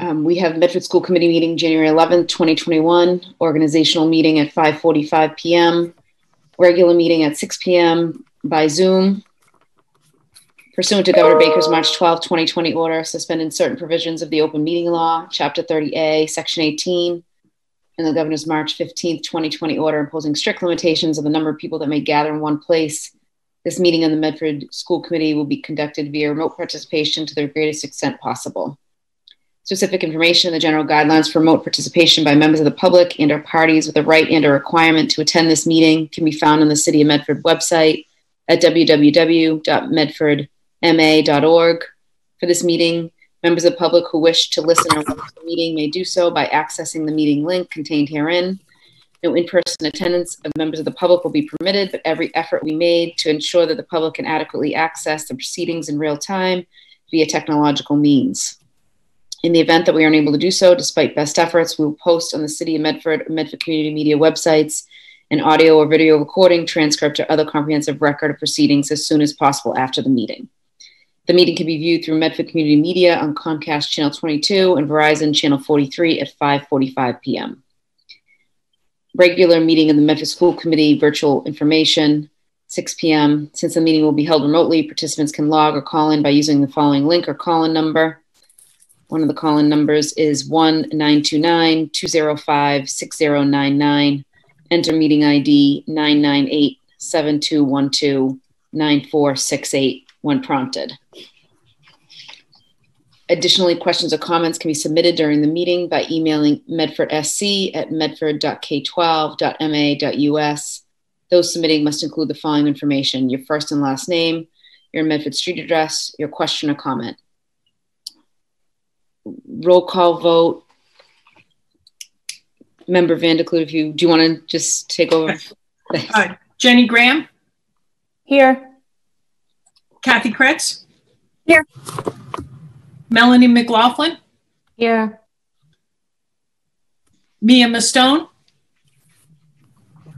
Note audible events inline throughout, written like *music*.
Um, we have Medford School Committee meeting January 11th, 2021, organizational meeting at 5:45 PM, regular meeting at 6 PM by Zoom. Pursuant to Governor Baker's March 12, 2020 order, suspending certain provisions of the open meeting law, Chapter 30A, Section 18, and the Governor's March 15th, 2020 order imposing strict limitations on the number of people that may gather in one place. This meeting on the Medford School Committee will be conducted via remote participation to the greatest extent possible. Specific information, in the general guidelines for remote participation by members of the public and or parties with a right and a requirement to attend this meeting can be found on the City of Medford website at www.medfordma.org. For this meeting, members of the public who wish to listen or watch the meeting may do so by accessing the meeting link contained herein. No in-person attendance of members of the public will be permitted, but every effort will be made to ensure that the public can adequately access the proceedings in real time via technological means. In the event that we are unable to do so, despite best efforts, we will post on the City of Medford or Medford Community Media websites an audio or video recording, transcript, or other comprehensive record of proceedings as soon as possible after the meeting. The meeting can be viewed through Medford Community Media on Comcast Channel 22 and Verizon Channel 43 at 5:45 p.m. Regular meeting of the Medford School Committee virtual information 6 p.m. Since the meeting will be held remotely, participants can log or call in by using the following link or call in number. One of the call in numbers is 1 929 205 6099. Enter meeting ID 998 7212 9468 when prompted. Additionally, questions or comments can be submitted during the meeting by emailing medfordsc at medford.k12.ma.us. Those submitting must include the following information your first and last name, your Medford street address, your question or comment roll call vote. Member Van der Kloot, if you do you want to just take over? *laughs* Uh, Jenny Graham, Here. Kathy Kreatz, Here. Melanie McLaughlin, Here. Mia Mustone.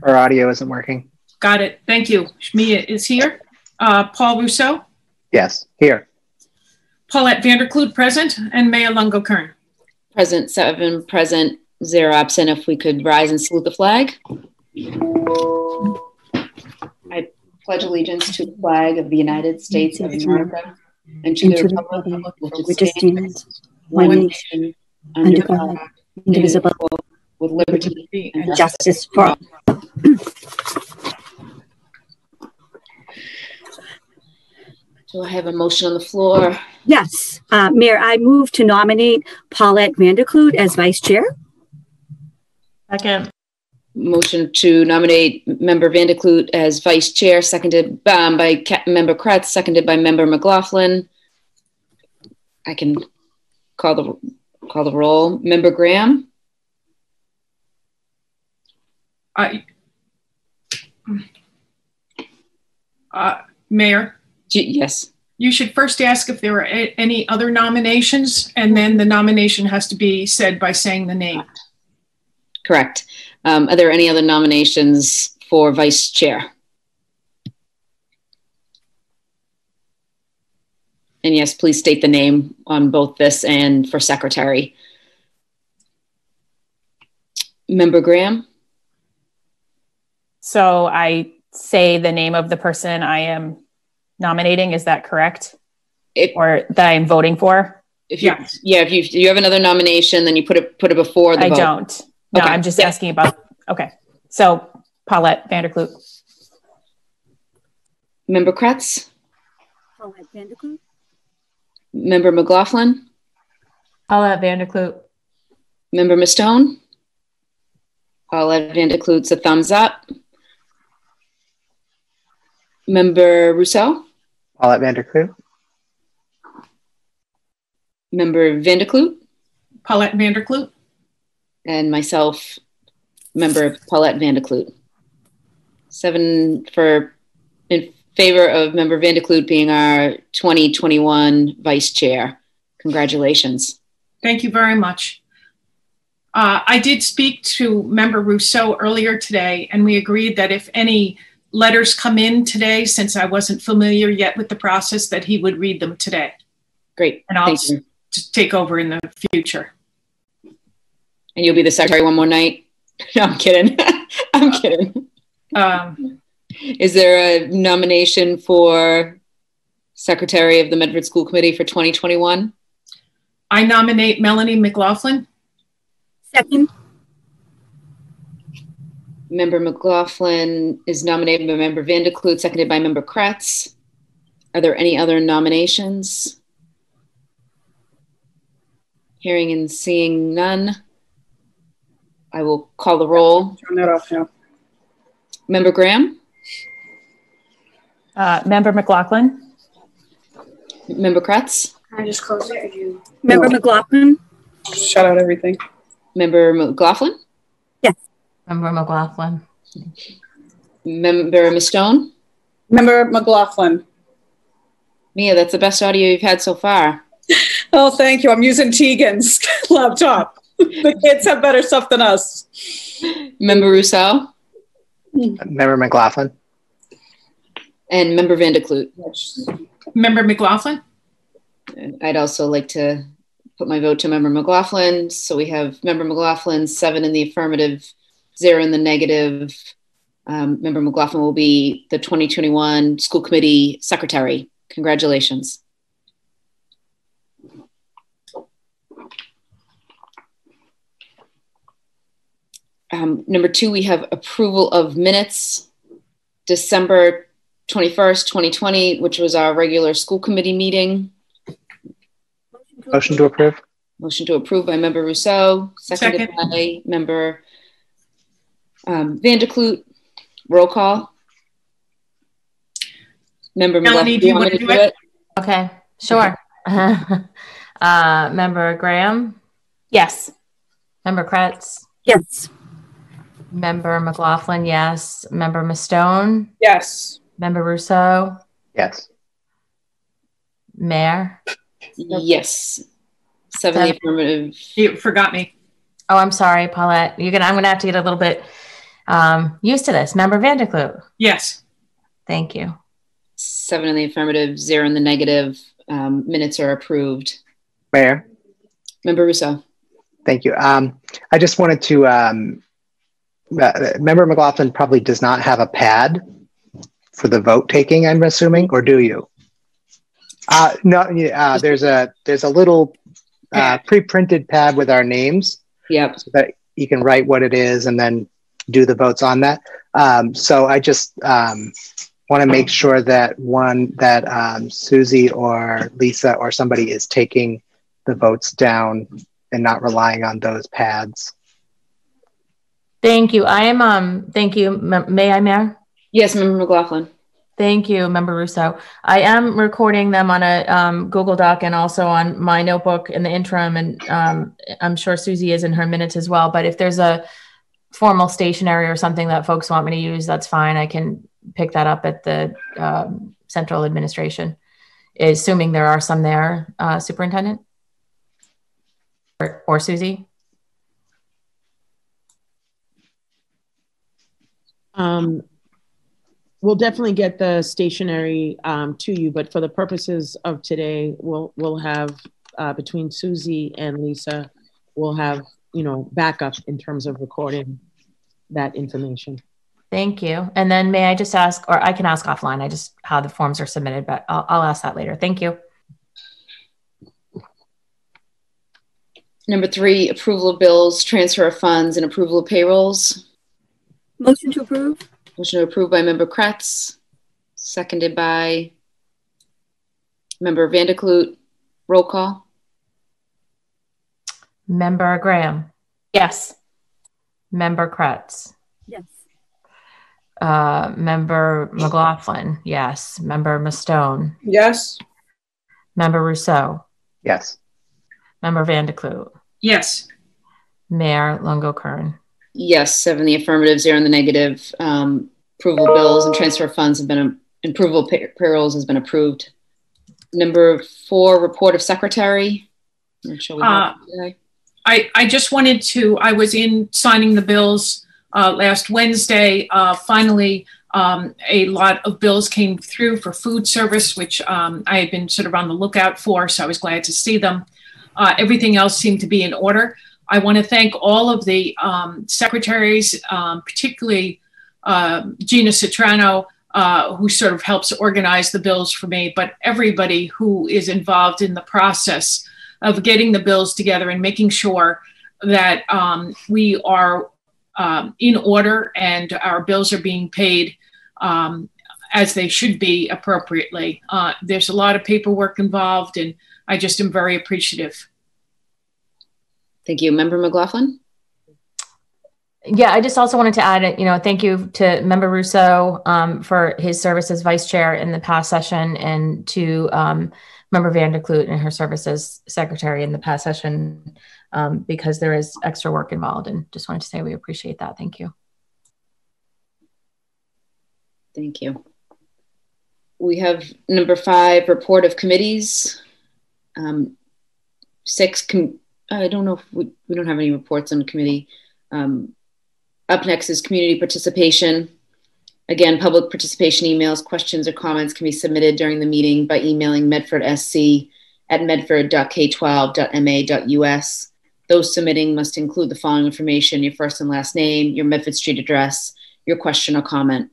Our audio isn't working. Got it. Thank you. Mia is here. Uh, Paul Ruseau, Yes, here. Paulette Van der Kloot present, and Maya Lungo-Koehn. Present seven, present zero, absent. If we could rise and salute the flag. I pledge allegiance to the flag of the United States of America and to the republic which stands one nation under God, indivisible, with liberty and justice for all. Do I have a motion on the floor? Yes. Uh, Mayor, I move to nominate Paulette Van der Kloot as vice chair. Second. Motion to nominate Member Van der Kloot as vice chair, seconded um, by Ca- Member Kreatz, seconded by Member McLaughlin. I can call the call the roll. Member Graham, Uh, uh, Mayor, G- yes. You should first ask if there are a- any other nominations, and then the nomination has to be said by saying the name. Correct. Um, are there any other nominations for vice chair? And yes, please state the name on both this and for secretary. Member Graham, So I say the name of the person I am nominating. Is that correct? If- or that I am voting for? if you, Yes. yeah, if you, you have another nomination, then you put it, put it before the I vote. don't. No, Okay. I'm just Yeah. asking about. Okay. So Paulette Van der Kloot. Member Kreatz, Paulette Van der Kloot. member McLaughlin, Paulette Van der Kloot. member Mustone. Paulette Van der Kloot's a thumbs up. Member Ruseau, Paulette Van der Kloot. member Van der Kloot, Paulette Van der Kloot, and myself, member Paulette Van der Kloot. Seven for in favor of member Van der Kloot being our 2021 vice chair. Congratulations. thank you very much. Uh, I did speak to Member Ruseau earlier today, and we agreed that if any letters come in today, since I wasn't familiar yet with the process, that he would read them today. Great. And I'll, Thank you. take over in the future. And you'll be the secretary one more night? *laughs* No, I'm kidding. *laughs* I'm kidding. Um, Is there a nomination for secretary of the Medford School Committee for 2021? I nominate Melanie McLaughlin. Second, Member McLaughlin is nominated by Member Van der Kloot, seconded by Member Kreatz. Are there any other nominations? Hearing and seeing none. I will call the roll. Turn that off now. Member Graham, Uh, Member McLaughlin? Member Kreatz, Can I just close it or do you? Member McLaughlin? Shut out everything. Member McLaughlin, Member McLaughlin. Member Stone. Member McLaughlin. Mia, that's the best audio you've had so far. *laughs* Oh, thank you. I'm using Tegan's *laughs* laptop. *laughs* The kids have better stuff than us. Member Ruseau Member McLaughlin. and Member Van der Kloot. Member McLaughlin. Uh, I'd also like to put my vote to Member McLaughlin. So we have Member McLaughlin, seven in the affirmative, zero in the negative. Um, Member McLaughlin will be the 2021 School Committee Secretary. Congratulations. Um, number two, we have approval of minutes, December 21st, 2020, which was our regular school committee meeting. Motion to approve? Motion to approve by Member Ruseau, seconded Second. by Member um, Van der Kloot. Roll call. Member Melanie, McLaughlin, do you wanna do it? Okay, sure. *laughs* uh, Member Graham, Yes. Member Kreatz, Yes. Member McLaughlin, yes. Member Mustone, Yes. Member Ruseau, Yes. Mayor. Yes. Seven in affirmative. You forgot me. Oh, I'm sorry, Paulette. You're gonna. I'm gonna have to get a little bit um, used to this. Member Van der Kloot. Yes. Thank you. Seven in the affirmative, zero in the negative. Um, minutes are approved. Mayor, Member Ruseau. thank you. Um, I just wanted to, um, uh, Member McLaughlin probably does not have a pad for the vote taking, I'm assuming, or do you? Uh, no, uh, there's a, there's a little uh, pre-printed pad with our names. Yep. so that you can write what it is and then do the votes on that. Um, so I just um, want to make sure that one that um, Susie or Lisa or somebody is taking the votes down and not relying on those pads. Thank you. I am. Um. Thank you. M- May I, Mayor? Yes, Member McLaughlin. Thank you, Member Ruseau. I am recording them on a um, Google Doc and also on my notebook in the interim, and um, I'm sure Susie is in her minutes as well. But if there's a formal stationery or something that folks want me to use, that's fine. I can pick that up at the um, central administration, assuming there are some there, uh, Superintendent or, or Susie. Um, we'll definitely get the stationery um, to you, but for the purposes of today, we'll we'll have uh, between Susie and Lisa, we'll have you know backup in terms of recording that information. Thank you. And then may I just ask, or I can ask offline, I just how the forms are submitted, but I'll, I'll ask that later. Thank you. Number three, approval of bills, transfer of funds, and approval of payrolls. Motion to approve? Motion to approve by Member Kreatz, seconded by Member Van der Kloot. Roll call. Member Graham, Yes. Member Kreatz, Yes. uh, Member McLaughlin, yes. Member Mustone, Yes. Member Ruseau, Yes. Member Van der Kloot, Yes. Mayor Lungo-Koehn. Yes, seven in the affirmative, zero in the negative. Um, approval bills and transfer funds have been, approval of pay- payrolls has been approved. Number four, report of secretary. Not sure we have it today. I, I just wanted to, I was in signing the bills uh, last Wednesday. Uh, finally, um, a lot of bills came through for food service, which um, I had been sort of on the lookout for, so I was glad to see them. Uh, everything else seemed to be in order. I want to thank all of the um, secretaries, um, particularly uh, Gina Citrano, uh, who sort of helps organize the bills for me, but everybody who is involved in the process of getting the bills together and making sure that um, we are um, in order and our bills are being paid um, as they should be appropriately. Uh, there's a lot of paperwork involved, and I just am very appreciative. Thank you. Member McLaughlin? Yeah, I just also wanted to add, you know, thank you to Member Ruseau um, for his service as vice chair in the past session and to um, Member Van der Kloot and her service as secretary in the past session um, because there is extra work involved. And just wanted to say we appreciate that. Thank you. Thank you. We have number five, report of committees. Um, six, com I don't know if we, we don't have any reports on committee. Um, up next is community participation. Again, public participation emails, questions, or comments can be submitted during the meeting by emailing medfordsc at medford.k12.ma.us. Those submitting must include the following information your first and last name, your Medford Street address, your question or comment.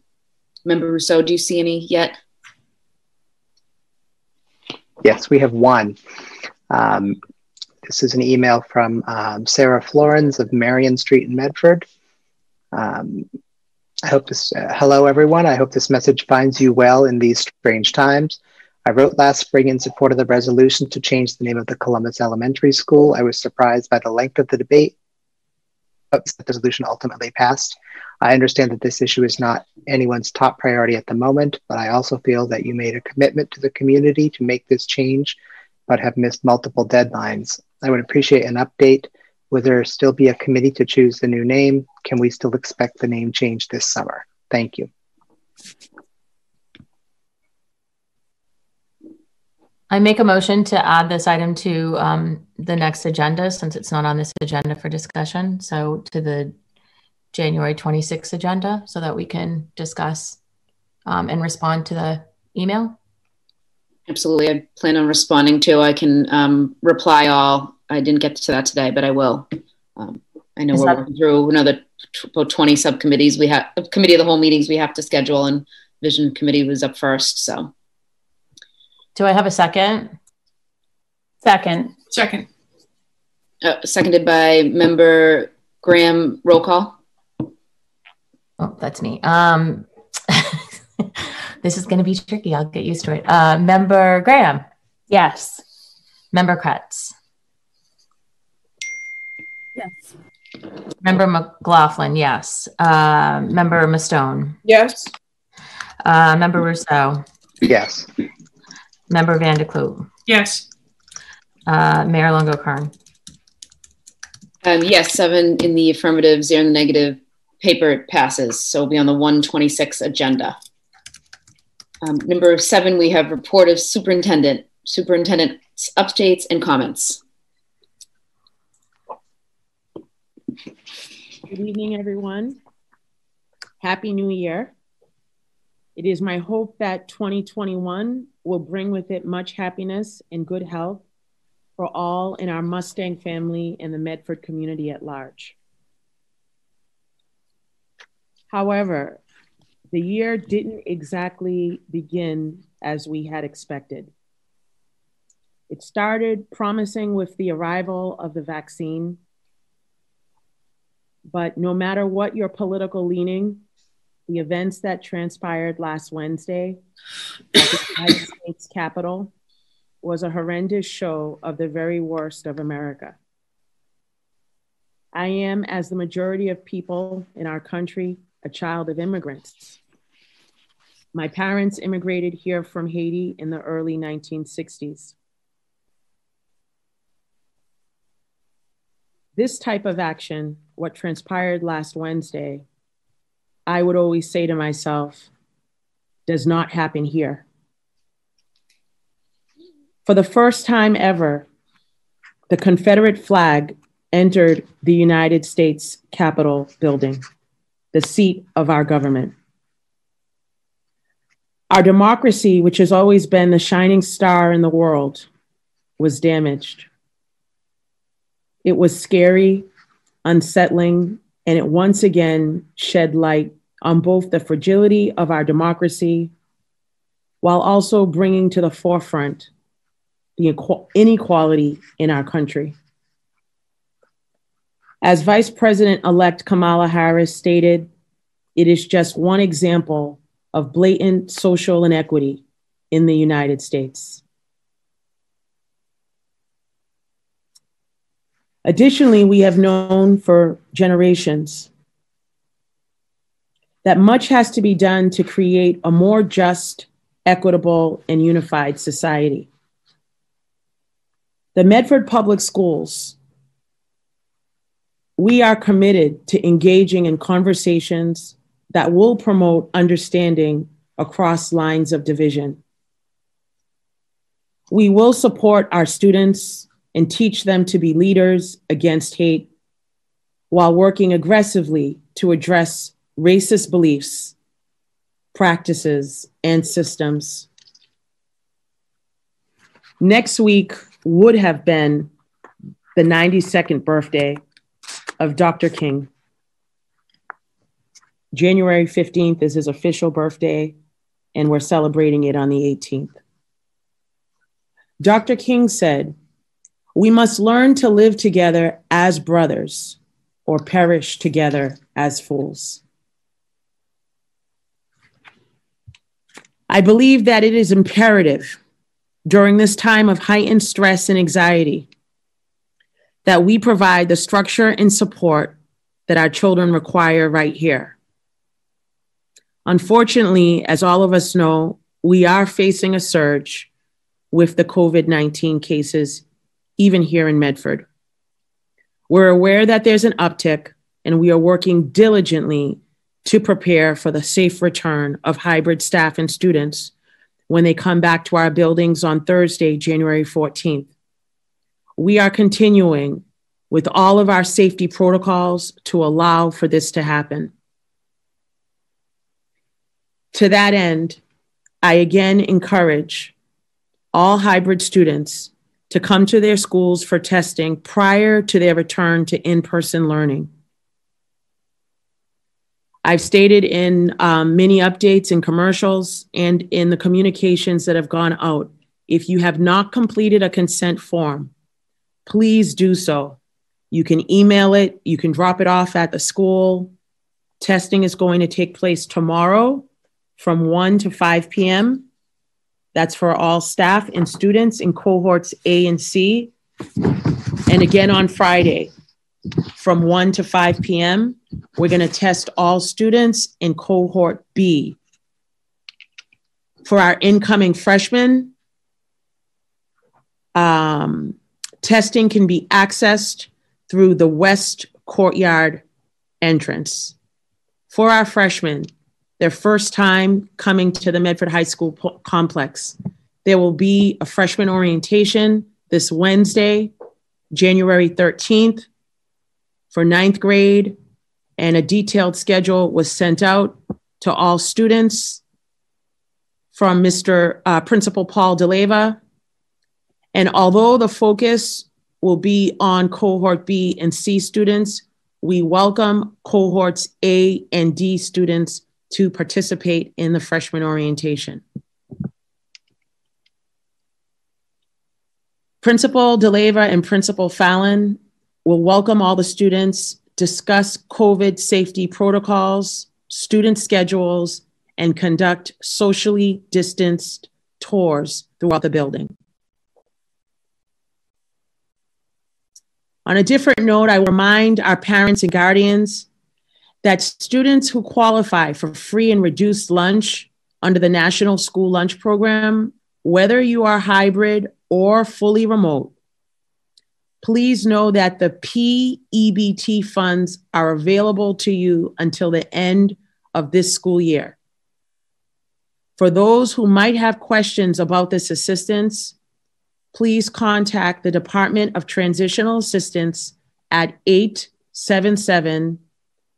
Member Ruseau, do you see any yet? Yes, we have one. Um, this is an email from um, Sarah Florens of Marion Street in Medford. Um, I hope this, uh, hello everyone. I hope this message finds you well in these strange times. I wrote last spring in support of the resolution to change the name of the Columbus Elementary School. I was surprised by the length of the debate, but the resolution ultimately passed. I understand that this issue is not anyone's top priority at the moment, but I also feel that you made a commitment to the community to make this change, but have missed multiple deadlines. I would appreciate an update. Will there still be a committee to choose the new name? Can we still expect the name change this summer? Thank you. I make a motion to add this item to um, the next agenda since it's not on this agenda for discussion. So to the January 26th agenda so that we can discuss um, and respond to the email. Absolutely. I plan on responding to. I can um, reply all. I didn't get to that today, but I will. Um, I know Is we're that- working through another about 20 subcommittees. We have committee of the whole meetings we have to schedule, and vision committee was up first. So do I have a second? Second. Second. Uh, seconded by member Graham. Roll call. Oh, that's me. Um, *laughs* this is going to be tricky. I'll get used to it. Uh, member Graham. Yes. Member Kreatz. Yes. Member McLaughlin. Yes. Uh, member Mustone. Yes. Uh, member Ruseau, Yes. Member Van der Kloot, Yes. Uh, Mayor Lungo-Koehn. Um, yes, seven in the affirmative, zero in the negative. Paper passes, so it'll be on the 126 agenda. Um, number seven, we have report of superintendent, superintendent's updates and comments. Good evening, everyone. Happy New Year. It is my hope that 2021 will bring with it much happiness and good health for all in our Mustang family and the Medford community at large. However, the year didn't exactly begin as we had expected. It started promising with the arrival of the vaccine, but no matter what your political leaning, the events that transpired last Wednesday at the United *coughs* States Capitol was a horrendous show of the very worst of America. I am, as the majority of people in our country, a child of immigrants. My parents immigrated here from Haiti in the early 1960s. This type of action, what transpired last Wednesday, I would always say to myself, does not happen here. For the first time ever, the Confederate flag entered the United States Capitol building, the seat of our government. Our democracy, which has always been the shining star in the world, was damaged. It was scary, unsettling, and it once again shed light on both the fragility of our democracy while also bringing to the forefront the inequality in our country. As Vice President elect Kamala Harris stated, it is just one example of blatant social inequity in the United States. Additionally, we have known for generations that much has to be done to create a more just, equitable, and unified society. The Medford Public Schools, we are committed to engaging in conversations that will promote understanding across lines of division. We will support our students and teach them to be leaders against hate while working aggressively to address racist beliefs, practices, and systems. Next week would have been the 92nd birthday of Dr. King. January 15th is his official birthday, and we're celebrating it on the 18th. Dr. King said, We must learn to live together as brothers or perish together as fools. I believe that it is imperative during this time of heightened stress and anxiety that we provide the structure and support that our children require right here. Unfortunately, as all of us know, we are facing a surge with the COVID 19 cases, even here in Medford. We're aware that there's an uptick, and we are working diligently to prepare for the safe return of hybrid staff and students when they come back to our buildings on Thursday, January 14th. We are continuing with all of our safety protocols to allow for this to happen. To that end, I again encourage all hybrid students to come to their schools for testing prior to their return to in person learning. I've stated in um, many updates and commercials and in the communications that have gone out if you have not completed a consent form, please do so. You can email it, you can drop it off at the school. Testing is going to take place tomorrow from 1 to 5 p.m. That's for all staff and students in cohorts A and C. And again on Friday from 1 to 5 p.m. We're going to test all students in cohort B. For our incoming freshmen, um, testing can be accessed through the west courtyard entrance. For our freshmen, their first time coming to the Medford High School complex. There will be a freshman orientation this Wednesday, January 13th, for ninth grade, and a detailed schedule was sent out to all students from Mr. Uh, Principal Paul D'Alleva. And although the focus will be on cohort B and C students, we welcome cohorts A and D students to participate in the freshman orientation. Principal D'Alleva and Principal Fallon will welcome all the students, discuss COVID safety protocols, student schedules, and conduct socially distanced tours throughout the building. On a different note, I remind our parents and guardians that students who qualify for free and reduced lunch under the National School Lunch Program, whether you are hybrid or fully remote, please know that the PEBT funds are available to you until the end of this school year. For those who might have questions about this assistance, please contact the Department of Transitional Assistance at 877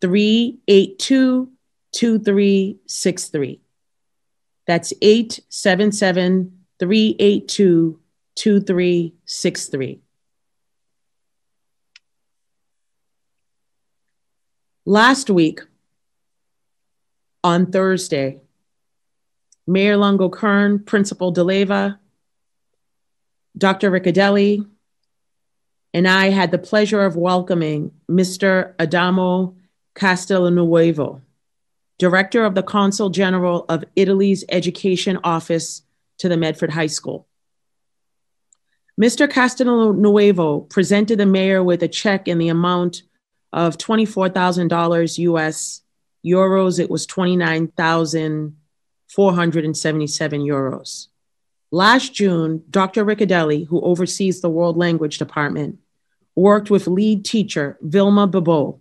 382 2363. That's 877 382 2363. Last week, on Thursday, Mayor Lungo-Koehn, Principal D'Alleva, Dr. Riccadelli, and I had the pleasure of welcoming Mr. Adamo Castelnuovo, Director of the Consul General of Italy's Education Office to the Medford High School. Mr. Castelnuovo presented the mayor with a check in the amount of $24,000 US euros. It was 29,477 euros. Last June, Dr. Riccadelli, who oversees the World Language Department, worked with lead teacher Vilma Babo,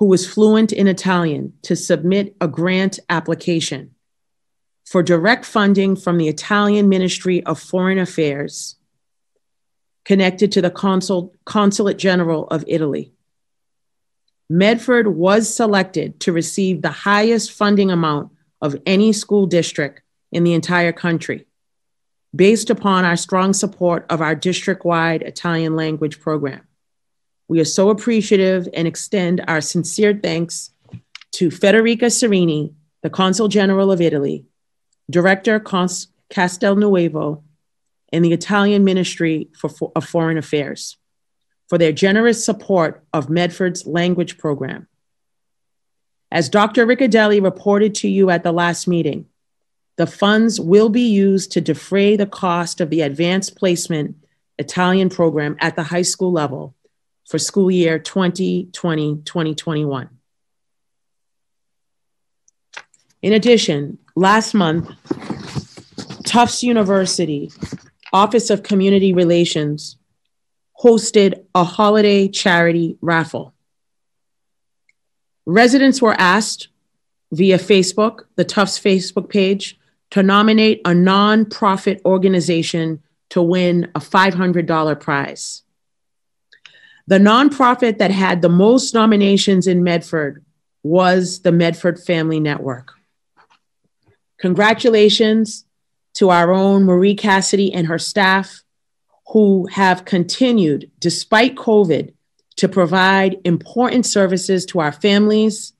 who was fluent in Italian, to submit a grant application for direct funding from the Italian Ministry of Foreign Affairs connected to the Consul, Consulate General of Italy. Medford was selected to receive the highest funding amount of any school district in the entire country based upon our strong support of our district wide Italian language program. We are so appreciative and extend our sincere thanks to Federica Sereni, the Consul General of Italy, Director Cons- Castelnuovo, and the Italian Ministry for, of Foreign Affairs for their generous support of Medford's language program. As Dr. Riccadelli reported to you at the last meeting, the funds will be used to defray the cost of the advanced placement Italian program at the high school level for school year 2020 2021. In addition, last month, Tufts University Office of Community Relations hosted a holiday charity raffle. Residents were asked via Facebook, the Tufts Facebook page, to nominate a nonprofit organization to win a $500 prize. The nonprofit that had the most nominations in Medford was the Medford Family Network. Congratulations to our own Marie Cassidy and her staff, who have continued, despite COVID, to provide important services to our families.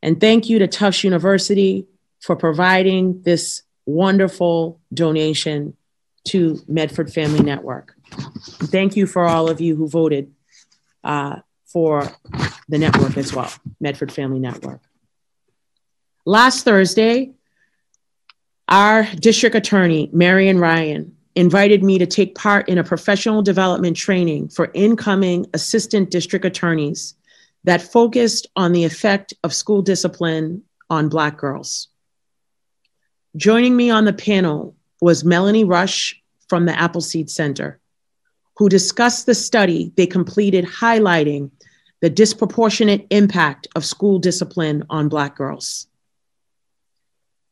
And thank you to Tufts University for providing this wonderful donation to Medford Family Network. Thank you for all of you who voted uh, for the network as well, Medford Family Network. Last Thursday, our district attorney, Marian Ryan, invited me to take part in a professional development training for incoming assistant district attorneys that focused on the effect of school discipline on Black girls. Joining me on the panel was Melanie Rush from the Appleseed Center, who discussed the study they completed highlighting the disproportionate impact of school discipline on Black girls.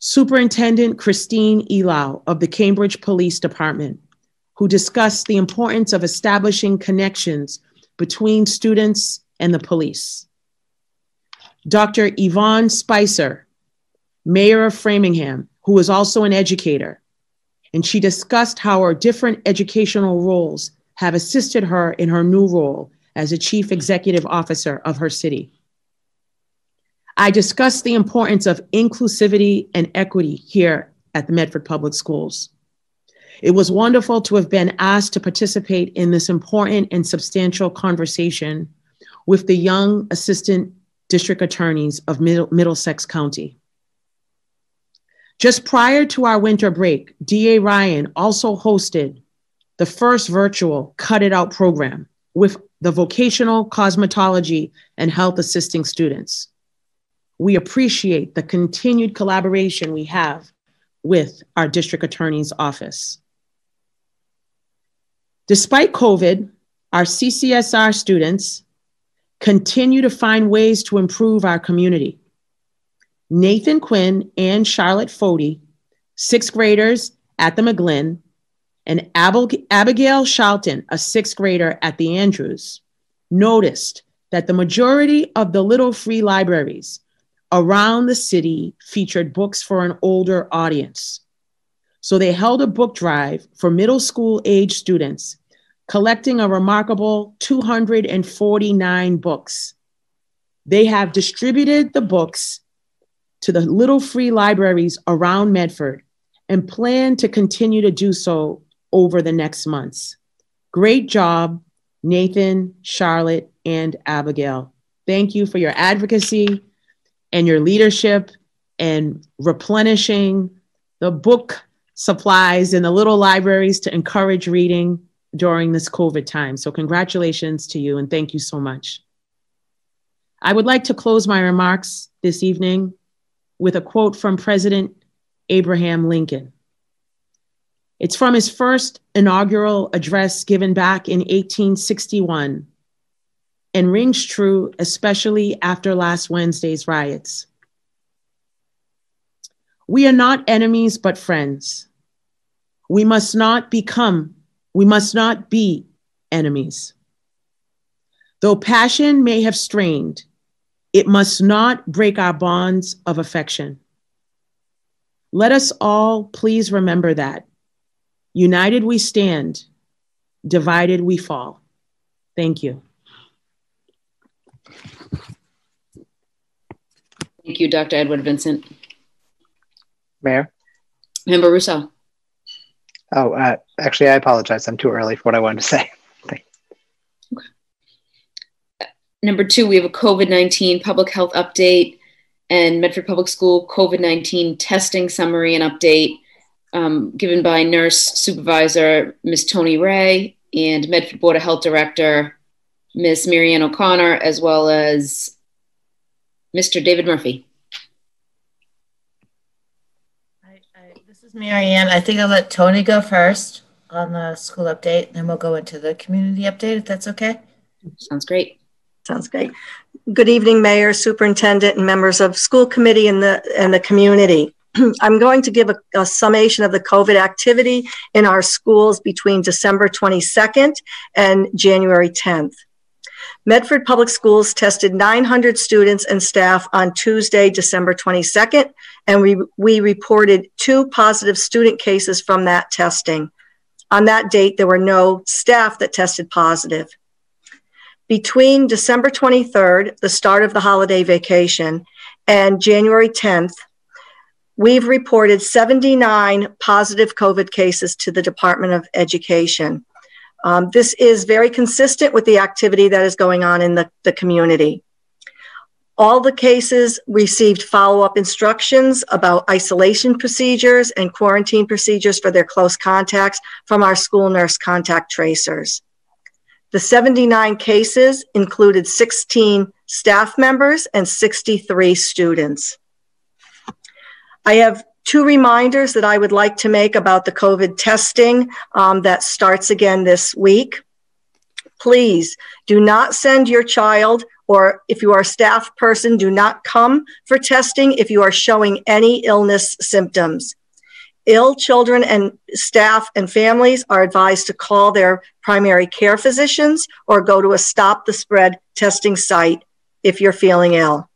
Superintendent Christine Elow of the Cambridge Police Department, who discussed the importance of establishing connections between students and the police. Dr. Yvonne Spicer, Mayor of Framingham, who is also an educator. And she discussed how our different educational roles have assisted her in her new role as a chief executive officer of her city. I discussed the importance of inclusivity and equity here at the Medford Public Schools. It was wonderful to have been asked to participate in this important and substantial conversation with the young assistant district attorneys of Middlesex County. Just prior to our winter break, DA Ryan also hosted the first virtual Cut It Out program with the vocational cosmetology and health assisting students. We appreciate the continued collaboration we have with our district attorney's office. Despite COVID, our CCSR students continue to find ways to improve our community. Nathan Quinn and Charlotte Fody, sixth graders at the McGlynn, and Abigail Charlton, a sixth grader at the Andrews, noticed that the majority of the little free libraries around the city featured books for an older audience. So they held a book drive for middle school age students, collecting a remarkable 249 books They have distributed the books to the little free libraries around Medford and plan to continue to do so over the next months. Great job, Nathan, Charlotte, and Abigail. Thank you for your advocacy and your leadership and replenishing the book supplies in the little libraries to encourage reading during this COVID time. So, congratulations to you and thank you so much. I would like to close my remarks this evening with a quote from President Abraham Lincoln. It's from his first inaugural address given back in 1861 and rings true, especially after last Wednesday's riots. We are not enemies, but friends. We must not become, we must not be enemies. Though passion may have strained, it must not break our bonds of affection. Let us all please remember that. United we stand, divided we fall. Thank you. Thank you, Dr. Edward Vincent. Mayor? Member Ruseau. Oh, uh, actually, I apologize. I'm too early for what I wanted to say. *laughs* okay. Number two, we have a COVID 19 public health update and Medford Public School COVID 19 testing summary and update um, given by nurse supervisor Ms. Tony Ray and Medford Board of Health Director Ms. Marianne O'Connor, as well as Mr. David Murphy. I, I, this is Marianne. I think I'll let Tony go first on the school update, then we'll go into the community update if that's okay. Sounds great. Sounds great. Good evening, Mayor, Superintendent, and members of school committee and the and the community. *clears throat* I'm going to give a, a, summation of the COVID activity in our schools between December 22nd and January 10th. Medford Public Schools tested 900 students and staff on Tuesday, December 22nd, and we, we reported two positive student cases from that testing. On that date, there were no staff that tested positive. Between December 23rd, the start of the holiday vacation, and January 10th, we've reported 79 positive COVID cases to the Department of Education. Um, this is very consistent with the activity that is going on in the, the community. All the cases received follow up instructions about isolation procedures and quarantine procedures for their close contacts from our school nurse contact tracers. The 79 cases included 16 staff members and 63 students. I have two reminders that I would like to make about the COVID testing um, that starts again this week. Please do not send your child, or if you are a staff person, do not come for testing if you are showing any illness symptoms. Ill children and staff and families are advised to call their primary care physicians or go to a stop the spread testing site if you're feeling ill.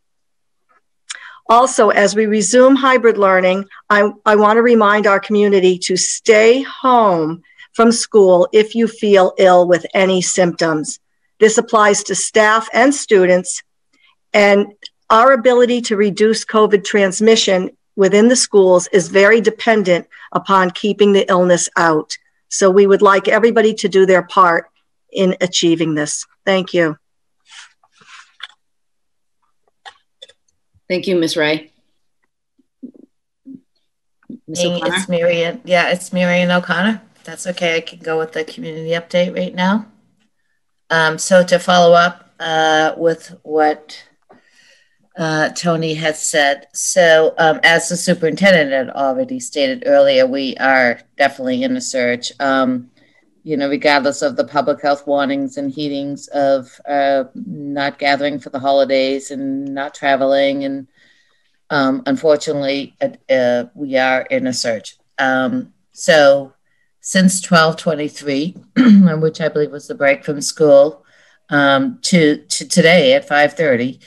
Also, as we resume hybrid learning, I, I want to remind our community to stay home from school if you feel ill with any symptoms. This applies to staff and students, and our ability to reduce COVID transmission within the schools is very dependent upon keeping the illness out. So we would like everybody to do their part in achieving this. Thank you. Thank you, Ms. Ray. Ms. It's Marian. Yeah, it's Marian O'Connor. That's okay. I can go with the community update right now. Um, so to follow up uh, with what uh, Tony has said, so um, as the superintendent had already stated earlier, we are definitely in a surge. Um, you know, regardless of the public health warnings and heatings of uh, not gathering for the holidays and not traveling. And um, unfortunately, uh, we are in a surge. Um, so since 1223, *clears throat* which I believe was the break from school, um, to, to today at 530,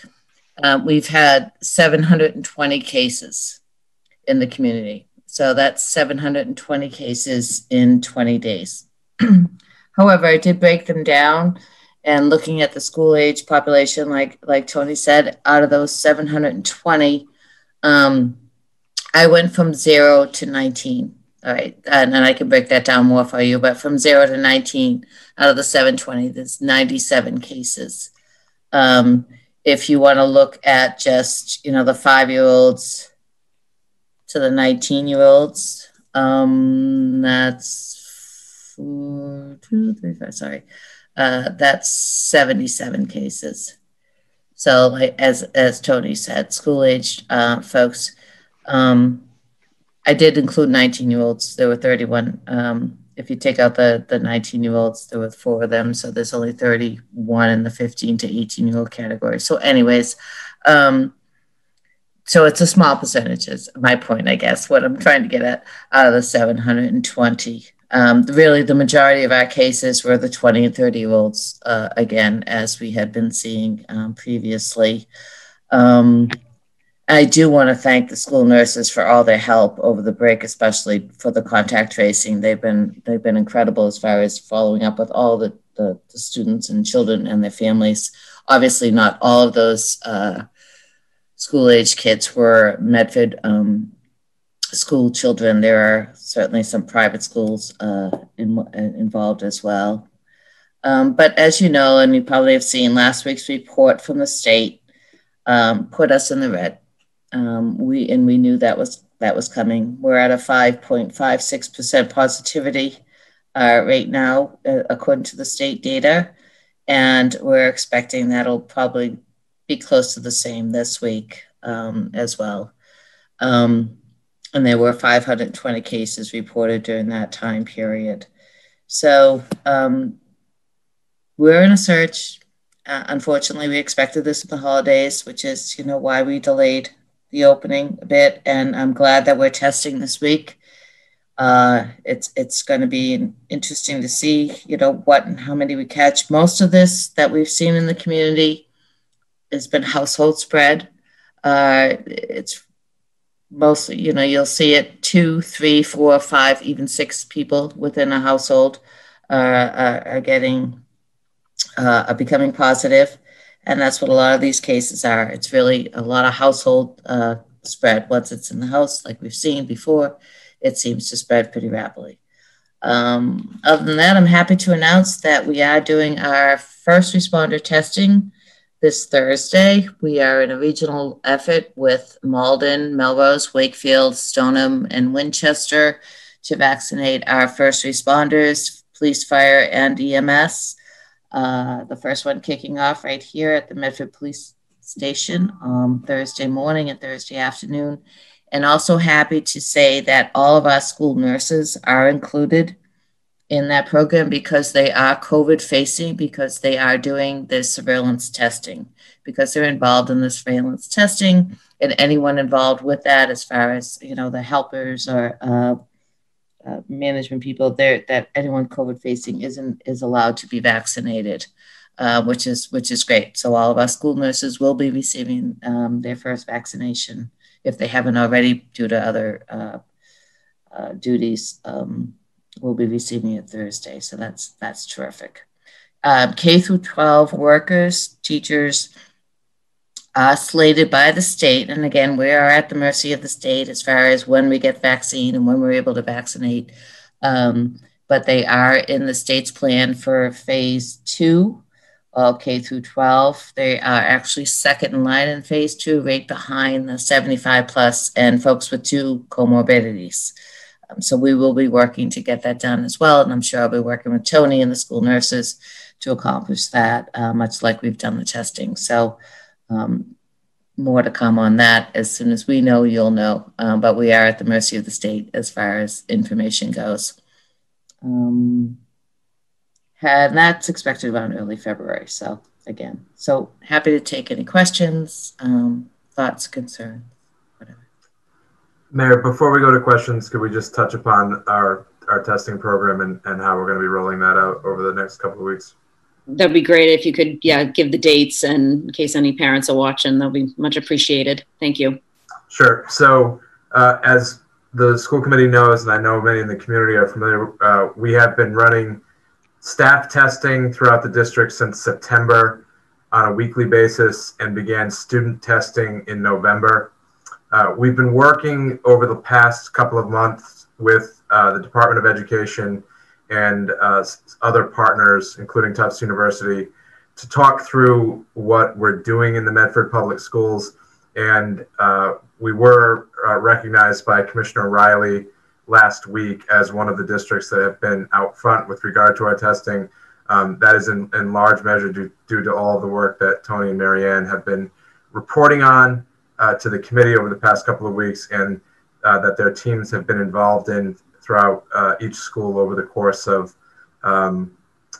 uh, we've had 720 cases in the community. So that's 720 cases in 20 days. *clears throat* However, I did break them down and looking at the school age population, like like Tony said, out of those 720, um, I went from zero to 19. All right, and, I can break that down more for you, but from zero to 19 out of the 720, there's 97 cases. Um, if you want to look at just, you know, the five year olds to the 19 year olds, um, that's four, two, three, five, sorry. Uh, that's 77 cases. So, like as as Tony said, school aged uh, folks. Um, I did include 19 year olds. There were 31. Um, if you take out the the 19 year olds, there were four of them. So there's only 31 in the 15 to 18 year old category. So, anyways, um, so it's a small percentage. Is my point, I guess. What I'm trying to get at out of the 720. Um, really, the majority of our cases were the 20 and 30 year olds, uh, again, as we had been seeing um, previously. Um, I do want to thank the school nurses for all their help over the break, especially for the contact tracing. They've been they've been incredible as far as following up with all the, the, the students and children and their families. Obviously, not all of those uh, school age kids were Medford um, school children. There are certainly some private schools uh, in, involved as well. Um, but as you know, and you probably have seen last week's report from the state, um, put us in the red. Um, we and we knew that was that was coming. We're at a 5.56% positivity uh, right now, uh, according to the state data, and we're expecting that'll probably be close to the same this week um, as well. Um, and there were 520 cases reported during that time period. So um, we're in a search. Uh, unfortunately, we expected this in the holidays, which is, you know, why we delayed the opening a bit. And I'm glad that we're testing this week. Uh, it's it's going to be interesting to see, you know, what and how many we catch. Most of this that we've seen in the community has been household spread. Uh, it's mostly, you know, you'll see it two, three, four, five, even six people within a household uh, are, are, getting, uh, are becoming positive. And that's what a lot of these cases are. It's really a lot of household uh, spread. Once it's in the house, like we've seen before, it seems to spread pretty rapidly. Um, other than that, I'm happy to announce that we are doing our first responder testing this Thursday. We are in a regional effort with Malden, Melrose, Wakefield, Stoneham, and Winchester to vaccinate our first responders, police, fire, and EMS. Uh, the first one kicking off right here at the Medford Police Station um, Thursday morning and Thursday afternoon. And also happy to say that all of our school nurses are included in that program because they are COVID facing, because they are doing this surveillance testing, because they're involved in the surveillance testing, and anyone involved with that, as far as you know, the helpers or uh, uh, management people, there that anyone COVID facing isn't is allowed to be vaccinated, uh, which is which is great. So all of our school nurses will be receiving um, their first vaccination if they haven't already due to other uh, uh, duties. Um, will be receiving it Thursday. So that's that's terrific. Um, K through 12 workers, teachers are slated by the state. And again, we are at the mercy of the state as far as when we get vaccine and when we're able to vaccinate. Um, but they are in the state's plan for phase two, all K through 12. They are actually second in line in phase two, right behind the 75 plus and folks with two comorbidities. Um, so we will be working to get that done as well. And I'm sure I'll be working with Tony and the school nurses to accomplish that, uh, much like we've done the testing. So um, more to come on that. As soon as we know, you'll know. Um, but we are at the mercy of the state as far as information goes. Um, and that's expected around early February. So again, so happy to take any questions, um, thoughts, concerns. Mayor, before we go to questions, could we just touch upon our, our testing program and, and how we're going to be rolling that out over the next couple of weeks? That'd be great if you could, yeah, give the dates and in case any parents are watching, that'll be much appreciated. Thank you. Sure. So, uh, as the school committee knows, and I know many in the community are familiar, uh, we have been running staff testing throughout the district since September on a weekly basis and began student testing in November. Uh, we've been working over the past couple of months with uh, the Department of Education and uh, other partners, including Tufts University, to talk through what we're doing in the Medford Public Schools. And uh, we were uh, recognized by Commissioner Riley last week as one of the districts that have been out front with regard to our testing. Um, that is in, in large measure due, due to all of the work that Tony and Marianne have been reporting on uh, to the committee over the past couple of weeks and uh, that their teams have been involved in throughout uh, each school over the course of um,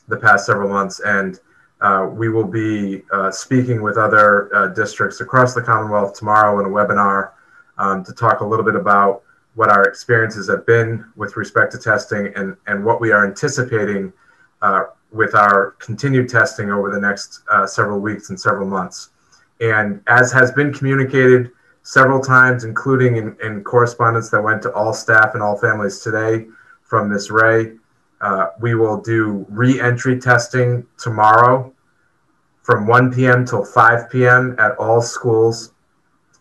the past several months. And uh, we will be uh, speaking with other uh, districts across the Commonwealth tomorrow in a webinar um, to talk a little bit about what our experiences have been with respect to testing and, and what we are anticipating with our continued testing over the next several weeks and several months. And as has been communicated several times, including in, in correspondence that went to all staff and all families today from Ms. Ray, uh, we will do re-entry testing tomorrow from 1 p.m. till 5 p.m. at all schools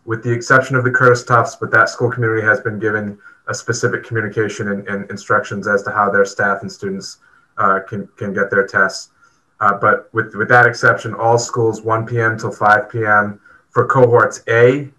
with the exception of the Curtis Tufts, but that school community has been given a specific communication and, and instructions as to how their staff and students uh, can, can get their tests. Uh, but with, with that exception, all schools 1 p.m. till 5 p.m. For cohorts A,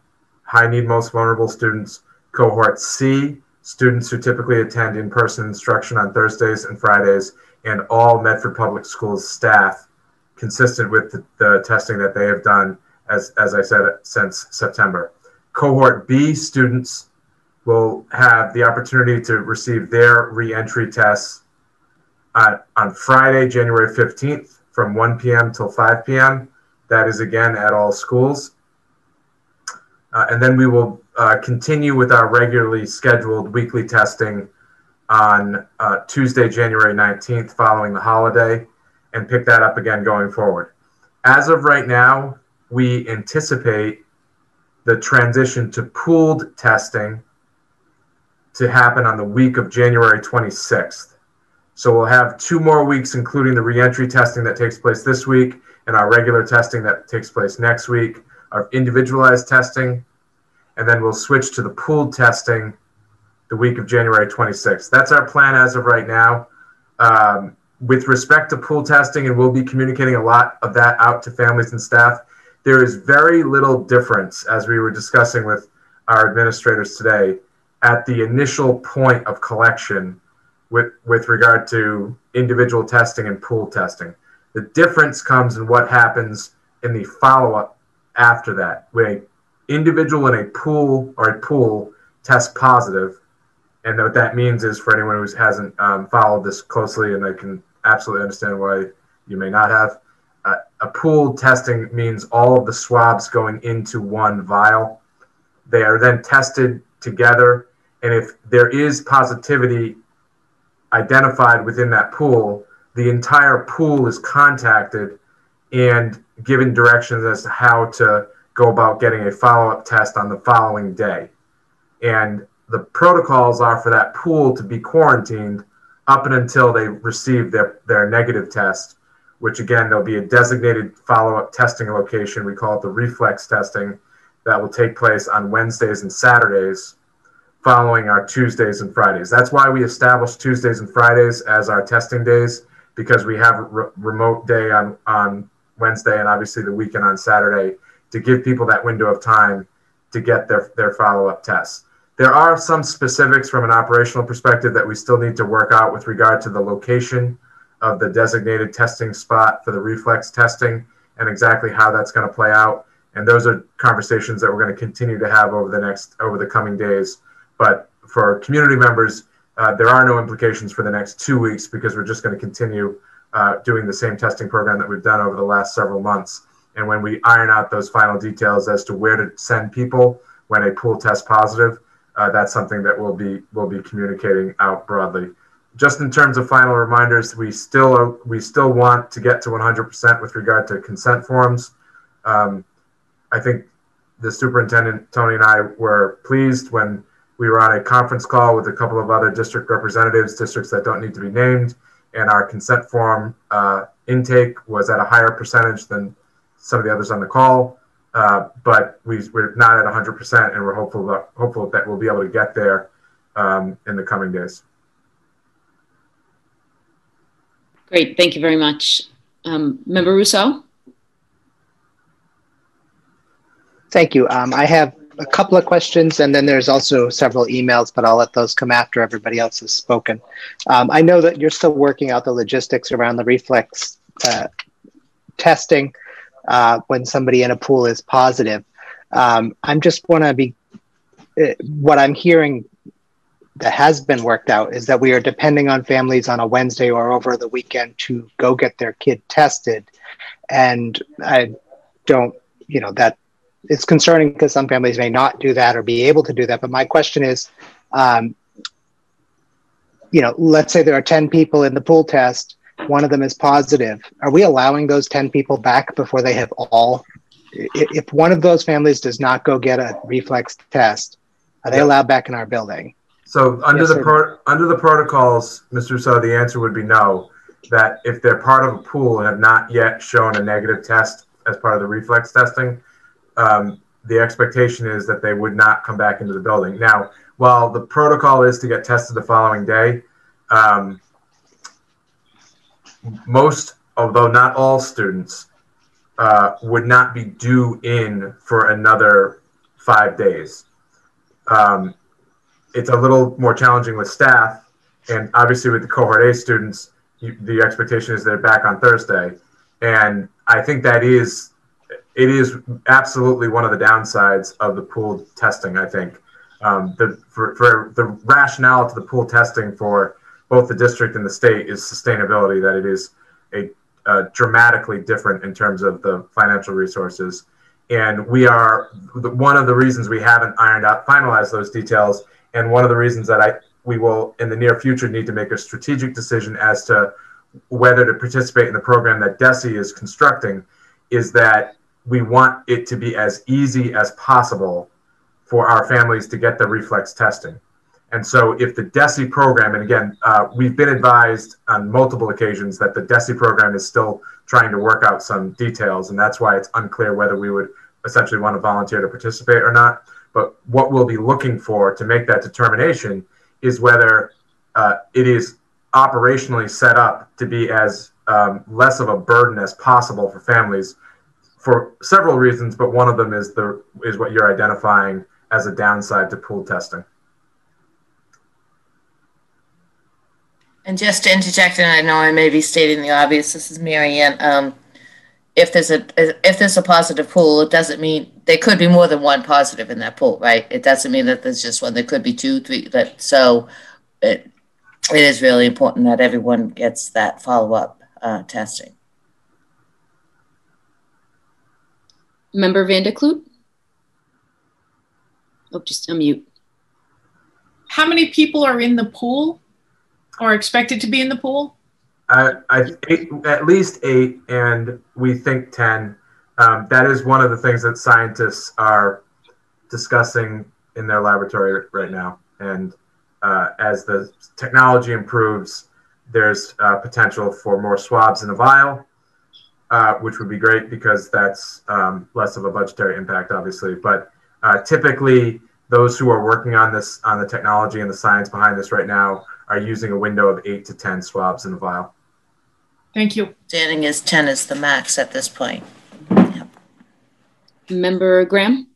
high need, most vulnerable students. Cohort C, students who typically attend in person instruction on Thursdays and Fridays, and all Medford Public Schools staff, consistent with the, the testing that they have done as, as I said, since September. Cohort B students will have the opportunity to receive their reentry tests on, on Friday, January 15th from 1 p.m. till 5 p.m. That is again at all schools. Uh, and then we will uh, continue with our regularly scheduled weekly testing on uh, Tuesday, January 19th, following the holiday, and pick that up again going forward. As of right now, we anticipate the transition to pooled testing to happen on the week of January 26th. So we'll have two more weeks, including the reentry testing that takes place this week and our regular testing that takes place next week, our individualized testing, and then we'll switch to the pooled testing the week of January 26th. That's our plan as of right now. Um, with respect to pool testing, and we'll be communicating a lot of that out to families and staff there is very little difference, as we were discussing with our administrators today, at the initial point of collection with, with regard to individual testing and pool testing. The difference comes in what happens in the follow up after that. When an individual in a pool or a pool tests positive, and what that means is for anyone who hasn't um, followed this closely, and I can absolutely understand why you may not have, uh, a pool testing means all of the swabs going into one vial. They are then tested together, and if there is positivity identified within that pool, the entire pool is contacted and given directions as to how to go about getting a follow up test on the following day. And the protocols are for that pool to be quarantined up and until they receive their, their negative test which again, there'll be a designated follow up testing location. We call it the reflex testing that will take place on Wednesdays and Saturdays following our Tuesdays and Fridays. That's why we established Tuesdays and Fridays as our testing days because we have re- remote day on, on Wednesday and obviously the weekend on Saturday to give people that window of time to get their, their follow up tests. There are some specifics from an operational perspective that we still need to work out with regard to the location of the designated testing spot for the reflex testing and exactly how that's going to play out. And those are conversations that we're going to continue to have over the next over the coming days. But for community members, uh, there are no implications for the next two weeks because we're just going to continue uh, doing the same testing program that we've done over the last several months. And when we iron out those final details as to where to send people when a pool tests positive, uh, that's something that we'll be we'll be communicating out broadly just in terms of final reminders, we still are, we still want to get to 100% with regard to consent forms. Um, I think the superintendent Tony and I were pleased when we were on a conference call with a couple of other district representatives, districts that don't need to be named, and our consent form uh, intake was at a higher percentage than some of the others on the call. Uh, but we, we're not at 100%, and we're hopeful that, hopeful that we'll be able to get there um, in the coming days. Great, thank you very much. Um, Member Ruseau? Thank you. Um, I have a couple of questions, and then there's also several emails, but I'll let those come after everybody else has spoken. Um, I know that you're still working out the logistics around the reflex uh, testing uh, when somebody in a pool is positive. Um, I'm just want to be, uh, what I'm hearing that has been worked out is that we are depending on families on a Wednesday or over the weekend to go get their kid tested. And I don't, you know, that it's concerning because some families may not do that or be able to do that. But my question is, um, you know, let's say there are 10 people in the pool test, one of them is positive. Are we allowing those 10 people back before they have all? If one of those families does not go get a reflex test, are they allowed back in our building? So under Yes, the pro- under the protocols, Mr. So the answer would be no. That if they're part of a pool and have not yet shown a negative test as part of the reflex testing, um, the expectation is that they would not come back into the building. Now, while the protocol is to get tested the following day, um, most, although not all students, uh, would not be due in for another five days. Um, it's a little more challenging with staff, and obviously with the cohort A students, you, the expectation is they're back on Thursday, and I think that is it is absolutely one of the downsides of the pool testing. I think um, the for, for the rationale to the pool testing for both the district and the state is sustainability. That it is a uh, dramatically different in terms of the financial resources, and we are one of the reasons we haven't ironed out finalized those details, and one of the reasons that I we will in the near future need to make a strategic decision as to whether to participate in the program that DESE is constructing is that we want it to be as easy as possible for our families to get the reflex testing. And so, if the DESE program, and again, uh, we've been advised on multiple occasions that the DESE program is still trying to work out some details, and that's why it's unclear whether we would essentially want to volunteer to participate or not. But what we'll be looking for to make that determination is whether uh, it is operationally set up to be as um, less of a burden as possible for families for several reasons, but one of them is the is what you're identifying as a downside to pool testing. And just to interject, and I know I may be stating the obvious, this is Marianne. Um, if there's a if there's a positive pool, it doesn't mean there could be more than one positive in that pool, right? It doesn't mean that there's just one. There could be two, three. That so it it is really important that everyone gets that follow up uh, testing. Member Van der Kloot? Oh, just unmute. How many people are in the pool or expected to be in the pool? I, I eight, at least eight, and we think ten. Um, that is one of the things that scientists are discussing in their laboratory right now. And uh, as the technology improves, there's uh, potential for more swabs in a vial, uh, which would be great because that's um, less of a budgetary impact, obviously. But uh, typically, those who are working on this, on the technology and the science behind this right now, are using a window of eight to 10 swabs in a vial. Thank you. Standing is 10 is the max at this point. Member Graham?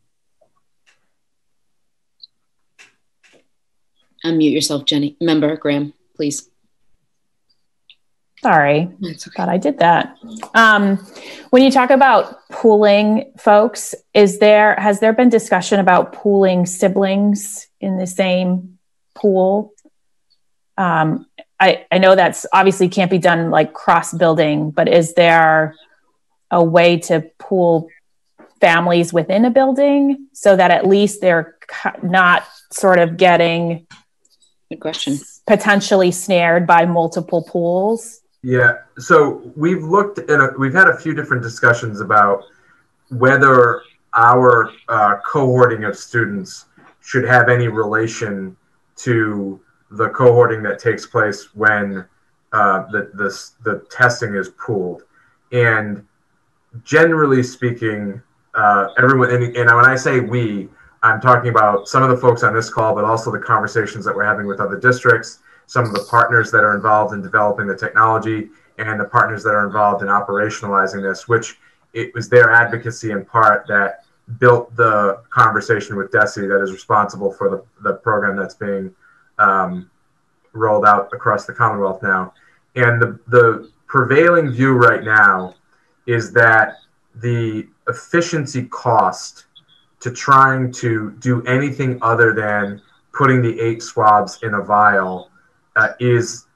Unmute yourself, Jenny. Member Graham, please. Sorry, thought I did that. Um, when you talk about pooling folks, is there has there been discussion about pooling siblings in the same pool? Um, I I know that's obviously can't be done like cross building, but is there a way to pool families within a building so that at least they're not sort of getting Good question. potentially snared by multiple pools? Yeah. So we've looked at we've had a few different discussions about whether our uh, cohorting of students should have any relation to the cohorting that takes place when uh, the, the, the testing is pooled. And generally speaking, uh, everyone, and, and when I say we, I'm talking about some of the folks on this call, but also the conversations that we're having with other districts, some of the partners that are involved in developing the technology, and the partners that are involved in operationalizing this, which it was their advocacy in part that built the conversation with DESE that is responsible for the, the program that's being um, rolled out across the Commonwealth now. And the, the prevailing view right now is that the efficiency cost to trying to do anything other than putting the eight swabs in a vial uh, is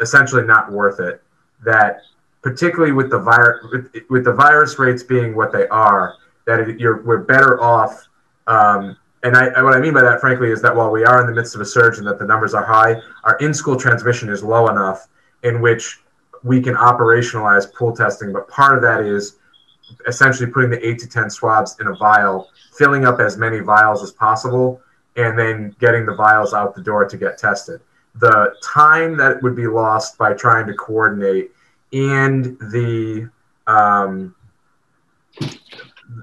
essentially not worth it. That particularly with the virus, with, with, the virus rates being what they are, that it, you're we're better off. Um, and I, what I mean by that, frankly, is that while we are in the midst of a surge and that the numbers are high, our in-school transmission is low enough in which we can operationalize pool testing. But part of that is essentially putting the eight to 10 swabs in a vial, filling up as many vials as possible, and then getting the vials out the door to get tested. The time that would be lost by trying to coordinate and the um,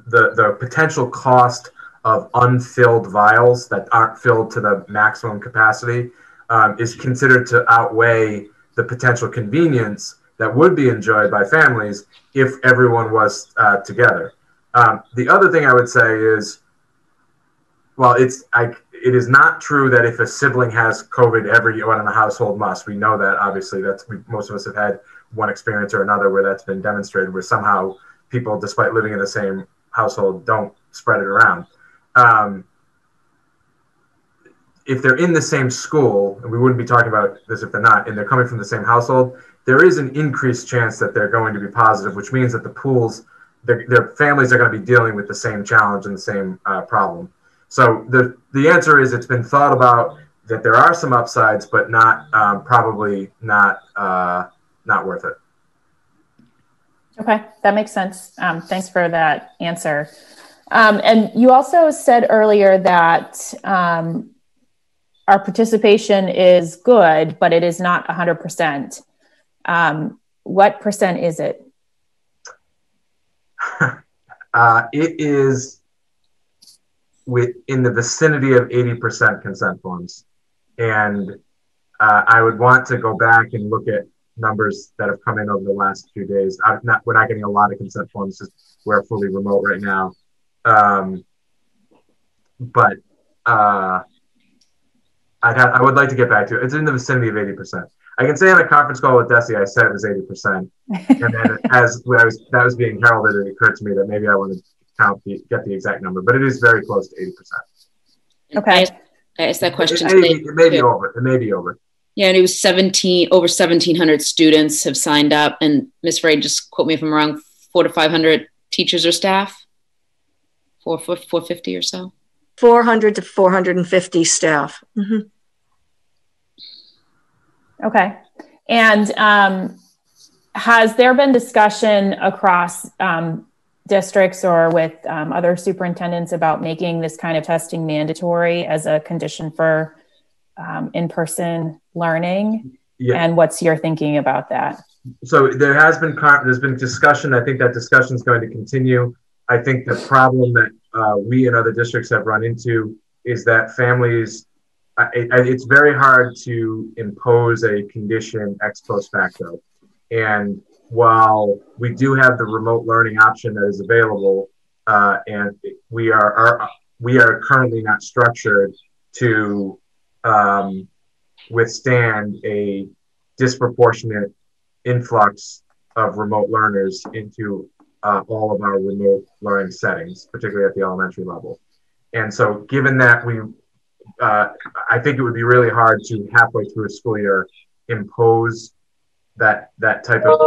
the the potential cost of unfilled vials that aren't filled to the maximum capacity um, is considered to outweigh the potential convenience that would be enjoyed by families if everyone was uh, together. Um, the other thing I would say is, well, it's I, it is not true that if a sibling has COVID, everyone in the household must. We know that obviously. That's we, most of us have had one experience or another where that's been demonstrated, where somehow people, despite living in the same household, don't spread it around. Um, if they're in the same school, and we wouldn't be talking about this if they're not, and they're coming from the same household, there is an increased chance that they're going to be positive, which means that the pools, their, their families are going to be dealing with the same challenge and the same uh, problem. So the the answer is it's been thought about that there are some upsides, but not um, probably not uh, not worth it. Okay, that makes sense. Um, thanks for that answer. Um, and you also said earlier that um, our participation is good, but it is not 100%. Um, what percent is it? *laughs* uh, it is with in the vicinity of 80% consent forms. And uh, I would want to go back and look at numbers that have come in over the last few days. I'm not, we're not getting a lot of consent forms we're fully remote right now. Um, but uh, I'd have, I would like to get back to it. It's in the vicinity of 80%. I can say on a conference call with DESE, I said it was 80%. and then as I was, that was being heralded, it occurred to me that maybe I want to count the, get the exact number, but it is very close to 80%. Okay. I asked that question. It may, be, it may be over. It may be over. Yeah, and it was 17, over 1,700 students have signed up. And Ms. Ray, just quote me if I'm wrong, four to 500 teachers or staff? Four, 450 or so? 400 to 450 staff. Mm-hmm. Okay. And um, has there been discussion across um, districts or with um, other superintendents about making this kind of testing mandatory as a condition for um, in-person learning? Yeah. And what's your thinking about that? So there has been there's been discussion. I think that discussion is going to continue. I think the problem that uh, we and other districts have run into is that families it's very hard to impose a condition ex post facto. And while we do have the remote learning option that is available, uh, and we are, are, we are currently not structured to um, withstand a disproportionate influx of remote learners into uh, all of our remote learning settings, particularly at the elementary level. And so, given that we uh, I think it would be really hard to halfway through a school year impose that that type of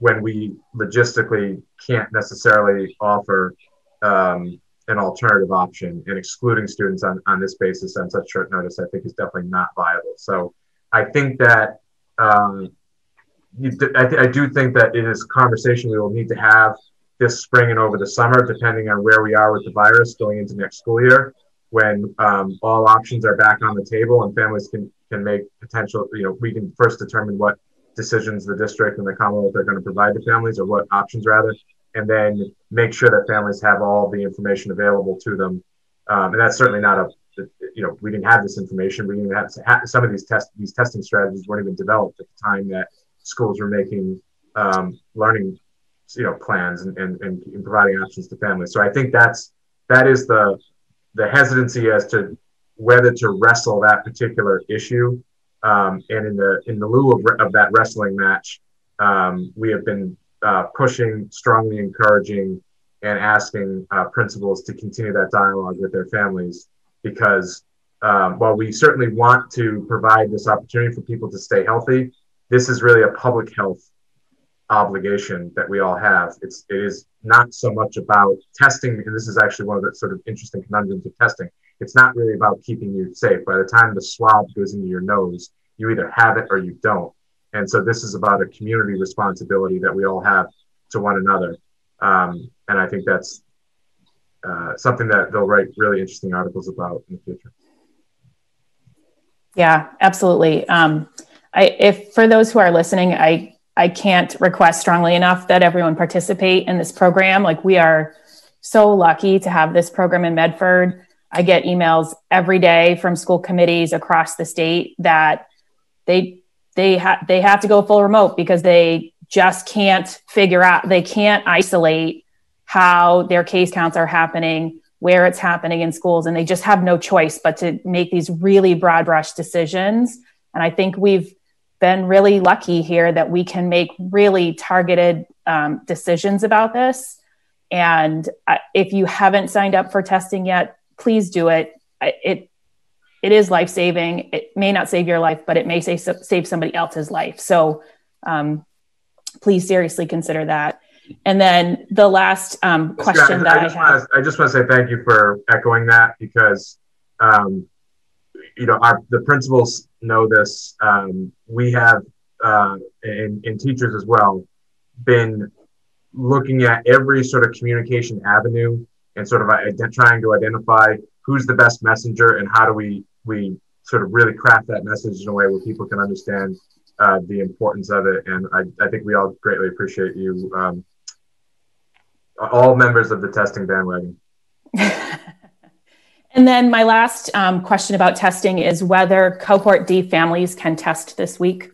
when we logistically can't necessarily offer um, an alternative option and excluding students on, on this basis on such short notice i think is definitely not viable. So i think that um, I, th- I do think that it is a conversation we will need to have this spring and over the summer depending on where we are with the virus going into next school year when um, all options are back on the table and families can can make potential you know we can first determine what decisions the district and the Commonwealth are going to provide to families, or what options rather, and then make sure that families have all the information available to them. Um, and that's certainly not a you know we didn't have this information. We didn't have some of these test these testing strategies weren't even developed at the time that schools were making um, learning you know plans and, and, and providing options to families. So I think that's that is the the hesitancy as to whether to wrestle that particular issue. Um, and in the in the lieu of, of that wrestling match, um, we have been uh, pushing, strongly encouraging, and asking uh, principals to continue that dialogue with their families because um, while we certainly want to provide this opportunity for people to stay healthy, this is really a public health obligation that we all have. It's it is not so much about testing, and this is actually one of the sort of interesting conundrums of testing. It's not really about keeping you safe. By the time the swab goes into your nose, you either have it or you don't. And so this is about a community responsibility that we all have to one another. Um, and I think that's uh, something that they'll write really interesting articles about in the future. Yeah, absolutely. Um, I, if for those who are listening, I I can't request strongly enough that everyone participate in this program. Like we are so lucky to have this program in Medford. I get emails every day from school committees across the state that they they have they have to go full remote because they just can't figure out they can't isolate how their case counts are happening where it's happening in schools and they just have no choice but to make these really broad brush decisions. And i think we've been really lucky here that we can make really targeted um, decisions about this. And uh, if you haven't signed up for testing yet please do it it it is life saving. It may not save your life, but it may save, save somebody else's life. So um, please seriously consider that. And then the last um, question yeah, that I, I have. Wanna, I just want to say thank you for echoing that because, um, you know, our, the principals know this. Um, we have, uh, and, and teachers as well, been looking at every sort of communication avenue and sort of trying to identify who's the best messenger and how do we we sort of really craft that message in a way where people can understand uh, the importance of it. And I, I think we all greatly appreciate you, um, all members of the testing bandwagon. *laughs* and then my last um, question about testing is whether cohort D families can test this week.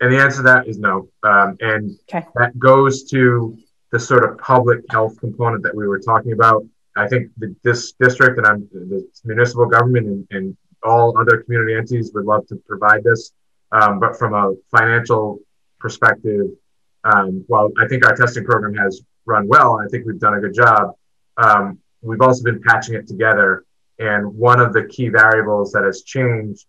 And the answer to that is no. Um, and okay. that goes to the sort of public health component that we were talking about. I think the, this district and I'm, the municipal government and, and, all other community entities would love to provide this. Um, but from a financial perspective, um, while I think our testing program has run well, I think we've done a good job. Um, we've also been patching it together. And one of the key variables that has changed,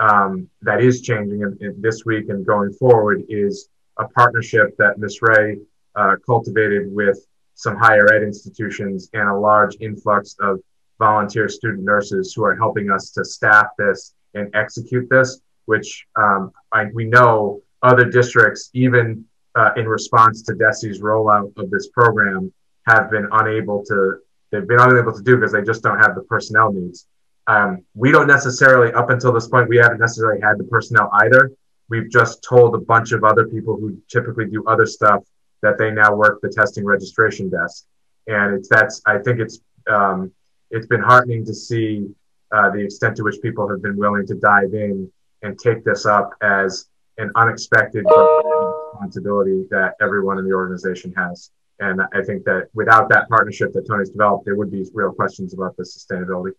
um, that is changing in, in this week and going forward, is a partnership that Ms. Ray uh, cultivated with some higher ed institutions and a large influx of volunteer student nurses who are helping us to staff this and execute this, which um, I, we know other districts, even uh, in response to DESE's rollout of this program, have been unable to, they've been unable to do because they just don't have the personnel needs. Um, we don't necessarily, up until this point, we haven't necessarily had the personnel either. We've just told a bunch of other people who typically do other stuff that they now work the testing registration desk. And it's that's I think it's um, it's been heartening to see uh, the extent to which people have been willing to dive in and take this up as an unexpected responsibility that everyone in the organization has. And I think that without that partnership that Tony's developed, there would be real questions about the sustainability.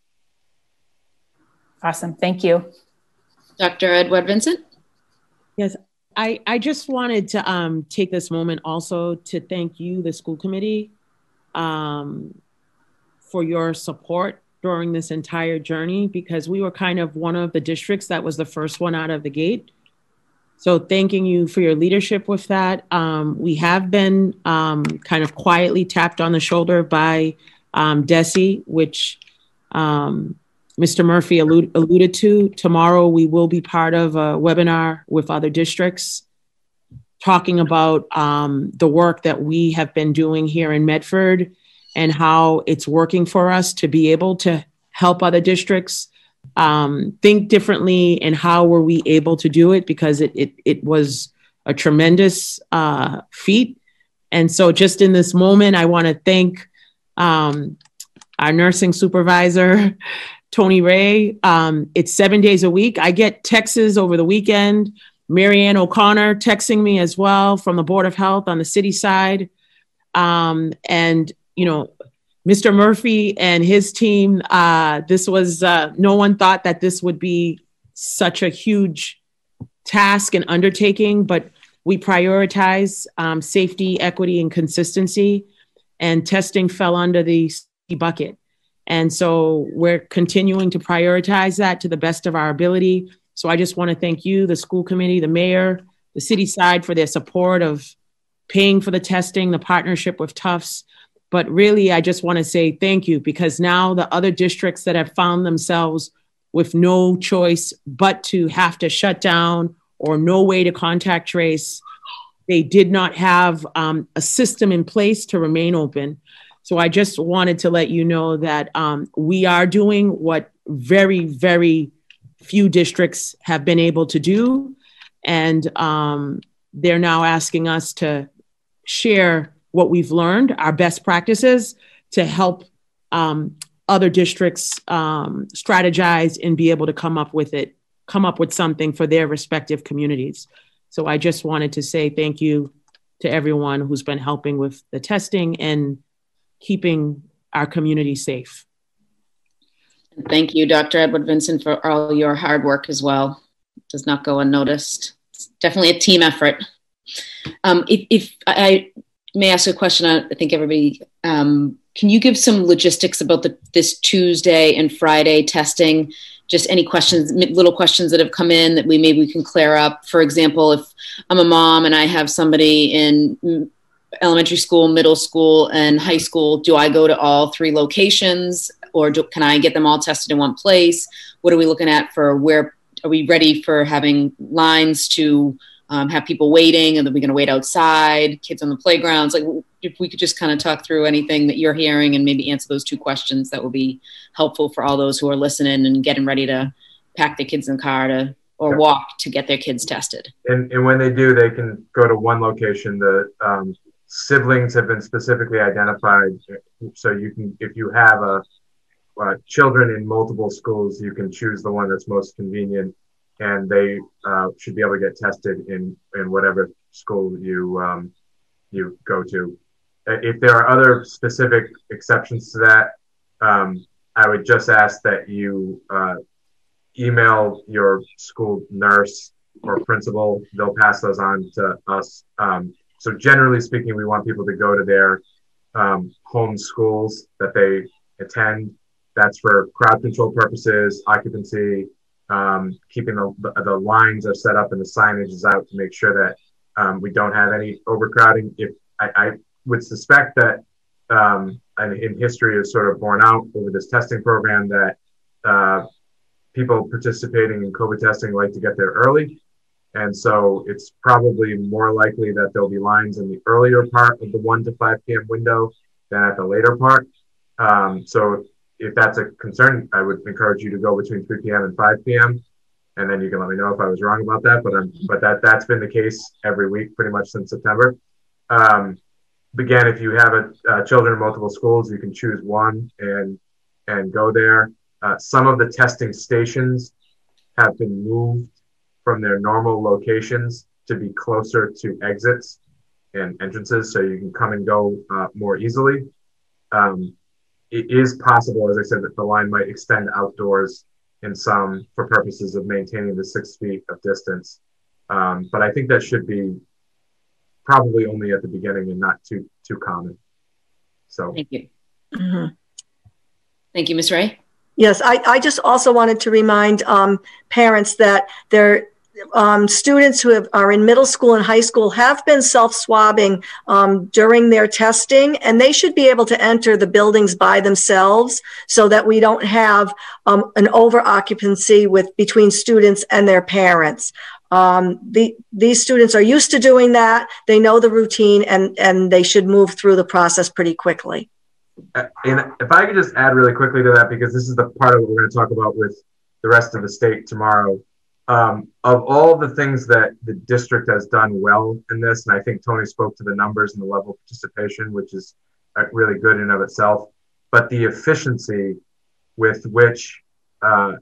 Awesome. Thank you. Dr. Edouard-Vincent? Yes, I, I just wanted to um, take this moment also to thank you, the school committee, um, for your support during this entire journey because we were kind of one of the districts that was the first one out of the gate. So thanking you for your leadership with that. Um, we have been um, kind of quietly tapped on the shoulder by um, DESE, which um, Mr. Murphy allude, alluded to, tomorrow we will be part of a webinar with other districts talking about um, the work that we have been doing here in Medford and how it's working for us to be able to help other districts um, think differently and how were we able to do it because it, it, it was a tremendous uh, feat. And so, just in this moment, I want to thank um, our nursing supervisor, Tony Ray. Um, it's seven days a week. I get texts over the weekend. Marianne O'Connor texting me as well from the Board of Health on the city side. Um, and, you know, Mr. Murphy and his team, uh, this was, uh, no one thought that this would be such a huge task and undertaking, but we prioritize um, safety, equity, and consistency, and testing fell under the bucket. And so we're continuing to prioritize that to the best of our ability. So I just want to thank you, the school committee, the mayor, the city side for their support of paying for the testing, the partnership with Tufts. But really, I just want to say thank you because now the other districts that have found themselves with no choice but to have to shut down or no way to contact trace, they did not have um, a system in place to remain open. So I just wanted to let you know that um, we are doing what very, very few districts have been able to do. And um, they're now asking us to share what we've learned, our best practices, to help um, other districts um, strategize and be able to come up with it, come up with something for their respective communities. So I just wanted to say thank you to everyone who's been helping with the testing and keeping our community safe. Thank you, Dr. Edouard-Vincent, for all your hard work as well. It does not go unnoticed. It's definitely a team effort. Um, if, if, I may ask a question, I think everybody, um, can you give some logistics about the, this Tuesday and Friday testing? Just any questions, little questions that have come in that we maybe we can clear up. For example, if I'm a mom and I have somebody in elementary school, middle school, and high school, do I go to all three locations or do, can I get them all tested in one place? What are we looking at for where are we ready for having lines to um, have people waiting and then we're going to wait outside, kids on the playgrounds? Like, if we could just kind of talk through anything that you're hearing and maybe answer those two questions, that would be helpful for all those who are listening and getting ready to pack their kids in the car to or walk to get their kids tested. And, and when they do, they can go to one location. The um, siblings have been specifically identified, so you can, if you have a uh, children in multiple schools, you can choose the one that's most convenient, and they uh, should be able to get tested in in whatever school you um, you go to. Uh, if there are other specific exceptions to that, um, I would just ask that you uh, email your school nurse or principal. They'll pass those on to us. Um, so generally speaking, we want people to go to their um, home schools that they attend that's for crowd control purposes, occupancy, um, keeping the, the, the, lines are set up and the signage is out to make sure that um, we don't have any overcrowding. If I, I would suspect that, um, and in history is sort of borne out over this testing program that uh, people participating in COVID testing like to get there early. And so it's probably more likely that there'll be lines in the earlier part of the 1 to 5 p.m. window than at the later part. Um, so if that's a concern, I would encourage you to go between 3 p.m. and 5 p.m. And then you can let me know if I was wrong about that. But I'm, but that that's been the case every week pretty much since September. Um, again, if you have a, uh, children in multiple schools, you can choose one and and go there. Uh, some of the testing stations have been moved from their normal locations to be closer to exits and entrances, so you can come and go uh, more easily. Um, it is possible, as I said, that the line might extend outdoors in some for purposes of maintaining the six feet of distance. Um, but I think that should be probably only at the beginning and not too too common. So thank you. Mm-hmm. Thank you, Ms. Ray. Yes, I, I just also wanted to remind um, parents that there um, students who have, are in middle school and high school have been self-swabbing um, during their testing, and they should be able to enter the buildings by themselves so that we don't have um, an over-occupancy with between students and their parents. Um, the, these students are used to doing that. They know the routine, and, and they should move through the process pretty quickly. Uh, and if I could just add really quickly to that, because this is the part of what we're going to talk about with the rest of the state tomorrow um, of all the things that the district has done well in this, and I think Tony spoke to the numbers and the level of participation, which is uh, really good in of itself, but the efficiency with which uh,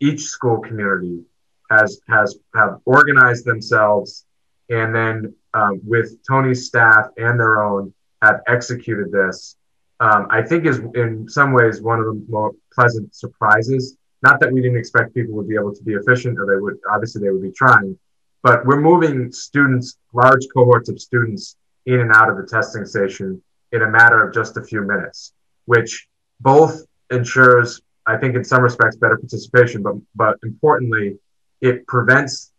each school community has has have organized themselves, and then um, with Tony's staff and their own have executed this. Um, I think is in some ways one of the more pleasant surprises not that we didn't expect people would be able to be efficient, or they would obviously they would be trying, but we're moving students, large cohorts of students, in and out of the testing station in a matter of just a few minutes, which both ensures, I think, in some respects, better participation, but but importantly, it prevents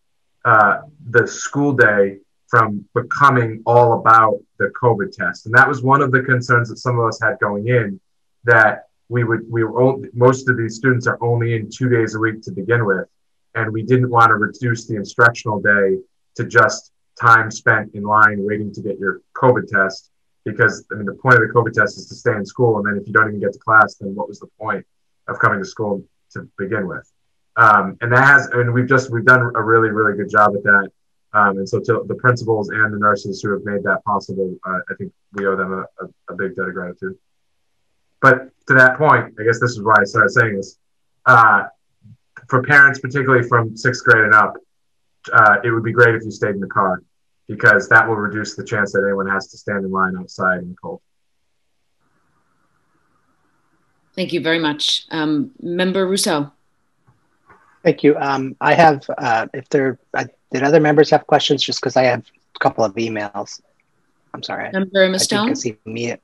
uh, the school day from becoming all about the COVID test, and that was one of the concerns that some of us had going in that we would we were only, most of these students are only in two days a week to begin with, and we didn't want to reduce the instructional day to just time spent in line waiting to get your COVID test. Because I mean, the point of the COVID test is to stay in school, and then if you don't even get to class, then what was the point of coming to school to begin with? Um, and that has, mean, we've just we've done a really really good job at that. Um, and so to the principals and the nurses who have made that possible, uh, I think we owe them a, a, a big debt of gratitude. But to that point, I guess this is why I started saying this. Uh, for parents, particularly from sixth grade and up, uh, it would be great if you stayed in the car because that will reduce the chance that anyone has to stand in line outside in the cold. Thank you very much. Um, Member Ruseau. Thank you. Um, I have, uh, if there, uh, did other members have questions just because I have a couple of emails? I'm sorry. Member Mustone? I see me.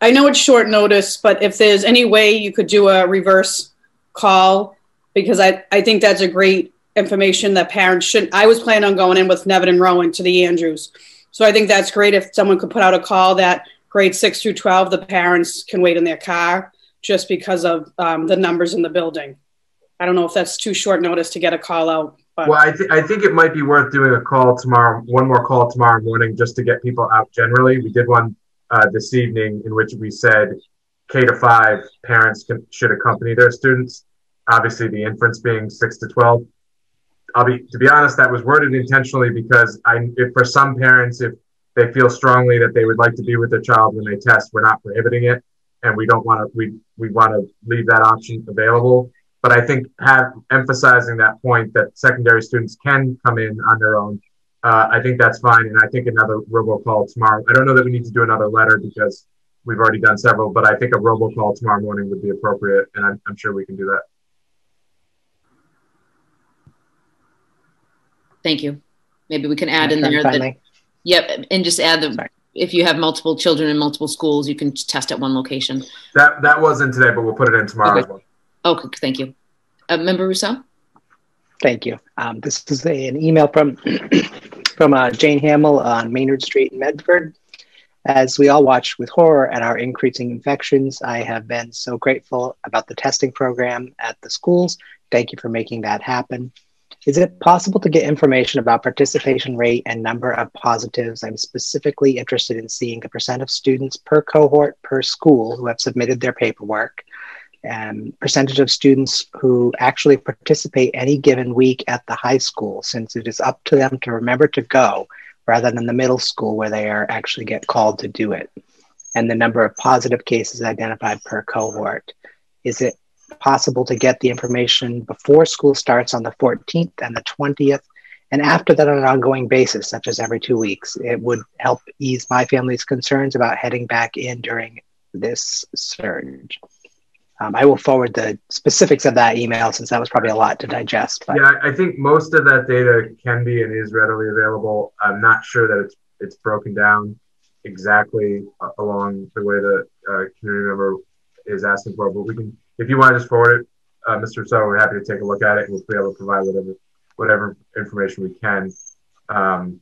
I know it's short notice, but if there's any way you could do a reverse call, because I, I think that's a great information that parents should. I was planning on going in with Nevin and Rowan to the Andrews. So I think that's great if someone could put out a call that grade six through 12, the parents can wait in their car just because of um, the numbers in the building. I don't know if that's too short notice to get a call out. But. Well, I, th- I think it might be worth doing a call tomorrow, one more call tomorrow morning just to get people out generally. We did one uh, this evening in which we said K to five parents can, should accompany their students. Obviously, the inference being six to 12. I'll be, to be honest, that was worded intentionally because I, if for some parents, if they feel strongly that they would like to be with their child when they test, we're not prohibiting it. And we don't want to, we, we want to leave that option available. But I think have, emphasizing that point that secondary students can come in on their own uh, I think that's fine. And I think another robocall tomorrow. I don't know that we need to do another letter because we've already done several, but I think a robocall tomorrow morning would be appropriate, and I'm, I'm sure we can do that. Thank you. Maybe we can add in there that. Yep, and just add the Sorry. if you have multiple children in multiple schools, you can test at one location. That that wasn't today, but we'll put it in tomorrow okay. as. Okay, thank you. Uh, Member Ruseau. Thank you. Um, this is a, an email from *clears throat* from uh, Jane Hamill on Maynard Street in Medford. As we all watch with horror at our increasing infections, I have been so grateful about the testing program at the schools. Thank you for making that happen. Is it possible to get information about participation rate and number of positives? I'm specifically interested in seeing the percent of students per cohort per school who have submitted their paperwork, and percentage of students who actually participate any given week at the high school, since it is up to them to remember to go rather than the middle school where they are actually get called to do it. And the number of positive cases identified per cohort. Is it possible to get the information before school starts on the 14th and the 20th? And after that, on an ongoing basis, such as every two weeks, it would help ease my family's concerns about heading back in during this surge. Um, I will forward the specifics of that email since that was probably a lot to digest. But. Yeah, I think most of that data can be and is readily available. I'm not sure that it's it's broken down exactly along the way the uh, community member is asking for, but we can, if you want to just forward it, uh, Mr. So, we're happy to take a look at it and we'll be able to provide whatever whatever information we can. Um,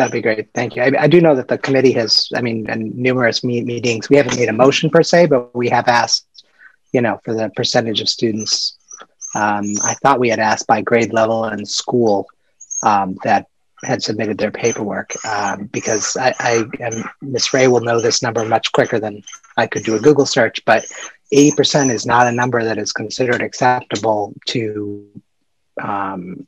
That'd be great. Thank you. I, I, do know that the committee has, I mean, in numerous meet meetings, we haven't made a motion per se, but we have asked, you know, for the percentage of students. Um, I thought we had asked by grade level and school um, that had submitted their paperwork um, because I, I and Ms. Ray will know this number much quicker than I could do a Google search. But 80% is not a number that is considered acceptable to um,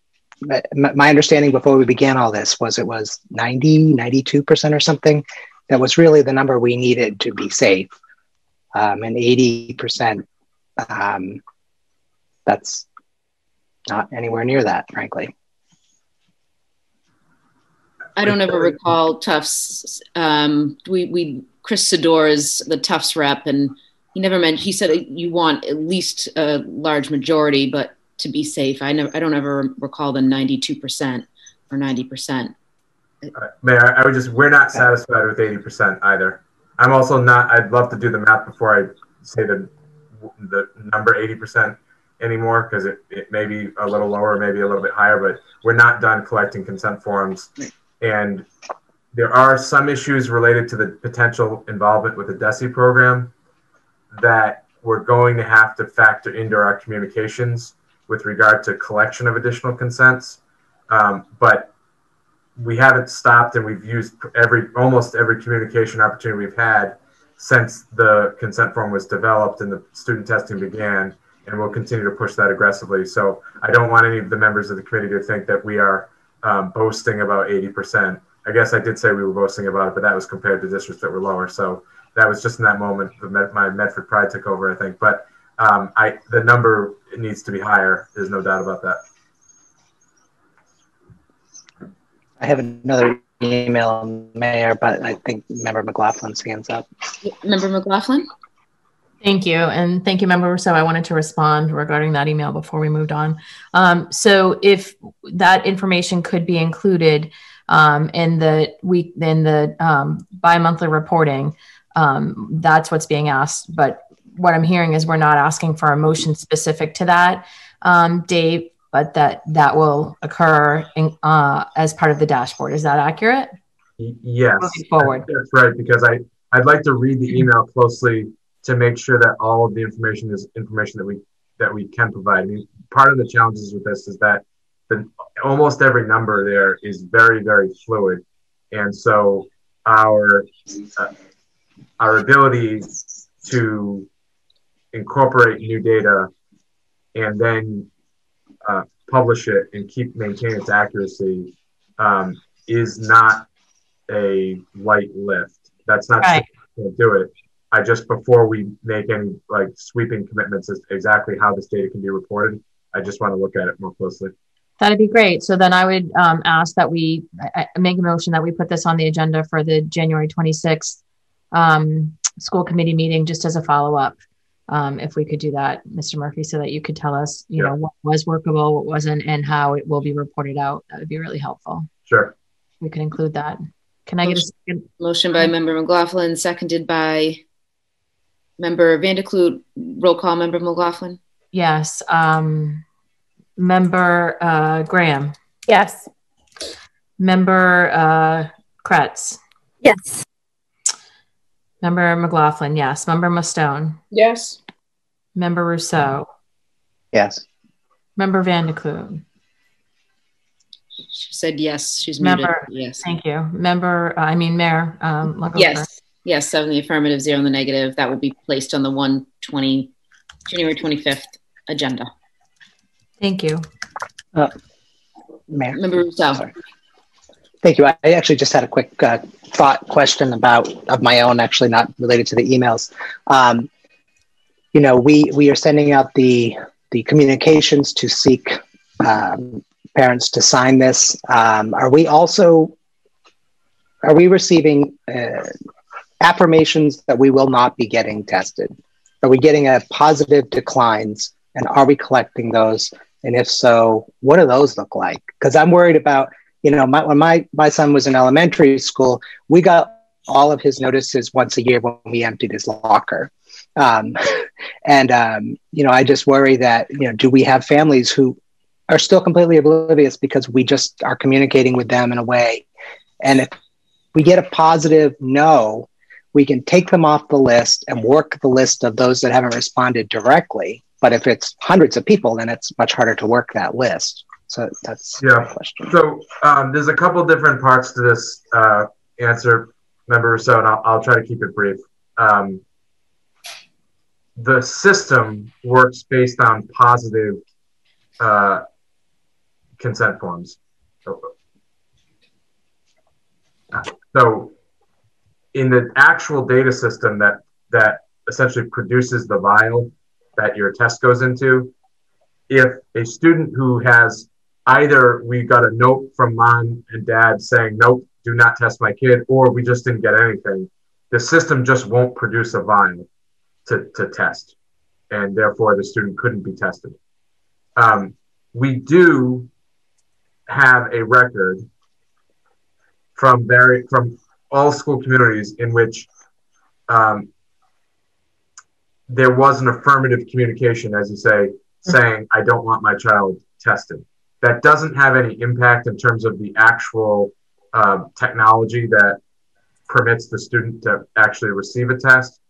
my understanding before we began all this was it was 90 92% or something that was really the number we needed to be safe. Um, and 80% um, that's not anywhere near that frankly. I don't ever recall tufts um, we, we chris sador is the tufts rep and he never mentioned he said you want at least a large majority but to be safe i never i don't ever recall the 92% or 90% uh, Mayor, I would just, we're not satisfied with 80% either. I'm also not, I'd love to do the math before I say the, the number 80% anymore because it, it may be a little lower, maybe a little bit higher, but we're not done collecting consent forms. And there are some issues related to the potential involvement with the DESE program that we're going to have to factor into our communications with regard to collection of additional consents. Um, but we haven't stopped and we've used every almost every communication opportunity we've had since the consent form was developed and the student testing began and we'll continue to push that aggressively. So i don't want any of the members of the committee to think that we are um, boasting about 80% i guess i did say we were boasting about it but that was compared to districts that were lower. So that was just in that moment my medford pride took over i think. But um, I, the number needs to be higher there's no doubt about that I have another email, Mayor, but I think Member McLaughlin's hands up. Member McLaughlin? Thank you. And thank you, Member Ruseau. I wanted to respond regarding that email before we moved on. Um, so if that information could be included um, in the week, in the um, bi-monthly reporting, um, that's what's being asked. But what I'm hearing is we're not asking for a motion specific to that. Um, Dave, but that that will occur in, uh, as part of the dashboard. Is that accurate? Yes. Moving forward. That's right, because I, I'd like to read the email closely to make sure that all of the information is information that we that we can provide. I mean, part of the challenges with this is that the, almost every number there is very, very fluid. And so our uh, our ability to incorporate new data and then uh, publish it and keep maintain its accuracy um, is not a light lift. That's not right. to do it. I just before we make any like sweeping commitments as exactly how this data can be reported, I just want to look at it more closely. That'd be great. So then I would um, ask that we I, I make a motion that we put this on the agenda for the January 26th um, school committee meeting just as a follow up um, if we could do that, Mr. Murphy, so that you could tell us, you yeah. know, what was workable, what wasn't, and how it will be reported out. That would be really helpful. Sure. We could include that. Can I get a second? Motion by Member McLaughlin, seconded by Member Van der Kloot. Roll call, Member McLaughlin. Yes. Um, Member uh, Graham. Yes. Member uh, Kreatz. Yes. Member McLaughlin, yes. Member Mustone. Yes. Member Ruseau. Yes. Member Van der Kloot. She said yes. She's Member, muted. Yes. Thank you. Member, uh, I mean Mayor. Um, yes. Yes. Seven the affirmative, zero in the negative. That will be placed on the 120 January 25th agenda. Thank you. Uh, Mayor. Member Rousseau. Sorry. Thank you. I actually just had a quick uh, thought question about of my own, actually not related to the emails. Um, you know, we we are sending out the the communications to seek um, parents to sign this. Um, are we also are we receiving uh, affirmations that we will not be getting tested? Are we getting a positive declines, and are we collecting those? And if so, what do those look like? Because I'm worried about you know, my, when my, my son was in elementary school, we got all of his notices once a year when we emptied his locker. Um, and, um, you know, I just worry that, you know, do we have families who are still completely oblivious because we just are communicating with them in a way. And if we get a positive no, we can take them off the list and work the list of those that haven't responded directly. But if it's hundreds of people, then it's much harder to work that list. So that's yeah. question. So um, there's a couple different parts to this uh, answer, member. So, and I'll, I'll, try to keep it brief. Um, the system works based on positive uh, consent forms. So, in the actual data system that that essentially produces the vial that your test goes into, if a student who has either we got a note from mom and dad saying nope, do not test my kid, or we just didn't get anything, the system just won't produce a vial to, to test, and therefore the student couldn't be tested. Um, we do have a record from very from all school communities in which um, there was an affirmative communication, as you say, saying, I don't want my child tested. That doesn't have any impact in terms of the actual uh, technology that permits the student to actually receive a test.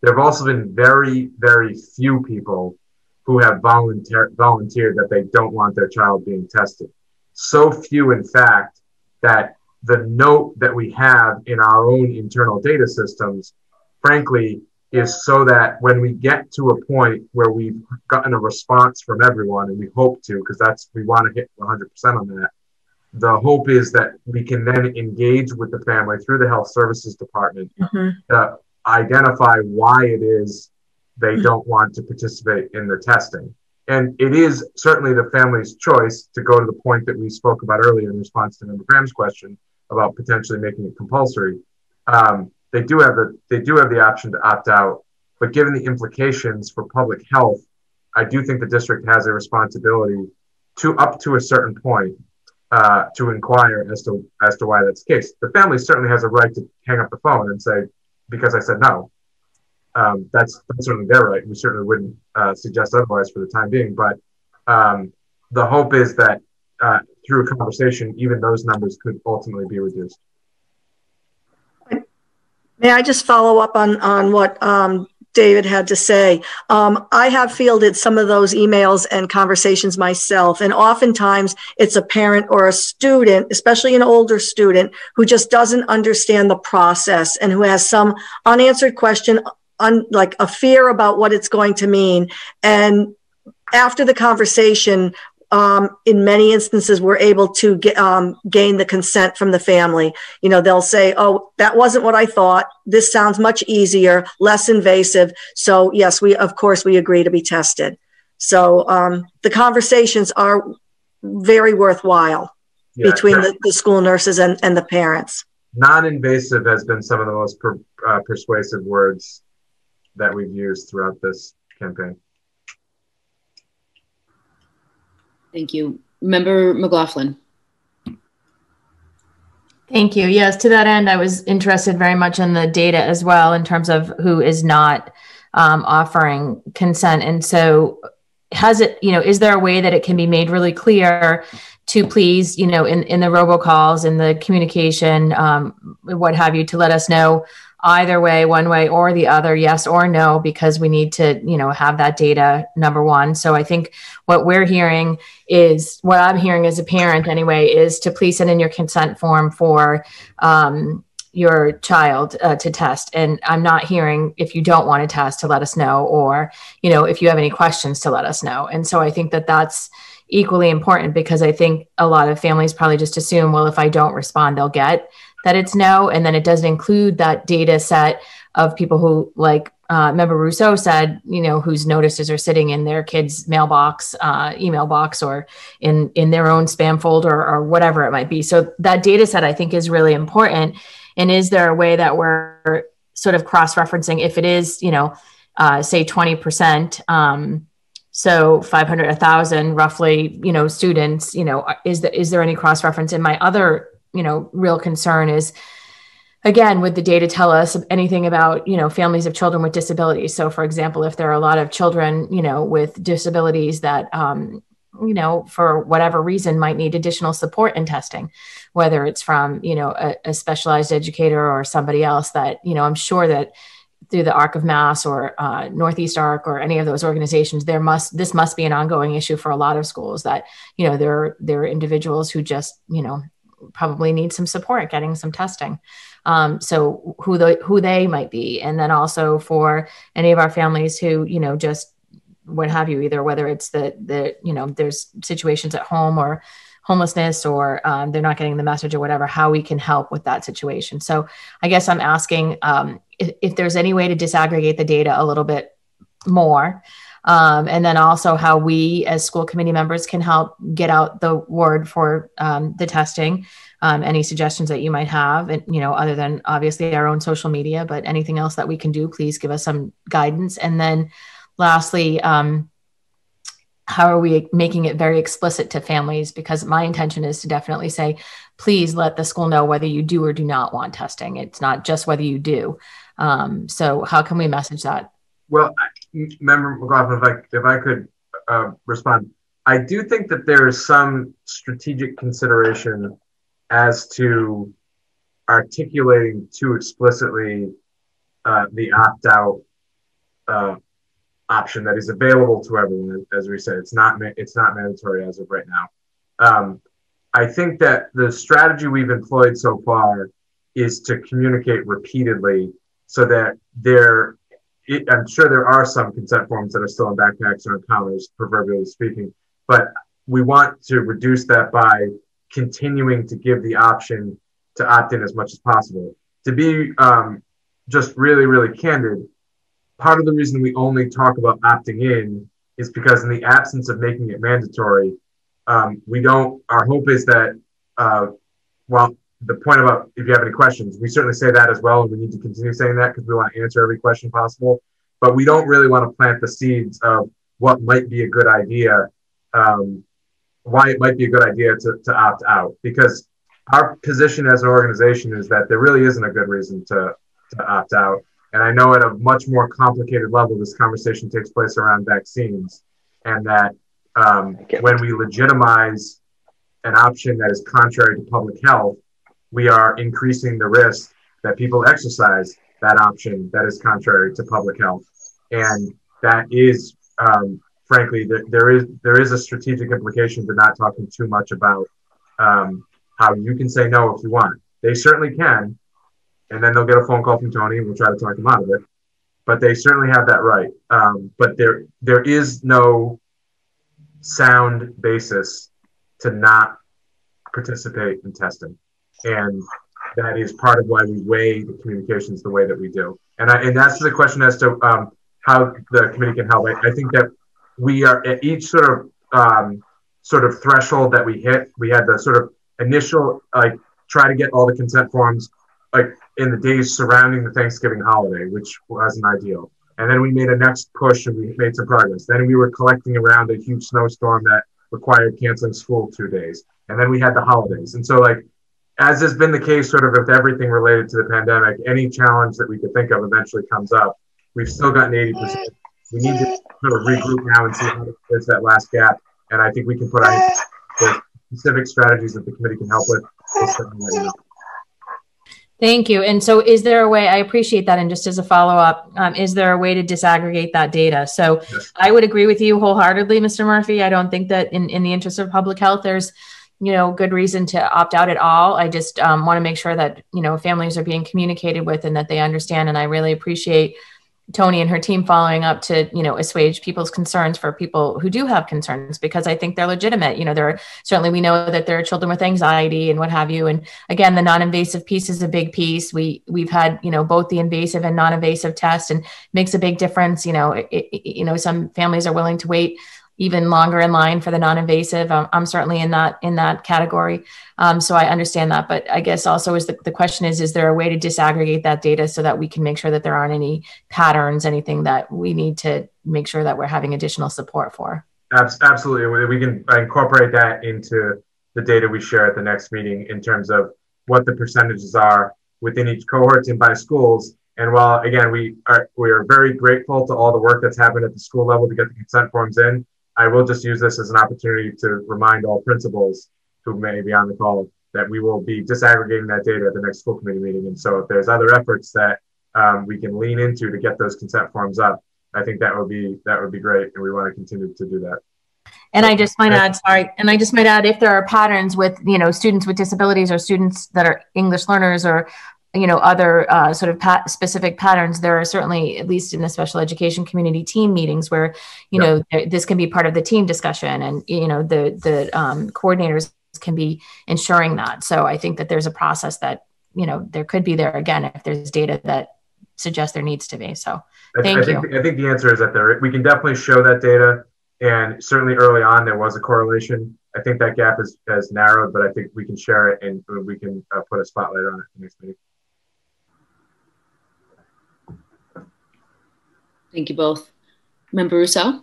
There have also been very, very few people who have volunteer, volunteered that they don't want their child being tested. So few, in fact, that the note that we have in our own internal data systems, frankly, is so that when we get to a point where we've gotten a response from everyone, and we hope to, because that's we want to hit 100% on that. The hope is that we can then engage with the family through the health services department mm-hmm. to identify why it is they mm-hmm. don't want to participate in the testing. And it is certainly the family's choice to go to the point that we spoke about earlier in response to Member Graham's question about potentially making it compulsory. Um, they do have the they do have the option to opt out, but given the implications for public health, I do think the district has a responsibility to up to a certain point uh, to inquire as to as to why that's the case. The family certainly has a right to hang up the phone and say, because I said no. Um, that's that's certainly their right. We certainly wouldn't uh, suggest otherwise for the time being. But um, the hope is that uh, through a conversation, even those numbers could ultimately be reduced. May I just follow up on, on what um, David had to say? Um, I have fielded some of those emails and conversations myself, and oftentimes it's a parent or a student, especially an older student, who just doesn't understand the process and who has some unanswered question, un, like a fear about what it's going to mean. And after the conversation, um, in many instances, we're able to get, um, gain the consent from the family. You know, they'll say, "Oh, that wasn't what I thought. This sounds much easier, less invasive." So, yes, we of course we agree to be tested. So um, the conversations are very worthwhile yeah, between the, the, school nurses and, and the parents. Non-invasive has been some of the most per, uh, persuasive words that we've used throughout this campaign. Thank you. Member McLaughlin. Thank you. Yes, to that end, I was interested very much in the data as well in terms of who is not um, offering consent. And so, has it, you know, is there a way that it can be made really clear to please, you know, in, in the robocalls, in the communication, um, what have you, to let us know either way, one way or the other, yes or no, because we need to, you know, have that data number one. So I think what we're hearing is what I'm hearing as a parent anyway is to please send in your consent form for um, your child uh, to test. And I'm not hearing if you don't want to test to let us know, or, you know, if you have any questions to let us know. And so I think that that's equally important because I think a lot of families probably just assume, well, if I don't respond, they'll get that it's no. And then it doesn't include that data set of people who, like uh, member Ruseau said, you know, whose notices are sitting in their kids' mailbox, uh, email box, or in in their own spam folder or whatever it might be. So that data set, I think, is really important. And is there a way that we're sort of cross referencing if it is, you know, uh, say twenty percent? Um, so 500 1000 roughly you know students you know is there is there any cross reference in my other you know real concern is again would the data tell us anything about you know families of children with disabilities? So for example if there are a lot of children you know with disabilities that um, you know for whatever reason might need additional support in testing whether it's from you know a, a specialized educator or somebody else that you know i'm sure that through the arc of mass or uh, northeast arc or any of those organizations there must this must be an ongoing issue for a lot of schools that you know there there are individuals who just you know probably need some support getting some testing. Um, so who the who they might be, and then also for any of our families who you know just what have you, either whether it's the the you know there's situations at home or homelessness or um, they're not getting the message or whatever, how we can help with that situation. So I guess I'm asking um, if, if, there's any way to disaggregate the data a little bit more. Um, and then also how we as school committee members can help get out the word for um, the testing. Um, any suggestions that you might have, and you know, other than obviously our own social media, but anything else that we can do, please give us some guidance. And then, lastly, um, how are we making it very explicit to families? Because my intention is to definitely say, please let the school know whether you do or do not want testing. It's not just whether you do. Um, so how can we message that? Well, Member McLaughlin, if I, if I could uh, respond, I do think that there is some strategic consideration as to articulating too explicitly uh, the opt out uh, option that is available to everyone. As we said, it's not it's not mandatory as of right now. Um, I think that the strategy we've employed so far is to communicate repeatedly so that there. It, I'm sure there are some consent forms that are still in backpacks or in counters, proverbially speaking, but we want to reduce that by continuing to give the option to opt in as much as possible. To be um, just really, really candid, part of the reason we only talk about opting in is because in the absence of making it mandatory, um, we don't. Our hope is that, uh, well, the point about if you have any questions, we certainly say that as well, and we need to continue saying that because we want to answer every question possible. But we don't really want to plant the seeds of what might be a good idea, um, why it might be a good idea to, to opt out, because our position as an organization is that there really isn't a good reason to, to opt out. And I know at a much more complicated level, this conversation takes place around vaccines, and that um, when we legitimize an option that is contrary to public health, we are increasing the risk that people exercise that option that is contrary to public health. And that is, um, frankly, there, is there is a strategic implication to not talking too much about um, how you can say no if you want. They certainly can, and then they'll get a phone call from Tony, and we'll try to talk them out of it. But they certainly have that right. Um, but there there is no sound basis to not participate in testing, and that is part of why we weigh the communications the way that we do. And I, and that's the question as to um, how the committee can help. I, I, think that we are at each sort of um, sort of threshold that we hit. We had the sort of initial like try to get all the consent forms like in the days surrounding the Thanksgiving holiday, which wasn't ideal. And then we made a next push and we made some progress. Then we were collecting around a huge snowstorm that required canceling school two days. And then we had the holidays. And so, like, as has been the case sort of with everything related to the pandemic, any challenge that we could think of eventually comes up. We've still gotten 80%. We need to sort of regroup now and see how to close that last gap. And I think we can put on specific strategies that the committee can help with. Thank you. And so, is there a way? I appreciate that. And just as a follow up, um, is there a way to disaggregate that data? So, yes. I would agree with you wholeheartedly, Mr. Murphy. I don't think that in, in the interest of public health, there's you know good reason to opt out at all. I just um, want to make sure that you know families are being communicated with and that they understand. And I really appreciate Tony and her team following up to, you know, assuage people's concerns for people who do have concerns because I think they're legitimate. You know, there are certainly we know that there are children with anxiety and what have you. And again, the non-invasive piece is a big piece. We we've had, you know, both the invasive and non-invasive tests and makes a big difference. You know, it, it, you know, some families are willing to wait even longer in line for the non-invasive. I'm, I'm certainly in that in that category, um, so I understand that. But I guess also is the, the question is: is there a way to disaggregate that data so that we can make sure that there aren't any patterns, anything that we need to make sure that we're having additional support for? Absolutely, we can incorporate that into the data we share at the next meeting in terms of what the percentages are within each cohort and by schools. And while again we are we are very grateful to all the work that's happened at the school level to get the consent forms in, I will just use this as an opportunity to remind all principals who may be on the call that we will be disaggregating that data at the next school committee meeting. And so if there's other efforts that um, we can lean into to get those consent forms up, I think that would be that would be great, and we want to continue to do that. And I just might add, sorry, and I just might add if there are patterns with, you know, students with disabilities or students that are English learners or, you know, other uh, sort of pat- specific patterns, there are certainly, at least in the special education community team meetings where, you know, this can be part of the team discussion and, you know, the, the um, coordinators can be ensuring that. So I think that there's a process that, you know, there could be there again if there's data that suggests there needs to be. So thank I, you. think, I think the answer is that there, we can definitely show that data and certainly early on, there was a correlation. I think that gap is, has narrowed, but I think we can share it and we can uh, put a spotlight on it next meeting. Thank you both. Member Ruseau?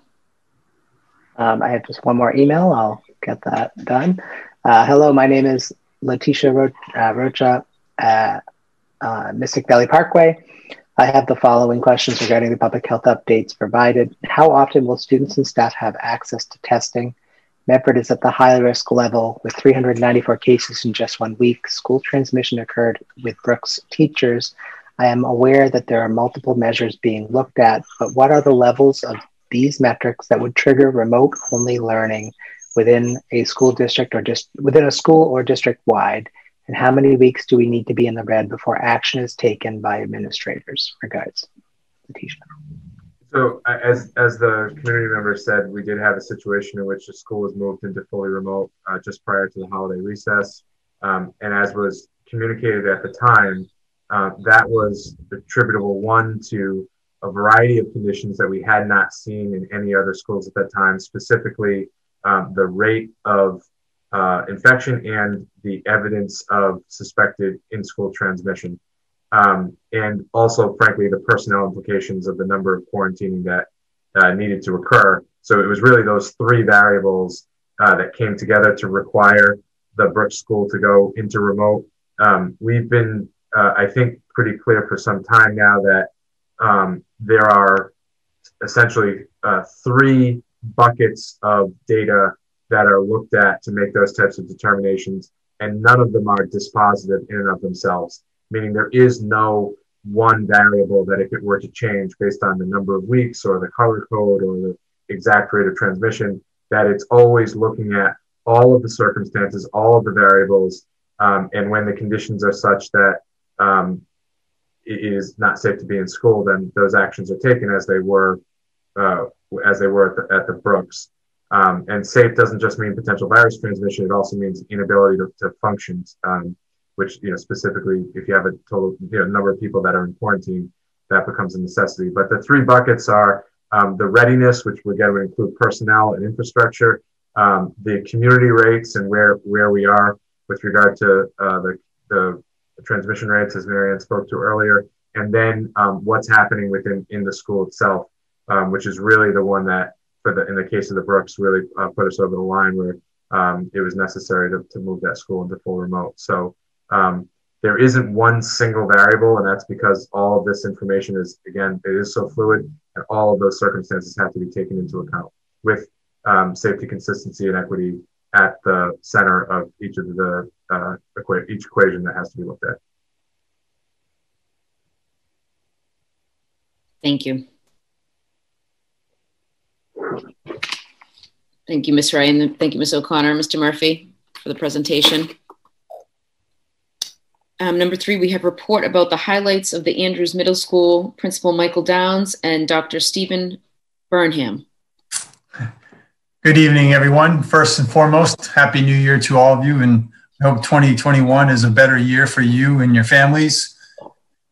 Um, I have just one more email. I'll get that done. Uh, hello, my name is Letitia Ro- uh, Rocha at uh, Mystic Valley Parkway. I have the following questions regarding the public health updates provided. How often will students and staff have access to testing? Medford is at the high risk level with 394 cases in just one week. School transmission occurred with Brooks teachers. I am aware that there are multiple measures being looked at, but what are the levels of these metrics that would trigger remote only learning within a school district or just within a school or district wide? And how many weeks do we need to be in the red before action is taken by administrators? Regards, Letitia. So as, as the community member said, we did have a situation in which the school was moved into fully remote uh, just prior to the holiday recess. Um, and as was communicated at the time, uh, that was attributable one to a variety of conditions that we had not seen in any other schools at that time, specifically um, the rate of uh, infection and the evidence of suspected in-school transmission. Um, and also, frankly, the personnel implications of the number of quarantining that uh, needed to occur. So it was really those three variables uh, that came together to require the Brooks School to go into remote. Um, we've been, uh, I think, pretty clear for some time now that um, there are essentially uh, three buckets of data that are looked at to make those types of determinations, and none of them are dispositive in and of themselves, meaning there is no one variable that if it were to change based on the number of weeks or the color code or the exact rate of transmission, that it's always looking at all of the circumstances, all of the variables, um, and when the conditions are such that um, is not safe to be in school, then those actions are taken as they were uh, as they were at the, at the Brooks. Um, and safe doesn't just mean potential virus transmission; it also means inability to, to function. Um, which you know specifically, if you have a total you know, number of people that are in quarantine, that becomes a necessity. But the three buckets are um, the readiness, which again would include personnel and infrastructure, um, the community rates, and where where we are with regard to uh, the, the transmission rates, as Marian spoke to earlier, and then um, what's happening within in the school itself, um, which is really the one that for the in the case of the Brooks really uh, put us over the line where um, it was necessary to, to move that school into full remote. So um, there isn't one single variable, and that's because all of this information is again it is so fluid, and all of those circumstances have to be taken into account with um, safety, consistency, and equity at the center of each of the uh, equa- each equation that has to be looked at. Thank you. Thank you, Ms. Ryan. Thank you, Ms. O'Connor, Mr. Murphy, for the presentation. Um, number three, we have report about the highlights of the Andrews Middle School Principal Michael Downs and Dr. Stephen Burnham. Good evening, everyone. First and foremost, Happy New Year to all of you, and I hope 2021 is a better year for you and your families.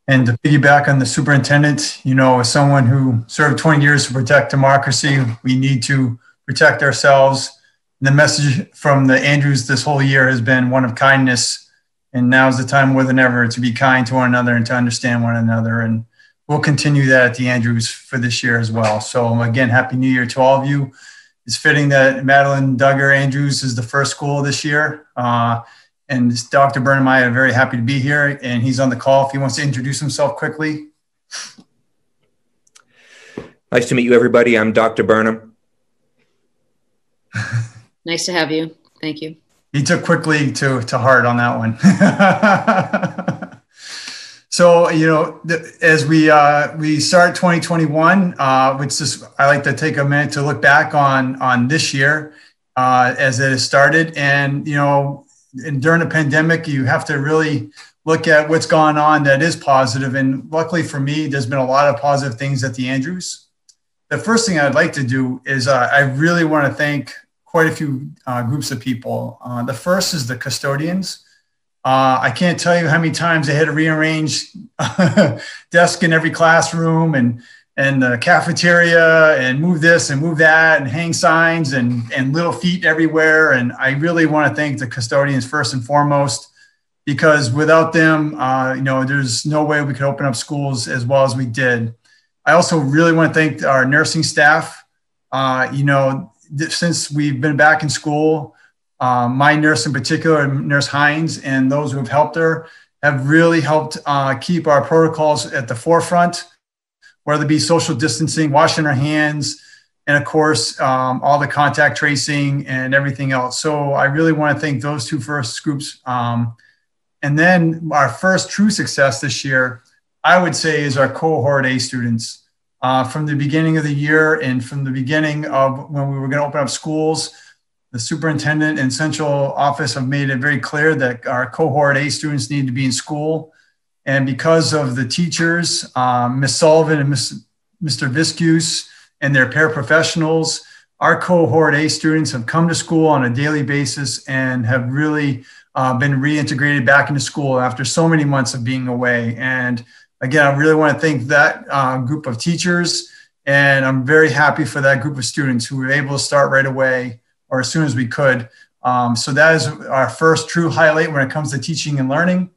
And to piggyback on the superintendent, you know, as someone who served 20 years to protect democracy, we need to protect ourselves. And the message from the Andrews this whole year has been one of kindness. And now is the time more than ever to be kind to one another and to understand one another. And we'll continue that at the Andrews for this year as well. So, again, Happy New Year to all of you. It's fitting that Madeleine Dugger Andrews is the first school this year. Uh, and Dr. Burnham, I am very happy to be here, and he's on the call if he wants to introduce himself quickly. Nice to meet you, everybody. I'm Dr. Burnham. *laughs* nice to have you. Thank you. He took quickly to, to heart on that one. *laughs* So you know, th- as we uh, we start 2021, uh, which is I like to take a minute to look back on on this year uh, as it has started, and you know, and during the pandemic, you have to really look at what's gone on that is positive. And luckily for me, there's been a lot of positive things at the Andrews. The first thing I'd like to do is uh, I really want to thank quite a few uh, groups of people. Uh, the first is the custodians. Uh, I can't tell you how many times they had to rearrange *laughs* desk in every classroom and and the cafeteria and move this and move that and hang signs and and little feet everywhere. And I really want to thank the custodians first and foremost because without them, uh, you know, there's no way we could open up schools as well as we did. I also really want to thank our nursing staff. Uh, you know, since we've been back in school, um, my nurse in particular, Nurse Hines, and those who have helped her have really helped uh, keep our protocols at the forefront, whether it be social distancing, washing our hands, and of course, um, all the contact tracing and everything else. So I really want to thank those two first groups. Um, and then our first true success this year, I would say, is our cohort A students. Uh, from the beginning of the year and from the beginning of when we were going to open up schools, the superintendent and central office have made it very clear that our cohort A students need to be in school. And because of the teachers, um, Ms. Sullivan and Ms. Mr. Viscus and their paraprofessionals, our cohort A students have come to school on a daily basis and have really uh, been reintegrated back into school after so many months of being away. And again, I really want to thank that uh, group of teachers. And I'm very happy for that group of students who were able to start right away or as soon as we could. Um, so that is our first true highlight when it comes to teaching and learning.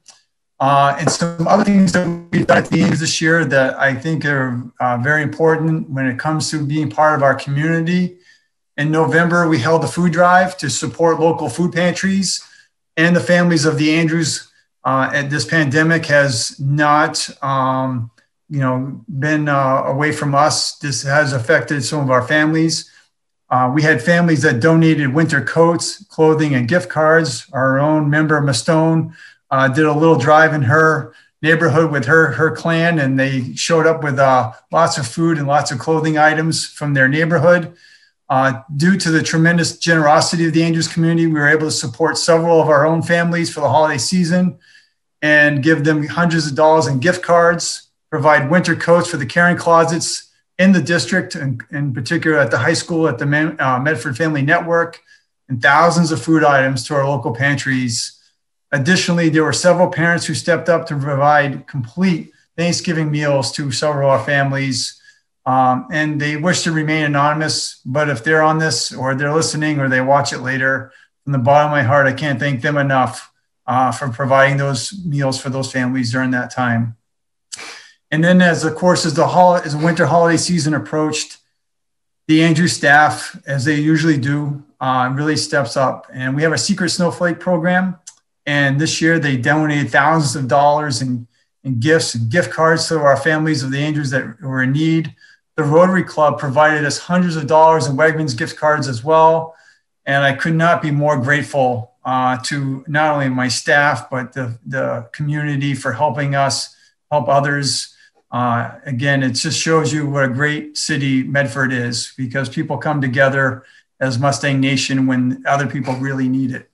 Uh, and some other things that we've done at the end of this year that I think are uh, very important when it comes to being part of our community. In November, we held a food drive to support local food pantries and the families of the Andrews. Uh, and this pandemic has not, um, you know, been uh, away from us. This has affected some of our families. Uh, we had families that donated winter coats, clothing, and gift cards. Our own member, Mustone, uh, did a little drive in her neighborhood with her her clan, and they showed up with uh, lots of food and lots of clothing items from their neighborhood. Uh, due to the tremendous generosity of the Andrews community, we were able to support several of our own families for the holiday season and give them hundreds of dollars in gift cards, provide winter coats for the caring closets in the district, and in particular at the high school, at the uh, Medford Family Network, and thousands of food items to our local pantries. Additionally, there were several parents who stepped up to provide complete Thanksgiving meals to several of our families um, and they wish to remain anonymous. But if they're on this or they're listening or they watch it later, from the bottom of my heart, I can't thank them enough uh, for providing those meals for those families during that time. And then, as of course, as the hol- as winter holiday season approached, the Andrew staff, as they usually do, uh, really steps up. And we have a secret snowflake program. And this year, they donated thousands of dollars in, in gifts and gift cards to our families of the Andrews that were in need. The Rotary Club provided us hundreds of dollars in Wegmans gift cards as well. And I could not be more grateful uh, to not only my staff, but the, the community for helping us help others. Uh, again, it just shows you what a great city Medford is because people come together as Mustang Nation when other people really need it.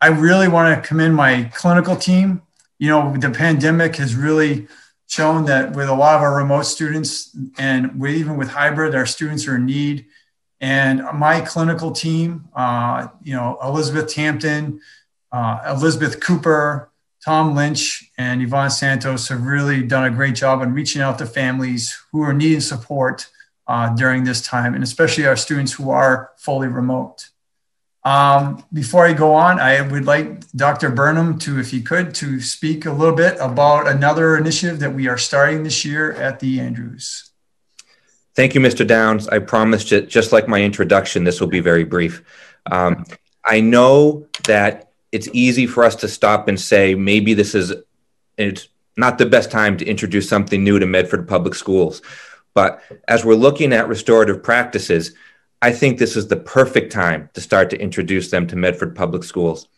I really want to commend my clinical team. You know, the pandemic has really shown that with a lot of our remote students and with, even with hybrid, our students are in need. And my clinical team, uh, you know, Elizabeth Tampton, uh, Elizabeth Cooper, Tom Lynch, and Yvonne Santos have really done a great job in reaching out to families who are needing support uh, during this time, and especially our students who are fully remote. Um, before I go on, I would like Dr. Burnham to, if he could, to speak a little bit about another initiative that we are starting this year at the Andrews. Thank you, Mr. Downs. I promised it, just like my introduction, this will be very brief. Um, I know that it's easy for us to stop and say maybe this is it's not the best time to introduce something new to Medford Public Schools. But as we're looking at restorative practices, I think this is the perfect time to start to introduce them to Medford Public Schools.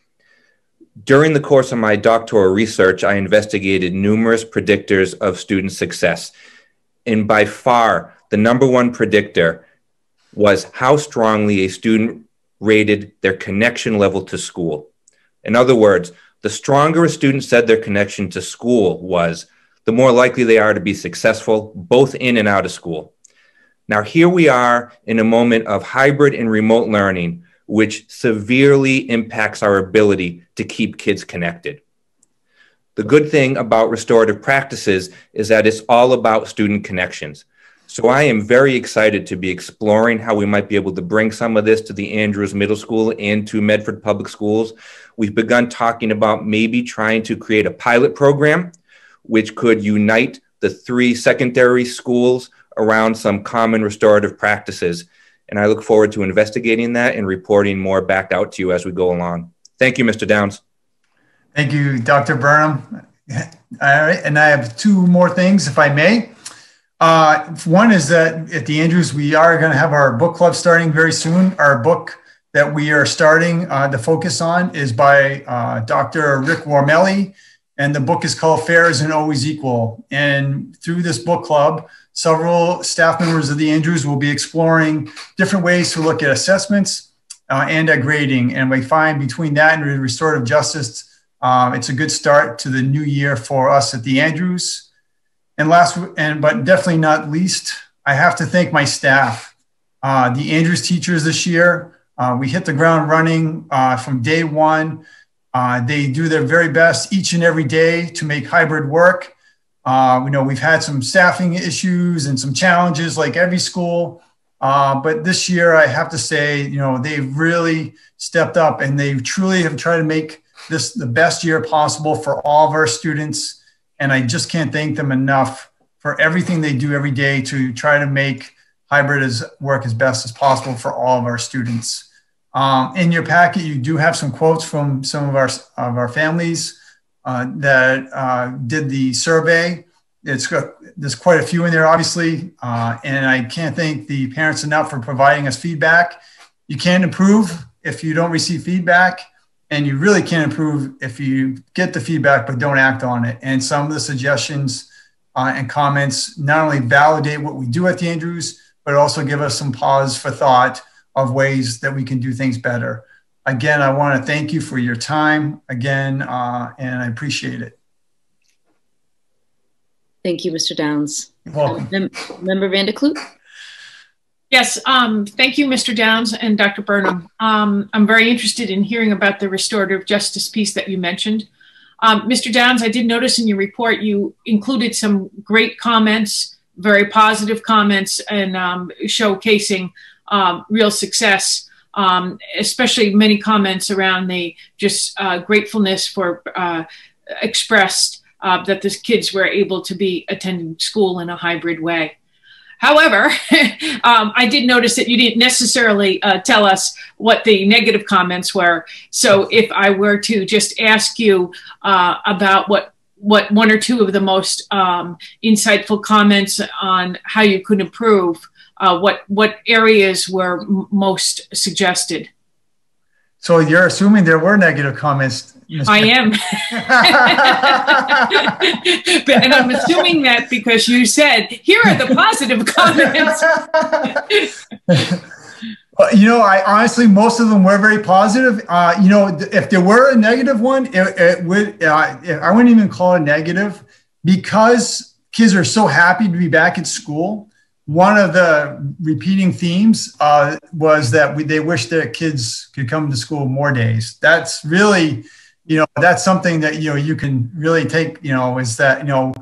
During the course of my doctoral research, I investigated numerous predictors of student success. And by far, the number one predictor was how strongly a student rated their connection level to school. In other words, the stronger a student said their connection to school was, the more likely they are to be successful both in and out of school. Now, here we are in a moment of hybrid and remote learning which severely impacts our ability to keep kids connected. The good thing about restorative practices is that it's all about student connections. So I am very excited to be exploring how we might be able to bring some of this to the Andrews Middle School and to Medford Public Schools. We've begun talking about maybe trying to create a pilot program which could unite the three secondary schools around some common restorative practices and I look forward to investigating that and reporting more back out to you as we go along. Thank you, Mr. Downs. Thank you, Dr. Burnham. All right, and I have two more things, if I may. Uh, one is that at the Andrews, we are going to have our book club starting very soon. Our book that we are starting uh, to focus on is by uh, Dr. Rick Wormeli, and the book is called Fair Isn't Always Equal. And through this book club, Several staff members of the Andrews will be exploring different ways to look at assessments uh, and at grading. And we find between that and restorative justice, um, it's a good start to the new year for us at the Andrews. And last, and but definitely not least, I have to thank my staff. Uh, the Andrews teachers this year, uh, we hit the ground running uh, from day one. Uh, they do their very best each and every day to make hybrid work. Uh, we know we've had some staffing issues and some challenges like every school. Uh, but this year, I have to say, you know, they've really stepped up and they truly have tried to make this the best year possible for all of our students. And I just can't thank them enough for everything they do every day to try to make hybrid as work as best as possible for all of our students. Um, in your packet, you do have some quotes from some of our of our families uh, that uh, did the survey. It's got, there's quite a few in there, obviously, uh, and I can't thank the parents enough for providing us feedback. You can't improve if you don't receive feedback, and you really can't improve if you get the feedback but don't act on it. And some of the suggestions uh, and comments not only validate what we do at the Andrews, but also give us some pause for thought of ways that we can do things better again, I want to thank you for your time again, uh, and I appreciate it. Thank you, Mr. Downs. You're welcome. Mem Member Van der Kloot? Yes, um, thank you, Mr. Downs and Dr. Burnham. Um, I'm very interested in hearing about the restorative justice piece that you mentioned. Um, Mr. Downs, I did notice in your report you included some great comments, very positive comments, and um, showcasing um, real success um, especially many comments around the just uh, gratefulness for uh, expressed uh, that the kids were able to be attending school in a hybrid way. However, *laughs* um, I did notice that you didn't necessarily uh, tell us what the negative comments were. So if I were to just ask you uh, about what what one or two of the most um, insightful comments on how you could improve, uh, what what areas were most suggested? So you're assuming there were negative comments. Ms. I am, *laughs* but, and I'm assuming that because you said here are the positive comments. *laughs* you know, I honestly, most of them were very positive. Uh, you know, if there were a negative one, it, it would, uh, I wouldn't even call it negative because kids are so happy to be back at school one of the repeating themes uh, was that we, they wish their kids could come to school more days. That's really, you know, that's something that you know you can really take. You know, is that you know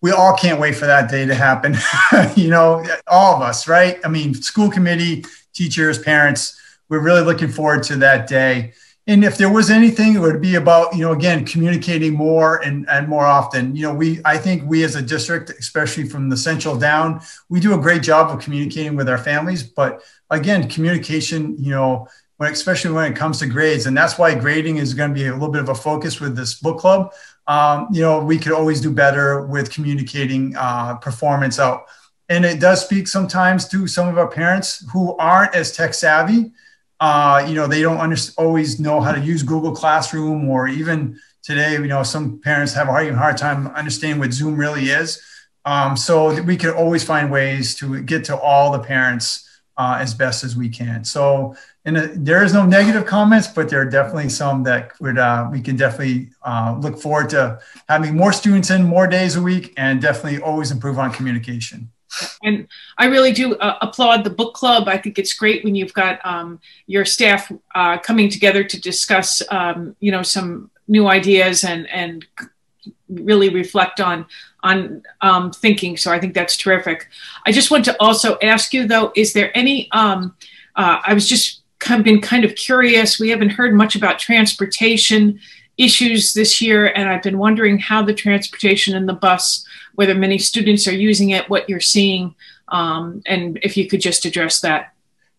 we all can't wait for that day to happen. *laughs* you know, all of us, right? I mean, school committee, teachers, parents, we're really looking forward to that day. And if there was anything it would be about you know again communicating more and, and more often. You know we i think we as a district especially from the central down we do a great job of communicating with our families. But again communication you know when, especially when it comes to grades and that's why grading is going to be a little bit of a focus with this book club. Um, you know we could always do better with communicating uh, performance out and it does speak sometimes to some of our parents who aren't as tech savvy uh, you know, they don't under- always know how to use Google Classroom or even today, you know, some parents have a hard, time understanding what Zoom really is. Um, so we can always find ways to get to all the parents uh, as best as we can. So and a, there is no negative comments, but there are definitely some that would uh, we can definitely uh, look forward to having more students in more days a week and definitely always improve on communication. And I really do uh, applaud the book club. I think it's great when you've got um, your staff uh, coming together to discuss, um, you know, some new ideas and and really reflect on on um, thinking. So I think that's terrific. I just want to also ask you though, is there any? Um, uh, I was just kind of been kind of curious. We haven't heard much about transportation issues this year, and I've been wondering how the transportation and the bus whether many students are using it, what you're seeing, um, and if you could just address that.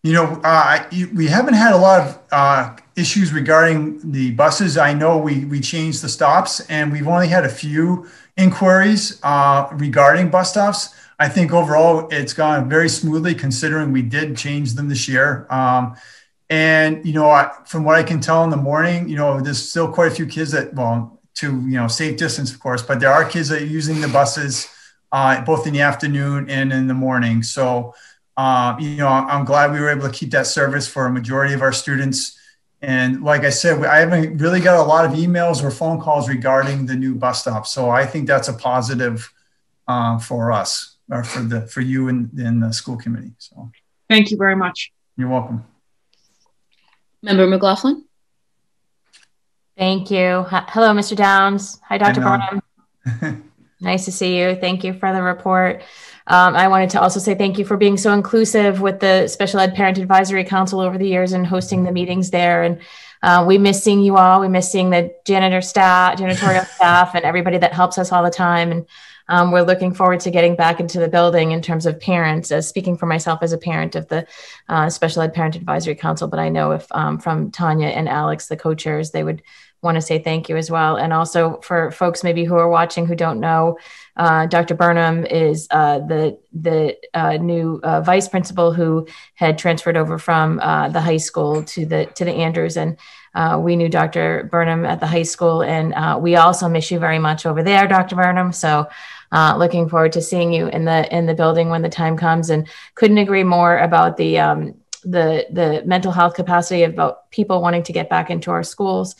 You know, uh, we haven't had a lot of uh, issues regarding the buses. I know we, we changed the stops and we've only had a few inquiries uh, regarding bus stops. I think overall it's gone very smoothly considering we did change them this year. Um, and, you know, I, from what I can tell in the morning, you know, there's still quite a few kids that, well, to you know safe distance, of course. But there are kids that are using the buses uh, both in the afternoon and in the morning. So uh, you know, I'm glad we were able to keep that service for a majority of our students. And like I said, I haven't really got a lot of emails or phone calls regarding the new bus stop. So I think that's a positive uh, for us or for the for you and, and the school committee. So thank you very much. You're welcome. Member McLaughlin. Thank you. Hello, Mr. Downs. Hi, Dr. Burnham. *laughs* nice to see you. Thank you for the report. Um, I wanted to also say thank you for being so inclusive with the Special Ed Parent Advisory Council over the years and hosting the meetings there. And uh, we miss seeing you all. We miss seeing the janitor staff, janitorial *laughs* staff, and everybody that helps us all the time. And um, we're looking forward to getting back into the building in terms of parents, as speaking for myself as a parent of the uh, Special Ed Parent Advisory Council. But I know if um, from Tanya and Alex, the co-chairs, they would want to say thank you as well. And also for folks maybe who are watching who don't know, uh, Dr. Burnham is uh, the the uh, new uh, vice principal who had transferred over from uh, the high school to the to the Andrews, and uh, we knew Dr. Burnham at the high school, and we also miss you very much over there, Dr. Burnham. So. looking forward to seeing you in the in the building when the time comes, and couldn't agree more about the um, the the mental health capacity about people wanting to get back into our schools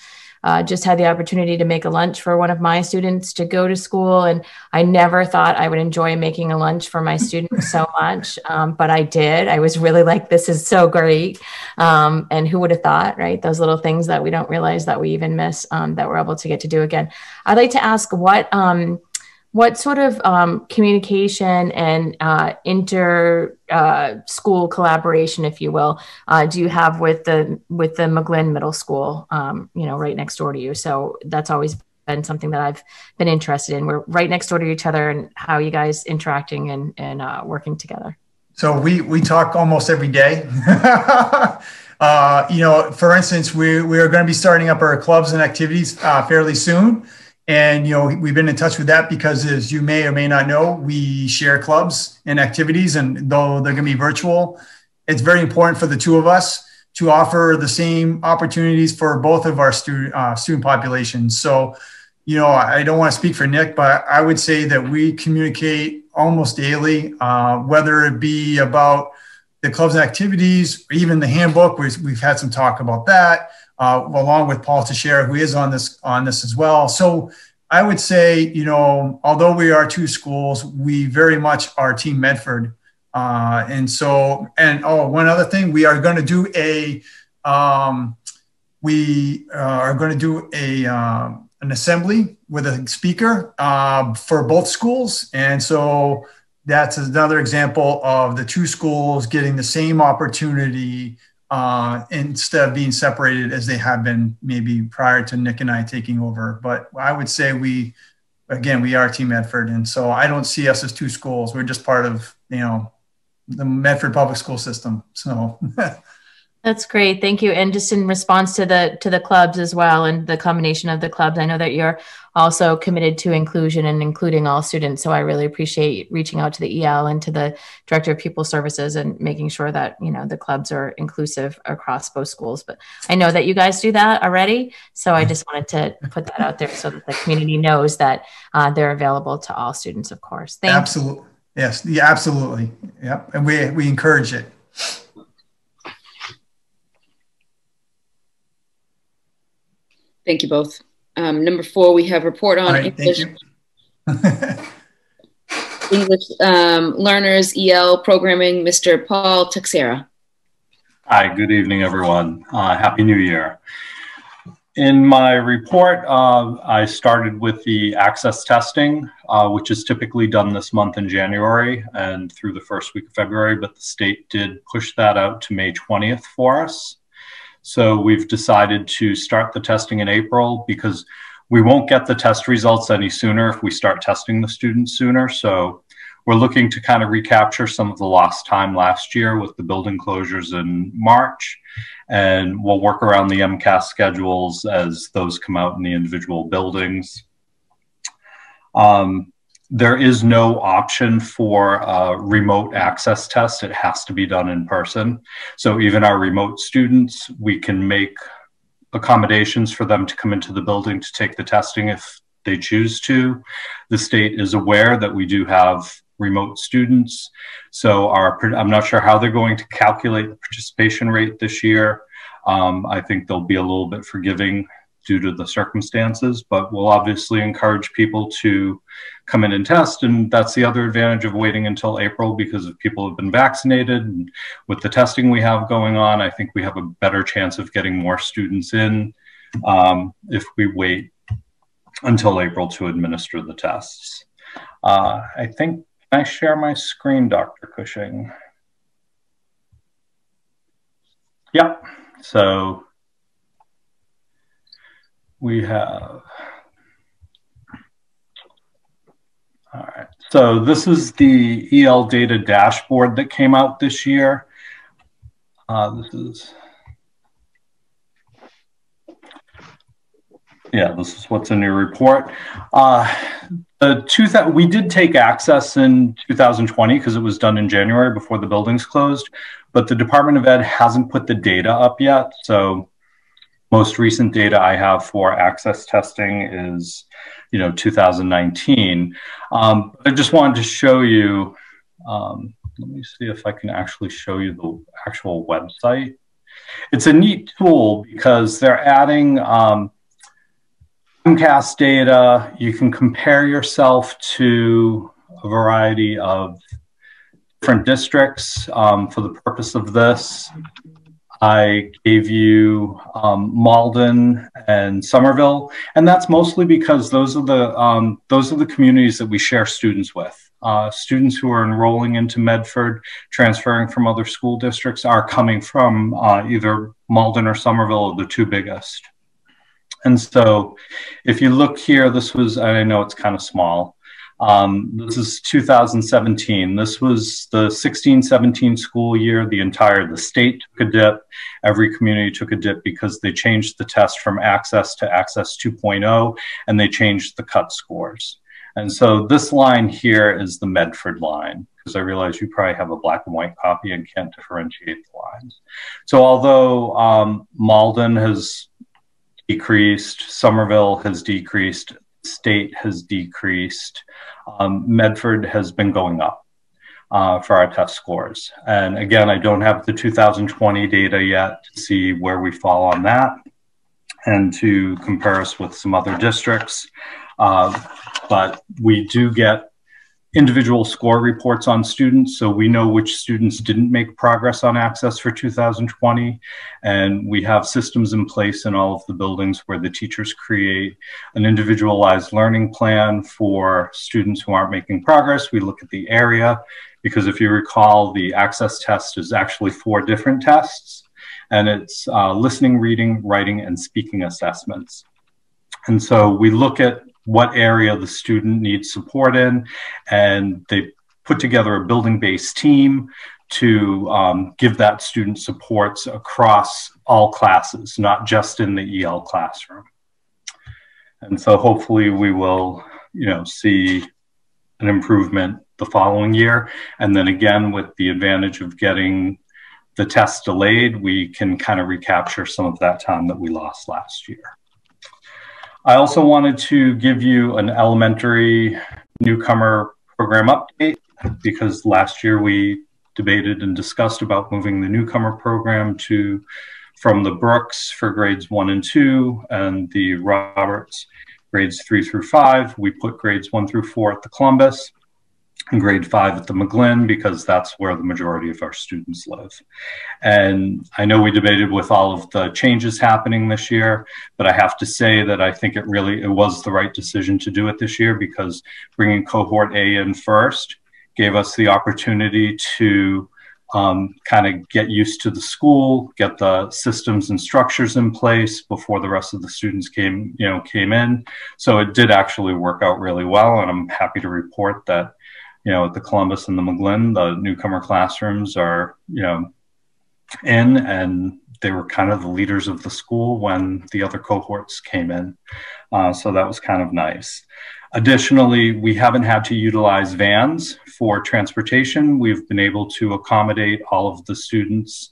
uh, just had the opportunity to make a lunch for one of my students to go to school. And I never thought I would enjoy making a lunch for my students so *laughs* much, um, but I did. I was really like, this is so great. Um, and who would have thought, right? Those little things that we don't realize that we even miss um, that we're able to get to do again. I'd like to ask what um, what sort of um, communication and uh, inter uh, school collaboration, if you will, uh, do you have with the with the McGlynn Middle School? Um, you know, right next door to you. So that's always been something that I've been interested in. We're right next door to each other, and how you guys interacting and and uh, working together. So we we talk almost every day. *laughs* Uh, you know, for instance, we we are going to be starting up our clubs and activities uh, fairly soon. And you know, we've been in touch with that because, as you may or may not know, we share clubs and activities, and though they're going to be virtual, it's very important for the two of us to offer the same opportunities for both of our student uh, student populations. So, you know, I don't want to speak for Nick, but I would say that we communicate almost daily, uh, whether it be about the clubs and activities, even the handbook. We've, we've had some talk about that uh, along with Paul Teixeira, who is on this on this as well. So I would say, you know, although we are two schools, we very much are Team Medford. Uh, and so, and oh, one other thing, we are going to do a, um, we uh, are going to do a uh, an assembly with a speaker uh, for both schools, and so that's another example of the two schools getting the same opportunity uh, instead of being separated as they have been maybe prior to Nick and I taking over. But I would say we, again, we are Team Medford, and so I don't see us as two schools. We're just part of you know the Medford public school system. So. *laughs* That's great. Thank you. And just in response to the to the clubs as well and the combination of the clubs, I know that you're also committed to inclusion and including all students. So I really appreciate reaching out to the EL and to the Director of Pupil Services and making sure that, you know, the clubs are inclusive across both schools. But I know that you guys do that already. So I just wanted to put that out there so that the community knows that uh, they're available to all students, of course. Thank absolutely. You. Yes, yeah, absolutely. Yep. And we, we encourage it. Thank you both. Um, number four, we have report on right, English, *laughs* English um, learners EL programming, Mr. Paul Teixeira. Hi, good evening, everyone. Uh, Happy New Year. In my report, uh, I started with the access testing, uh, which is typically done this month in January and through the first week of February, but the state did push that out to May 20th for us. So we've decided to start the testing in April because we won't get the test results any sooner if we start testing the students sooner. So we're looking to kind of recapture some of the lost time last year with the building closures in March. And we'll work around the MCAS schedules as those come out in the individual buildings. Um, there is no option for a remote access test. It has to be done in person. So even our remote students, we can make accommodations for them to come into the building to take the testing if they choose to. The state is aware that we do have remote students. So our, I'm not sure how they're going to calculate the participation rate this year. Um, I think they'll be a little bit forgiving due to the circumstances, but we'll obviously encourage people to come in and test. And that's the other advantage of waiting until April because if people have been vaccinated and with the testing we have going on, I think we have a better chance of getting more students in um, if we wait until April to administer the tests. Uh, I think, I share my screen, Dr. Cushing? Yep. So we have, all right. So this is the EL data dashboard that came out this year. Uh, this is, yeah, this is what's in your report. Uh, the two that we did take access in 2020 because it was done in January before the buildings closed, but the Department of Ed hasn't put the data up yet. So most recent data I have for access testing is, you know, 2019. Um, I just wanted to show you, um, let me see if I can actually show you the actual website. It's a neat tool because they're adding um, data. You can compare yourself to a variety of different districts um, for the purpose of this. I gave you um, Malden and Somerville, and that's mostly because those are the um, those are the communities that we share students with. Uh, students who are enrolling into Medford, transferring from other school districts, are coming from uh, either Malden or Somerville, the two biggest. And so, if you look here, this was I know it's kind of small. Um, this is 2017. This was the 16 17 school year. The entire the state took a dip. Every community took a dip because they changed the test from access to access 2.0 and they changed the cut scores. And so this line here is the Medford line because I realize you probably have a black and white copy and can't differentiate the lines. So although um, Malden has decreased, Somerville has decreased, state has decreased, um, Medford has been going up uh, for our test scores. And again, I don't have the 2020 data yet to see where we fall on that and to compare us with some other districts. Uh, but we do get individual score reports on students. So we know which students didn't make progress on access for 2020. And we have systems in place in all of the buildings where the teachers create an individualized learning plan for students who aren't making progress. We look at the area because if you recall, the access test is actually four different tests and it's uh, listening, reading, writing, and speaking assessments. And so we look at what area the student needs support in, and they put together a building-based team to um, give that student supports across all classes, not just in the EL classroom. And so hopefully we will, you know, see an improvement the following year. And then again, with the advantage of getting the test delayed, we can kind of recapture some of that time that we lost last year. I also wanted to give you an elementary newcomer program update because last year we debated and discussed about moving the newcomer program to from the Brooks for grades one and two and the Roberts grades three through five. We put grades one through four at the Columbus and grade five at the McGlynn because that's where the majority of our students live. And I know we debated with all of the changes happening this year, but I have to say that I think it really, it was the right decision to do it this year because bringing cohort A in first gave us the opportunity to um, kind of get used to the school, get the systems and structures in place before the rest of the students came, you know, came in. So it did actually work out really well, and I'm happy to report that, you know, at the Columbus and the McGlynn, the newcomer classrooms are, you know, in, and they were kind of the leaders of the school when the other cohorts came in. Uh, so that was kind of nice. Additionally, we haven't had to utilize vans for transportation. We've been able to accommodate all of the students'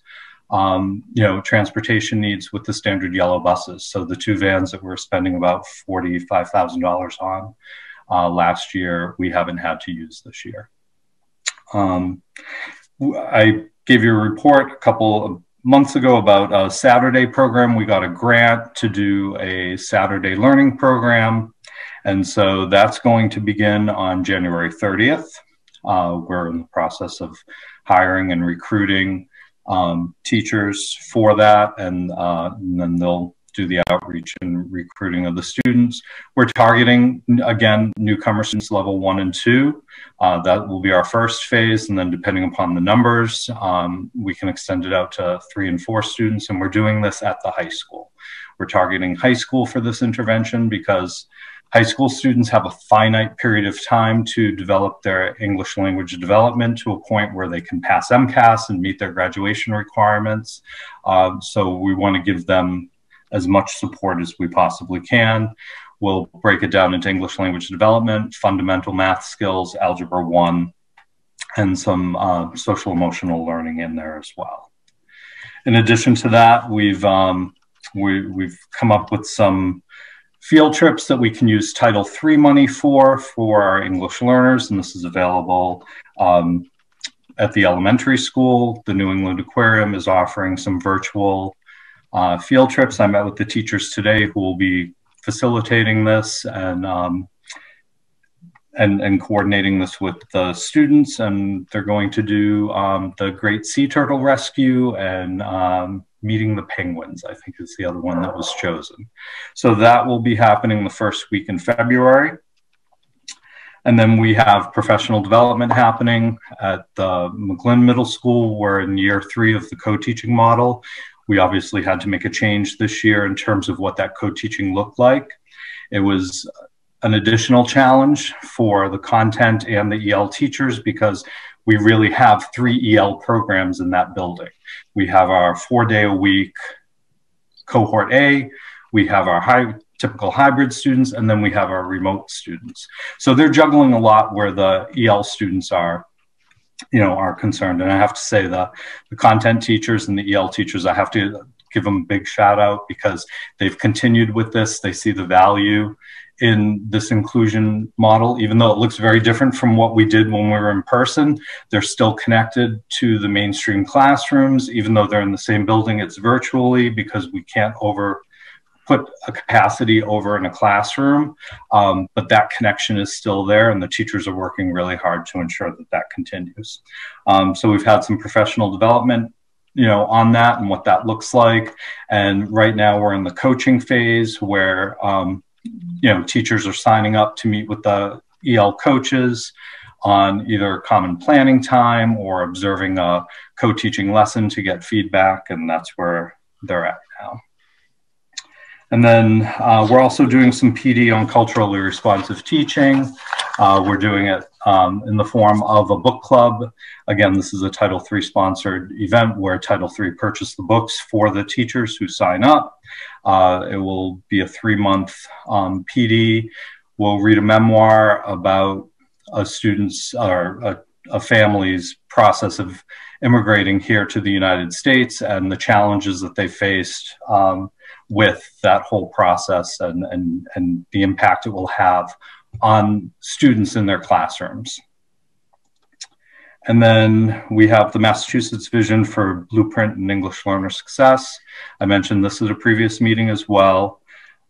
um, you know, transportation needs with the standard yellow buses. So the two vans that we're spending about $45,000 on uh, last year, we haven't had to use this year. Um, I gave you a report a couple of months ago about a Saturday program. We got a grant to do a Saturday learning program. And so that's going to begin on January 30th. Uh, we're in the process of hiring and recruiting um, teachers for that, and, uh, and, then they'll do the outreach and recruiting of the students. We're targeting, again, newcomer students level one and two. Uh, that will be our first phase, and then depending upon the numbers, um, we can extend it out to three and four students, and we're doing this at the high school. We're targeting high school for this intervention because High school students have a finite period of time to develop their English language development to a point where they can pass MCAS and meet their graduation requirements. Um, so we want to give them as much support as we possibly can. We'll break it down into English language development, fundamental math skills, Algebra 1, and some uh, social emotional learning in there as well. In addition to that, we've um, we, we've come up with some field trips that we can use Title III money for, for our English learners, and this is available um, at the elementary school. The New England Aquarium is offering some virtual uh, field trips. I met with the teachers today who will be facilitating this and um, and, and coordinating this with the students, and they're going to do um, the Great Sea Turtle Rescue and um, Meeting the Penguins, I think is the other one that was chosen. So that will be happening the first week in February. And then we have professional development happening at the McGlynn Middle School. We're in year three of the co-teaching model. We obviously had to make a change this year in terms of what that co-teaching looked like. It was an additional challenge for the content and the EL teachers because we really have three EL programs in that building. We have our four day a week cohort A, we have our high, typical hybrid students, and then we have our remote students. So they're juggling a lot where the EL students are you know are concerned. And i have to say that the content teachers and the el teachers i have to give them a big shout out because they've continued with this. They see the value in this inclusion model, even though it looks very different from what we did when we were in person. They're still connected to the mainstream classrooms, even though they're in the same building, it's virtually because we can't over put a capacity over in a classroom, um, but that connection is still there, and the teachers are working really hard to ensure that that continues. Um, so we've had some professional development you know on that and what that looks like and right now we're in the coaching phase where um, you know, teachers are signing up to meet with the EL coaches on either common planning time or observing a co-teaching lesson to get feedback, and that's where they're at now. And then uh, we're also doing some PD on culturally responsive teaching. Uh, we're doing it um, in the form of a book club. Again, this is a Title III sponsored event where Title III purchase the books for the teachers who sign up. Uh, it will be a three month um, PD. We'll read a memoir about a student's or a, a family's process of immigrating here to the United States and the challenges that they faced um, with that whole process and, and, and the impact it will have on students in their classrooms. And then we have the Massachusetts Vision for Blueprint and English Learner Success. I mentioned this at a previous meeting as well.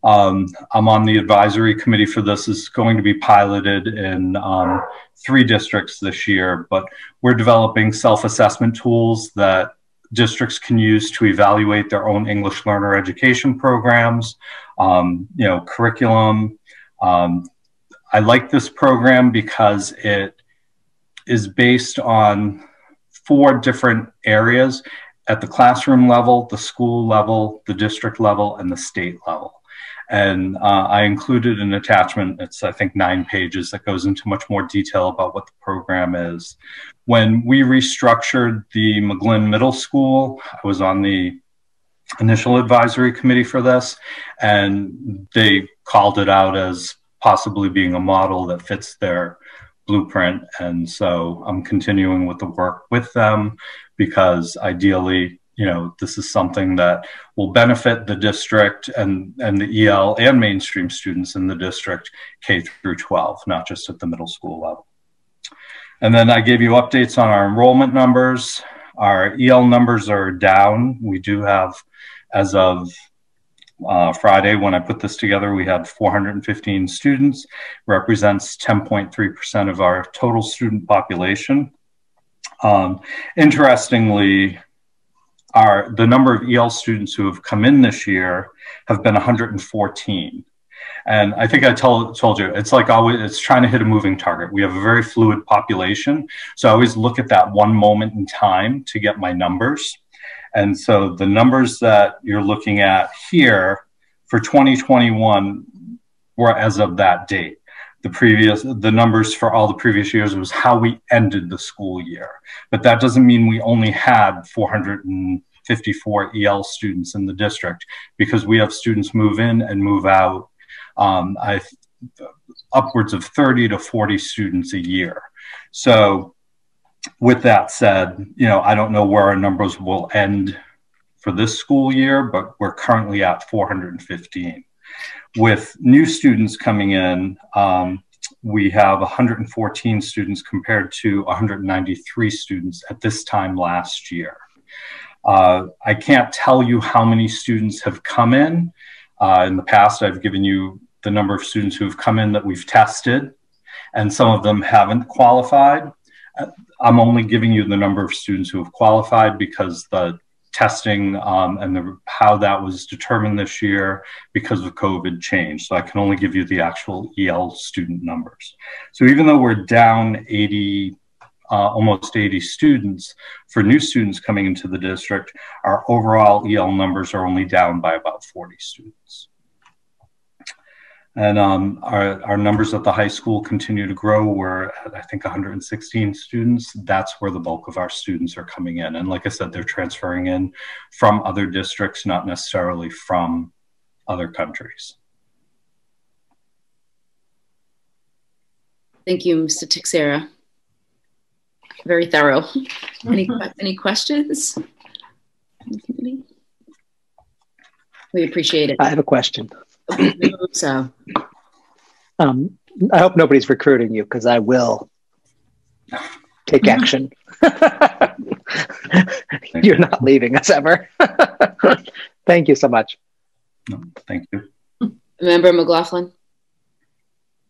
Um, I'm on the advisory committee for this. It's going to be piloted in um, three districts this year, but we're developing self-assessment tools that districts can use to evaluate their own English learner education programs, um, you know, curriculum. Um, I like this program because it is based on four different areas at the classroom level, the school level, the district level, and the state level. And uh, I included an attachment, it's I think nine pages, that goes into much more detail about what the program is. When we restructured the McGlynn Middle School, I was on the initial advisory committee for this, and they called it out as possibly being a model that fits their blueprint. And so I'm continuing with the work with them because ideally, you know, this is something that will benefit the district and, and the EL and mainstream students in the district K through 12, not just at the middle school level. And then I gave you updates on our enrollment numbers. Our EL numbers are down. We do have, as of uh, Friday, when I put this together, we had 415 students, represents 10.3% of our total student population. Um, interestingly, our the number of EL students who have come in this year have been 114. And I think I told, told you, it's like always, it's trying to hit a moving target. We have a very fluid population. So I always look at that one moment in time to get my numbers. And so the numbers that you're looking at here for 2021 were as of that date. The previous, the numbers for all the previous years was how we ended the school year. But that doesn't mean we only had 454 EL students in the district because we have students move in and move out. Um, I, upwards of 30 to 40 students a year. So with that said, you know, I don't know where our numbers will end for this school year, but we're currently at 415. With new students coming in, um, we have 114 students compared to 193 students at this time last year. Uh, I can't tell you how many students have come in. Uh, in the past, I've given you the number of students who've come in that we've tested, and some of them haven't qualified. I'm only giving you the number of students who have qualified because the testing um, and the, how that was determined this year because of COVID changed. So I can only give you the actual EL student numbers. So even though we're down 80, uh, almost 80 students for new students coming into the district, our overall EL numbers are only down by about 40 students. And um, our, our numbers at the high school continue to grow. We're at, I think, 116 students. That's where the bulk of our students are coming in. And like I said, they're transferring in from other districts, not necessarily from other countries. Thank you, Mr. Teixeira. Very thorough. any, any questions? We appreciate it. I have a question. so. Um, I hope nobody's recruiting you because I will take action. *laughs* You're not leaving us ever. *laughs* thank you so much. No, thank you. Member McLaughlin.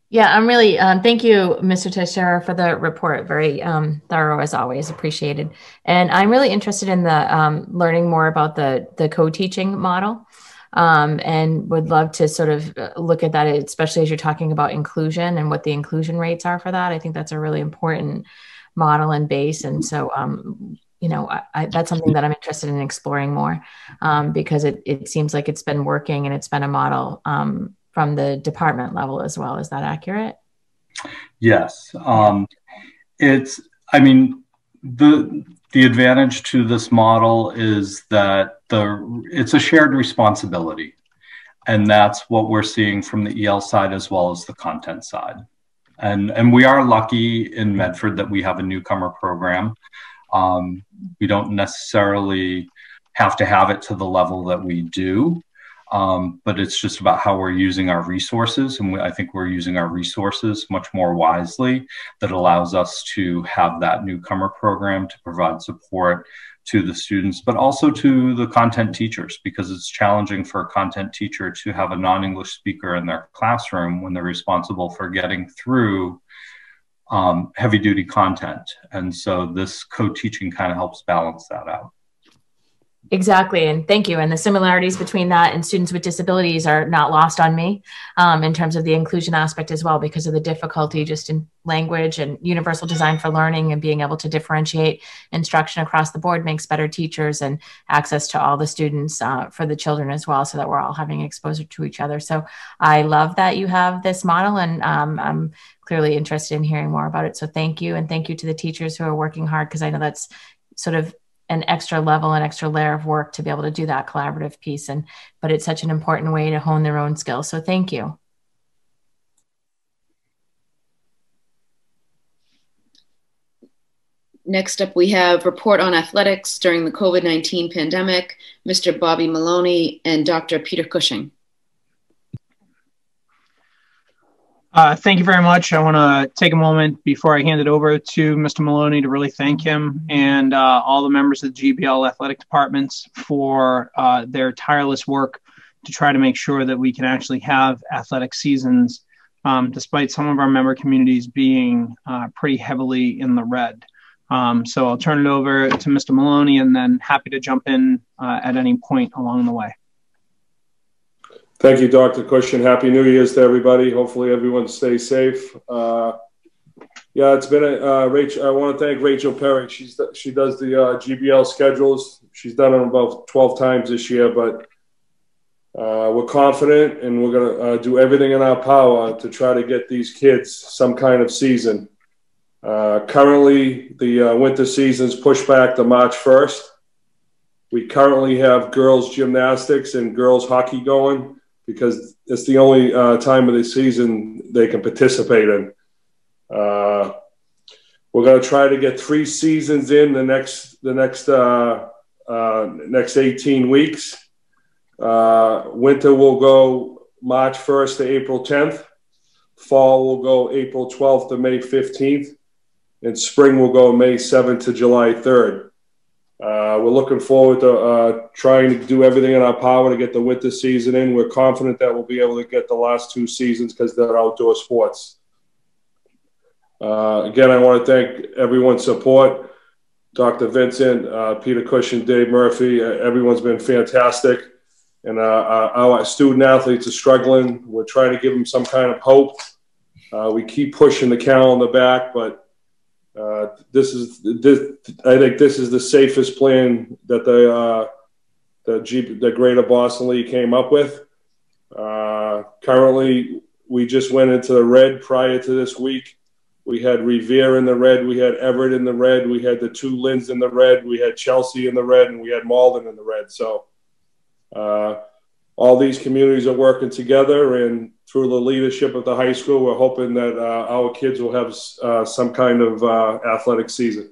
Yeah, I'm really, um, thank you, Mr. Teixeira, for the report. Very um, thorough as always, appreciated. And I'm really interested in the um, learning more about the, the co-teaching model um, and would love to sort of uh, look at that, especially as you're talking about inclusion and what the inclusion rates are for that. I think that's a really important model and base. And so, um, you know, I, I, that's something that I'm interested in exploring more um, because it, it seems like it's been working and it's been a model from the department level as well. Is that accurate? Yes. Um, it's, I mean, the the advantage to this model is that the it's a shared responsibility, and that's what we're seeing from the EL side as well as the content side. And and we are lucky in Medford that we have a newcomer program. Um, we don't necessarily have to have it to the level that we do, um, but it's just about how we're using our resources. And we, I think we're using our resources much more wisely that allows us to have that newcomer program to provide support to the students, but also to the content teachers, because it's challenging for a content teacher to have a non English speaker in their classroom when they're responsible for getting through um, heavy duty content. And so this co teaching kind of helps balance that out. Exactly. And thank you. And the similarities between that and students with disabilities are not lost on me um, in terms of the inclusion aspect as well, because of the difficulty just in language and universal design for learning and being able to differentiate instruction across the board makes better teachers and access to all the students uh, for the children as well, so that we're all having exposure to each other. So I love that you have this model and um, I'm clearly interested in hearing more about it. So thank you. And thank you to the teachers who are working hard because I know that's sort of an extra level an extra layer of work to be able to do that collaborative piece and but it's such an important way to hone their own skills so thank you Next up, we have report on athletics during the COVID-19 pandemic, Mr. Bobby Maloney and Dr. Peter Cushing. Uh, thank you very much. I want to take a moment before I hand it over to Mr. Maloney to really thank him and uh, all the members of the GBL athletic departments for uh, their tireless work to try to make sure that we can actually have athletic seasons, um, despite some of our member communities being uh, pretty heavily in the red. Um, so I'll turn it over to Mr. Maloney and then happy to jump in uh, at any point along the way. Thank you, Dr. Cushing. Happy New Year's to everybody. Hopefully, everyone stays safe. Uh, yeah, it's been a uh, Rachel. I want to thank Rachel Perry. She's she does the uh, GBL schedules. She's done them about twelve times this year, but uh, we're confident and we're going to uh, do everything in our power to try to get these kids some kind of season. Uh, currently, the winter season's pushed back to March first. We currently have girls gymnastics and girls hockey going because it's the only uh, time of the season they can participate in. Uh, we're going to try to get three seasons in the next the next uh, uh next 18 weeks. Uh, winter will go March 1st to April 10th. Fall will go April 12th to May 15th, and spring will go May 7th to July 3rd. Uh, we're looking forward to uh, trying to do everything in our power to get the winter season in. We're confident that we'll be able to get the last two seasons because they're outdoor sports. Uh, again, I want to thank everyone's support. Dr. Vincent, uh, Peter Cushing, Dave Murphy, uh, everyone's been fantastic. And uh, our student athletes are struggling. We're trying to give them some kind of hope. we keep pushing the calendar back, but uh, this is this. I think this is the safest plan that the uh, the the Greater Boston League came up with. Uh, currently, we just went into the red prior to this week. We had Revere in the red. We had Everett in the red. We had the two Lynns in the red. We had Chelsea in the red, and we had Malden in the red. So, uh, all these communities are working together, and through the leadership of the high school, we're hoping that uh, our kids will have uh, some kind of uh, athletic season.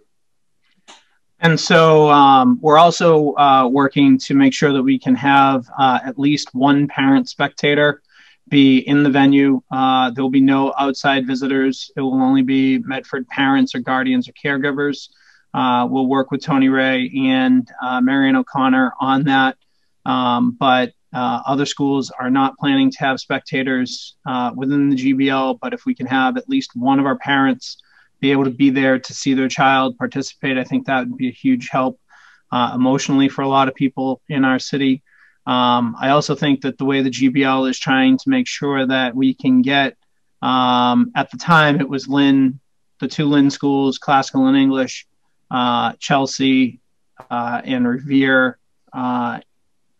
And so um, we're also uh, working to make sure that we can have uh, at least one parent spectator be in the venue. Uh, there will be no outside visitors. It will only be Medford parents or guardians or caregivers. we'll work with Tony Ray and Marianne O'Connor on that. Um, but uh, other schools are not planning to have spectators uh, within the GBL, but if we can have at least one of our parents be able to be there to see their child participate, I think that would be a huge help uh, emotionally for a lot of people in our city. Um, I also think that the way the GBL is trying to make sure that we can get, um, at the time, it was Lynn, the two Lynn schools, classical and English, uh, Chelsea, uh, and Revere uh,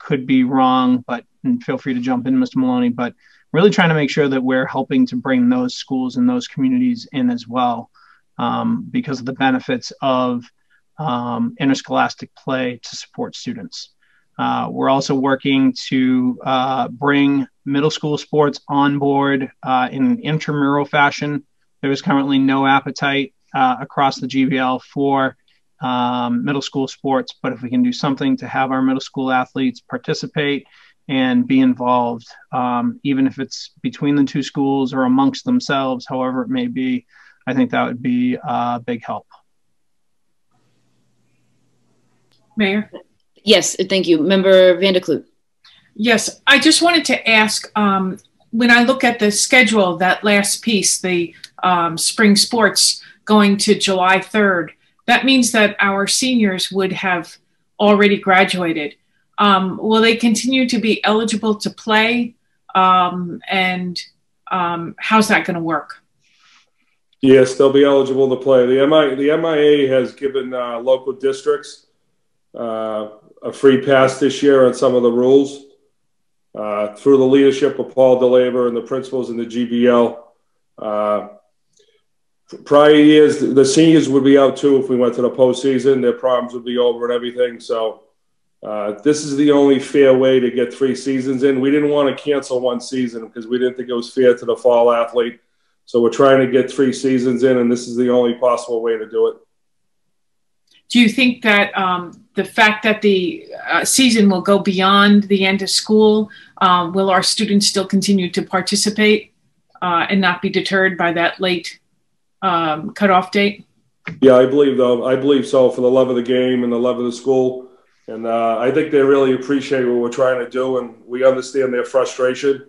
could be wrong, but feel free to jump in, Mr. Maloney. But really trying to make sure that we're helping to bring those schools and those communities in as well. um, because of the benefits of um, interscholastic play to support students. Uh, we're also working to uh, bring middle school sports on board uh, in an intramural fashion. There is currently no appetite uh, across the GBL for um, middle school sports, but if we can do something to have our middle school athletes participate and be involved, um, even if it's between the two schools or amongst themselves, however it may be, I think that would be a big help. Mayor? Yes, thank you. Member Van der Kloot. Yes, I just wanted to ask um, when I look at the schedule, that last piece, the um, spring sports going to July 3rd, that means that our seniors would have already graduated. Um, will they continue to be eligible to play? Um, and um, how's that going to work? Yes, they'll be eligible to play. The, MI, the MIA has given uh, local districts uh, a free pass this year on some of the rules uh, through the leadership of Paul D'Alleva and the principals in the GBL. Prior years, the seniors would be out too if we went to the postseason. Their problems would be over and everything. So uh, this is the only fair way to get three seasons in. We didn't want to cancel one season because we didn't think it was fair to the fall athlete. So we're trying to get three seasons in, and this is the only possible way to do it. Do you think that um, the fact that the uh, season will go beyond the end of school, um, will our students still continue to participate uh, and not be deterred by that late um, cutoff date? Yeah, I believe though. I believe so for the love of the game and the love of the school, and uh, I think they really appreciate what we're trying to do, and we understand their frustration.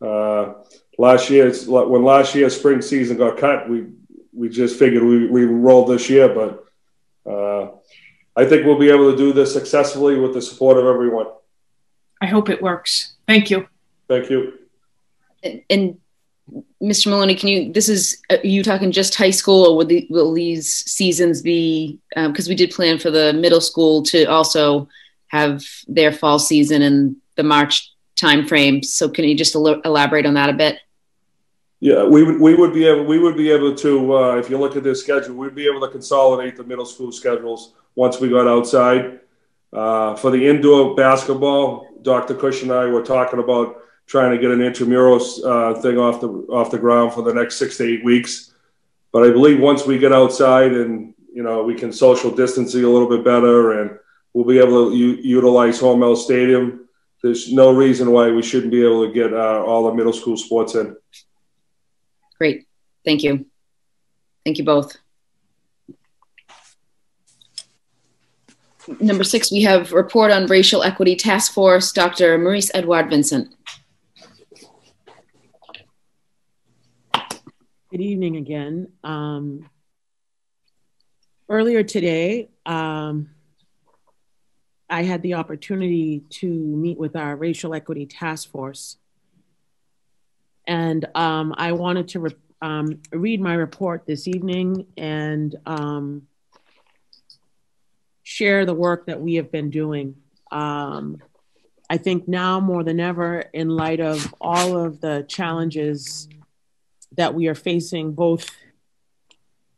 Uh, last year, when last year's spring season got cut, we we just figured we we rolled this year, but uh, I think we'll be able to do this successfully with the support of everyone. I hope it works. Thank you. Thank you. And, and Mr. Maloney, can you, this is, uh, you talking just high school or will, the, will these seasons be, because um, we did plan for the middle school to also have their fall season in the March timeframe. So can you just el elaborate on that a bit? Yeah, we would we would be able we would be able to uh, if you look at this schedule, we'd be able to consolidate the middle school schedules once we got outside. Uh, for the indoor basketball, Dr. Cush and I were talking about trying to get an intramural uh, thing off the off the ground for the next six to eight weeks. But I believe once we get outside and you know we can social distancing a little bit better, and we'll be able to u- utilize Hormel Stadium. There's no reason why we shouldn't be able to get uh, all the middle school sports in. Great, thank you, thank you both. Number six, we have report on racial equity task force, Dr. Marice Edouard Vincent. Good evening again. Um, earlier today, um, I had the opportunity to meet with our racial equity task force. And um, I wanted to re um, read my report this evening and um, share the work that we have been doing. Um, I think now more than ever, in light of all of the challenges that we are facing both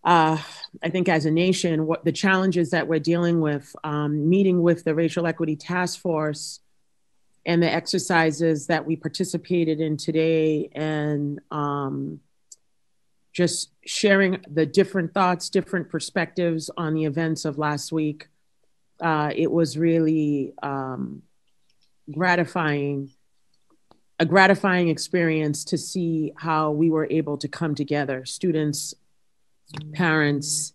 uh, I think as a nation, what the challenges that we're dealing with, um, meeting with the Racial Equity Task Force and the exercises that we participated in today, and um, just sharing the different thoughts, different perspectives on the events of last week. Uh, it was really um, gratifying a gratifying experience to see how we were able to come together students parents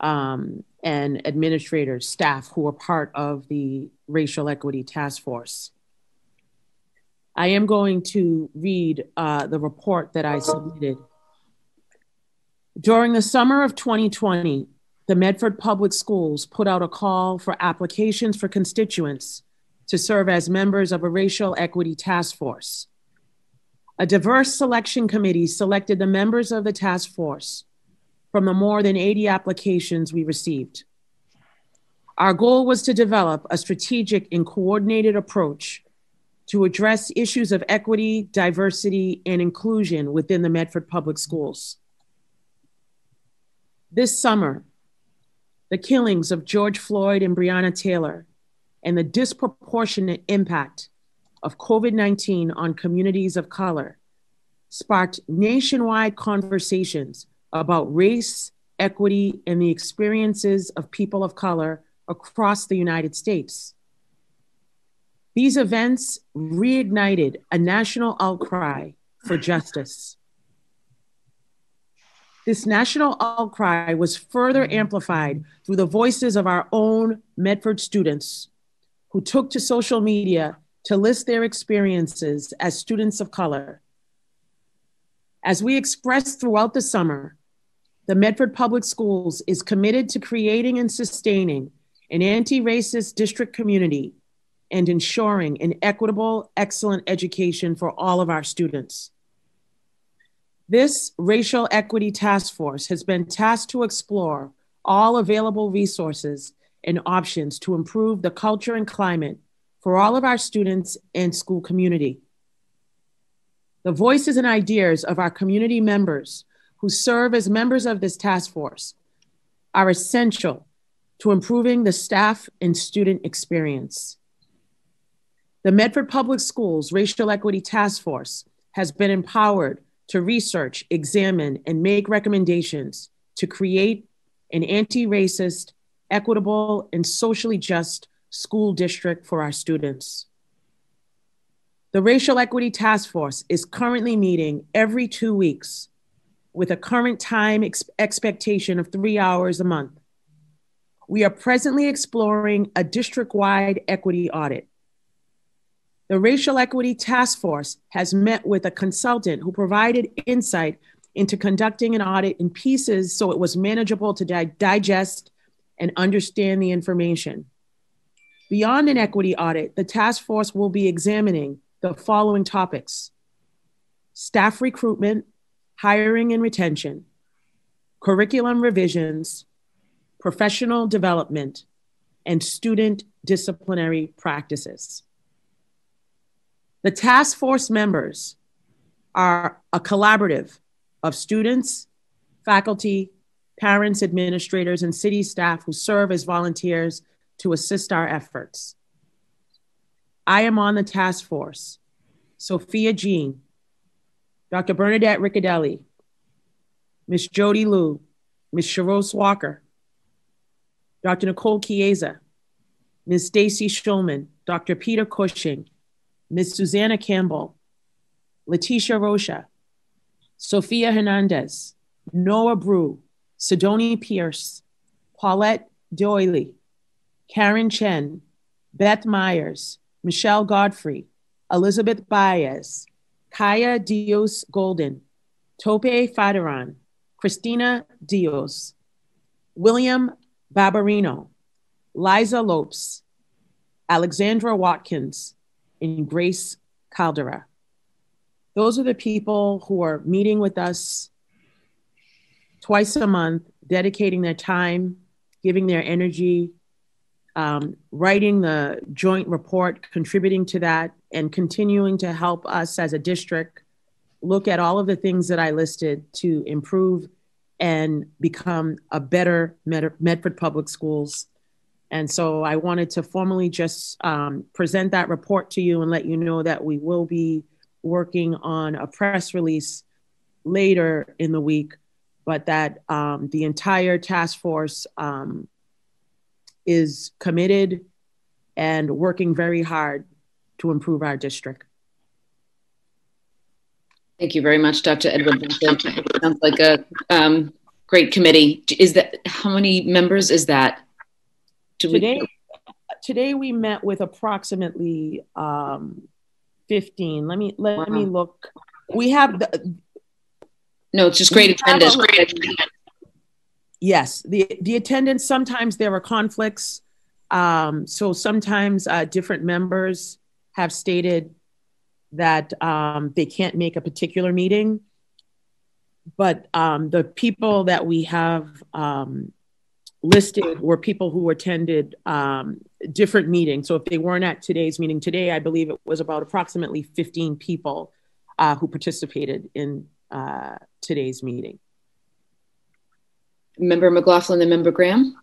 um, and administrators staff who were part of the racial equity task force. I am going to read uh, the report that i submitted. During the summer of 2020 the medford public schools put out a call for applications for constituents to serve as members of a racial equity task force. A diverse selection committee selected the members of the task force from the more than 80 applications we received. Our goal was to develop a strategic and coordinated approach to address issues of equity, diversity, and inclusion within the Medford Public Schools. This summer, the killings of George Floyd and Breonna Taylor and the disproportionate impact of COVID 19 on communities of color sparked nationwide conversations about race, equity, and the experiences of people of color across the United States. These events reignited a national outcry for justice. This national outcry was further amplified through the voices of our own Medford students who took to social media to list their experiences as students of color. As we expressed throughout the summer, the Medford Public Schools is committed to creating and sustaining an anti racist district community and ensuring an equitable, excellent education for all of our students. This Racial Equity Task Force has been tasked to explore all available resources and options to improve the culture and climate for all of our students and school community. The voices and ideas of our community members who serve as members of this task force are essential to improving the staff and student experience. The Medford Public Schools Racial Equity Task Force has been empowered to research, examine, and make recommendations to create an anti racist, equitable, and socially just school district for our students. The Racial Equity Task Force is currently meeting every two weeks with a current time ex expectation of three hours a month. We are presently exploring a district wide equity audit. The Racial Equity Task Force has met with a consultant who provided insight into conducting an audit in pieces so it was manageable to di digest and understand the information. Beyond an equity audit, the task force will be examining the following topics staff recruitment, hiring and retention, curriculum revisions, professional development, and student disciplinary practices. The task force members are a collaborative of students, faculty, parents, administrators, and city staff who serve as volunteers to assist our efforts. I am on the task force. Sophia Jean, Dr. Bernadette Ricciardelli, Ms. Jody Liu, Ms. Sharos Walker, Dr. Nicole Chiesa, Ms. Stacy Schulman, Dr. Peter Cushing, Ms. Susanna Campbell, Letitia Rocha, Sophia Hernandez, Noah Brew, Sidoni Pierce, Paulette Doyley, Karen Chen, Beth Myers, Michelle Godfrey, Elizabeth Baez, Kaya Dios Golden, Tope Fadaran, Christina Dios, William Barbarino, Liza Lopes, Alexandra Watkins, and Grace Caldera. Those are the people who are meeting with us twice a month, dedicating their time, giving their energy, um, writing the joint report, contributing to that, and continuing to help us as a district look at all of the things that I listed to improve and become a better Med- Medford Public Schools. And so I wanted to formally just um, present that report to you and let you know that we will be working on a press release later in the week, but that um, the entire task force um, is committed and working very hard to improve our district. Thank you very much, Dr. Edouard. Sounds like a um, great committee. Is that how many members is that? Do today, we- today we met with approximately um, 15. Let me let wow. me look. We have the. No, it's just great attendance. Great yes the the attendance sometimes there are conflicts um, so sometimes uh, different members have stated that um, they can't make a particular meeting. But um, the people that we have um, listed were people who attended um, different meetings. So if they weren't at today's meeting today i believe it was about approximately 15 people uh, who participated in uh, today's meeting Member McLaughlin and Member Graham.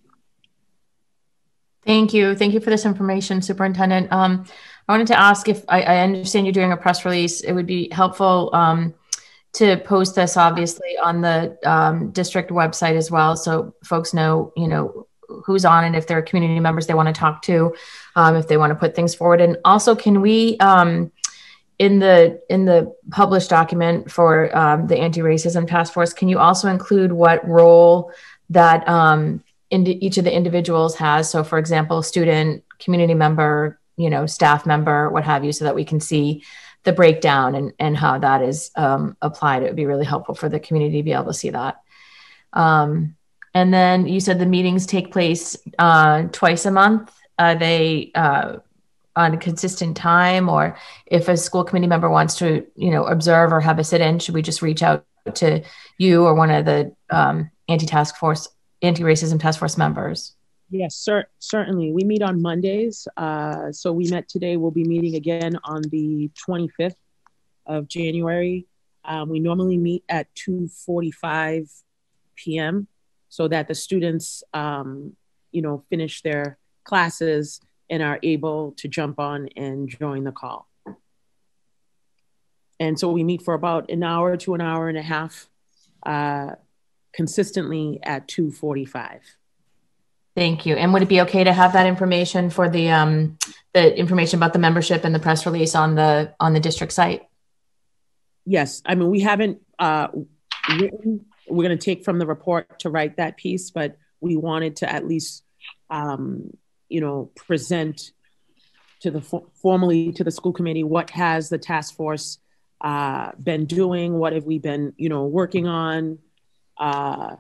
Thank you. Thank you for this information, Superintendent. Um, I wanted to ask if I, I, understand you're doing a press release. It would be helpful um, to post this, obviously, on the um, district website as well, so folks know, you know, who's on and if there are community members they want to talk to, um, if they want to put things forward. And also, can we um, in the in the published document for um, the anti-racism task force can you also include what role that um, each of the individuals has? So for example student community member you know staff member what have you so that we can see the breakdown and, and how that is um, applied. It would be really helpful for the community to be able to see that. Um, and then you said the meetings take place uh, twice a month. Uh, they uh, on a consistent time or if a school committee member wants to you know observe or have a sit-in should we just reach out to you or one of the um, anti-task force anti-racism task force members? Yes cer- certainly. We meet on mondays uh, so we met today. We'll be meeting again on the 25th of january. Um, we normally meet at 2.45 p.m so that the students um, you know finish their classes and are able to jump on and join the call. And so we meet for about an hour to an hour and a half, uh, consistently at 2:45. Thank you. And would it be okay to have that information for the um, the information about the membership and the press release on the on the district site? Yes, I mean we haven't uh, written. We're going to take from the report to write that piece, but we wanted to at least um, you know, present to the formally to the school committee what has the task force uh, been doing, what have we been, you know, working on, uh,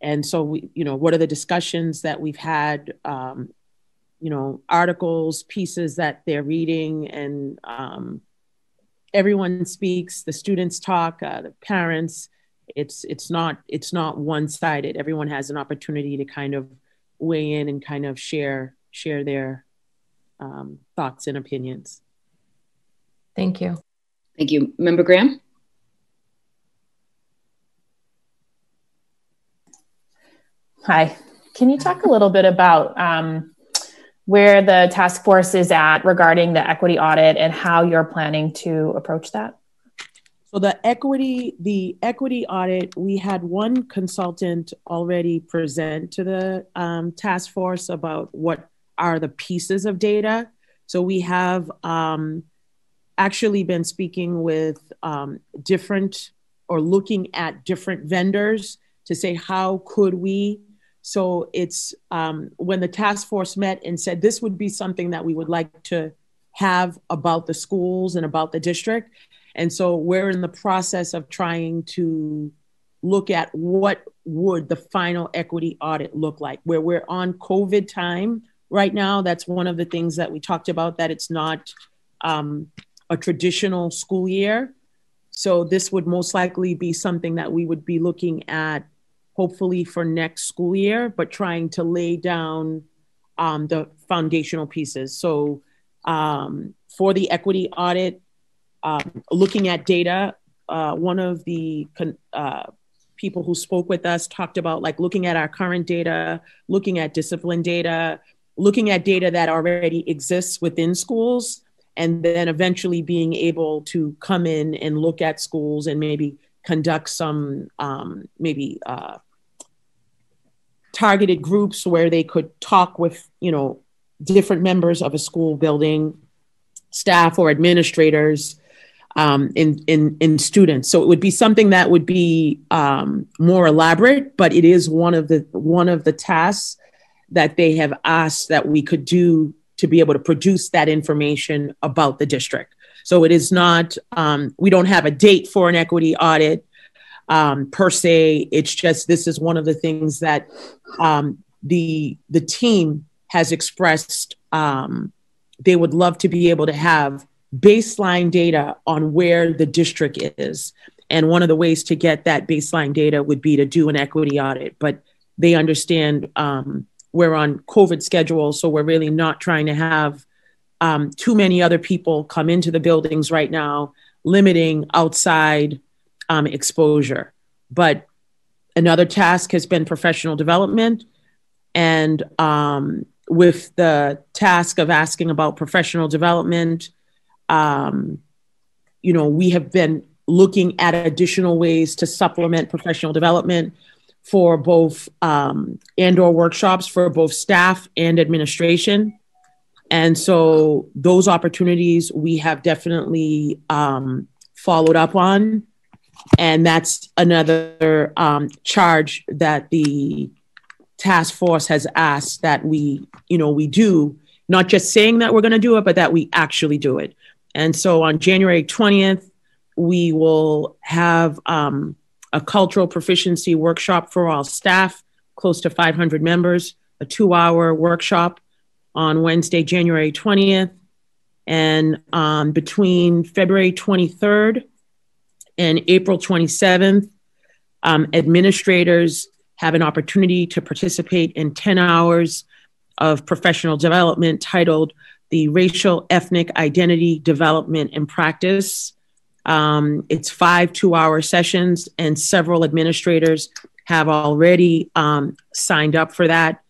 and so we, you know, what are the discussions that we've had, um, you know, articles, pieces that they're reading, and um, everyone speaks. The students talk, uh, the parents. It's it's not it's not one sided. Everyone has an opportunity to kind of weigh in and kind of share share their um, thoughts and opinions. Thank you. Thank you. Member Graham? Hi. Can you talk a little bit about um, where the task force is at regarding the equity audit and how you're planning to approach that? So the equity, the equity audit, we had one consultant already present to the um, task force about what are the pieces of data. So we have um, actually been speaking with um, different or looking at different vendors to say how could we. So it's um, when the task force met and said this would be something that we would like to have about the schools and about the district and so we're in the process of trying to look at what would the final equity audit look like where we're on covid time right now. That's one of the things that we talked about that it's not um, a traditional school year. So this would most likely be something that we would be looking at hopefully for next school year but trying to lay down um, the foundational pieces. So um, for the equity audit um, looking at data, uh, one of the uh, people who spoke with us talked about like looking at our current data, looking at discipline data, looking at data that already exists within schools, and then eventually being able to come in and look at schools and maybe conduct some um, maybe uh, targeted groups where they could talk with you know different members of a school building staff or administrators um, in, in, in students. So it would be something that would be um, more elaborate, but it is one of the one of the tasks that they have asked that we could do to be able to produce that information about the district. So it is not um, we don't have a date for an equity audit um, per se. It's just this is one of the things that um, the the team has expressed um, they would love to be able to have baseline data on where the district is. And one of the ways to get that baseline data would be to do an equity audit. But they understand um, we're on COVID schedule, so we're really not trying to have um, too many other people come into the buildings right now, limiting outside um, exposure. But another task has been professional development. And um, with the task of asking about professional development, um, you know, we have been looking at additional ways to supplement professional development for both um, and or workshops for both staff and administration. And so those opportunities we have definitely um, followed up on. And that's another um, charge that the task force has asked that we, you know, we do, not just saying that we're going to do it, but that we actually do it. And so on January 20th, we will have um, a cultural proficiency workshop for all staff, close to 500 members, a two hour workshop on Wednesday, January 20th. And um, between February 23rd and April 27th, um, administrators have an opportunity to participate in 10 hours of professional development titled the Racial Ethnic Identity Development and Practice. Um, it's five two hour sessions, and several administrators have already um, signed up for that.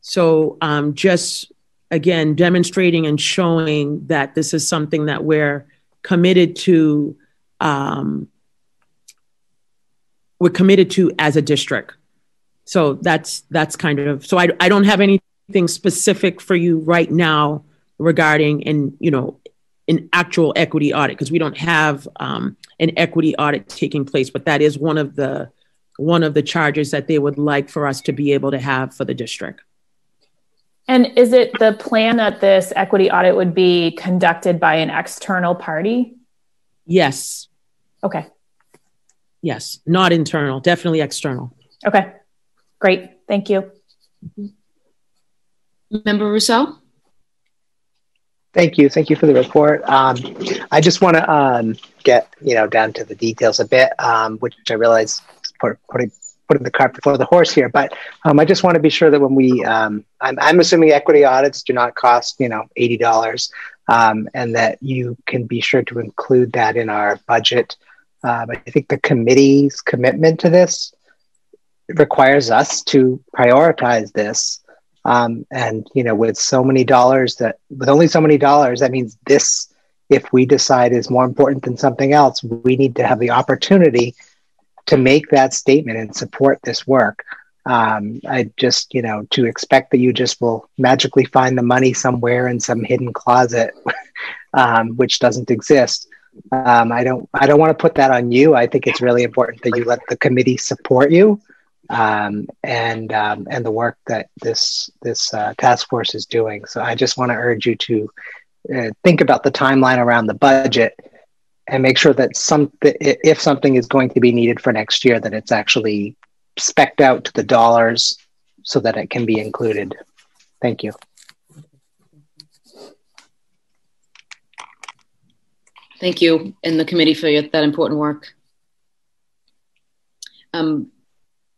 So, um, just again, demonstrating and showing that this is something that we're committed to. Um, we're committed to as a district. So that's that's kind of so I, I don't have anything specific for you right now regarding and you know an actual equity audit because we don't have um, an equity audit taking place, but that is one of the one of the charges that they would like for us to be able to have for the district. And is it the plan that this equity audit would be conducted by an external party? Yes. Okay. Yes, not internal, definitely external. Okay. Great. Thank you. Member Ruseau? Thank you. Thank you for the report. Um, I just want to um, get you know down to the details a bit, um, which I realize put, putting putting the cart before the horse here. But um, I just want to be sure that when we, um, I'm, I'm assuming equity audits do not cost you know eighty dollars, um, and that you can be sure to include that in our budget. I think the committee's commitment to this requires us to prioritize this um, and you know, with so many dollars that with only so many dollars, that means this, if we decide is more important than something else, we need to have the opportunity to make that statement and support this work. Um, I just, you know, to expect that you just will magically find the money somewhere in some hidden closet, *laughs* um, which doesn't exist. Um, I don't, I don't want to put that on you. I think it's really important that you let the committee support you um, and um, and the work that this this uh, task force is doing. So I just want to urge you to uh, think about the timeline around the budget and make sure that some if something is going to be needed for next year, that it's actually specked out to the dollars so that it can be included. Thank you. Thank you and the committee for that important work. Um,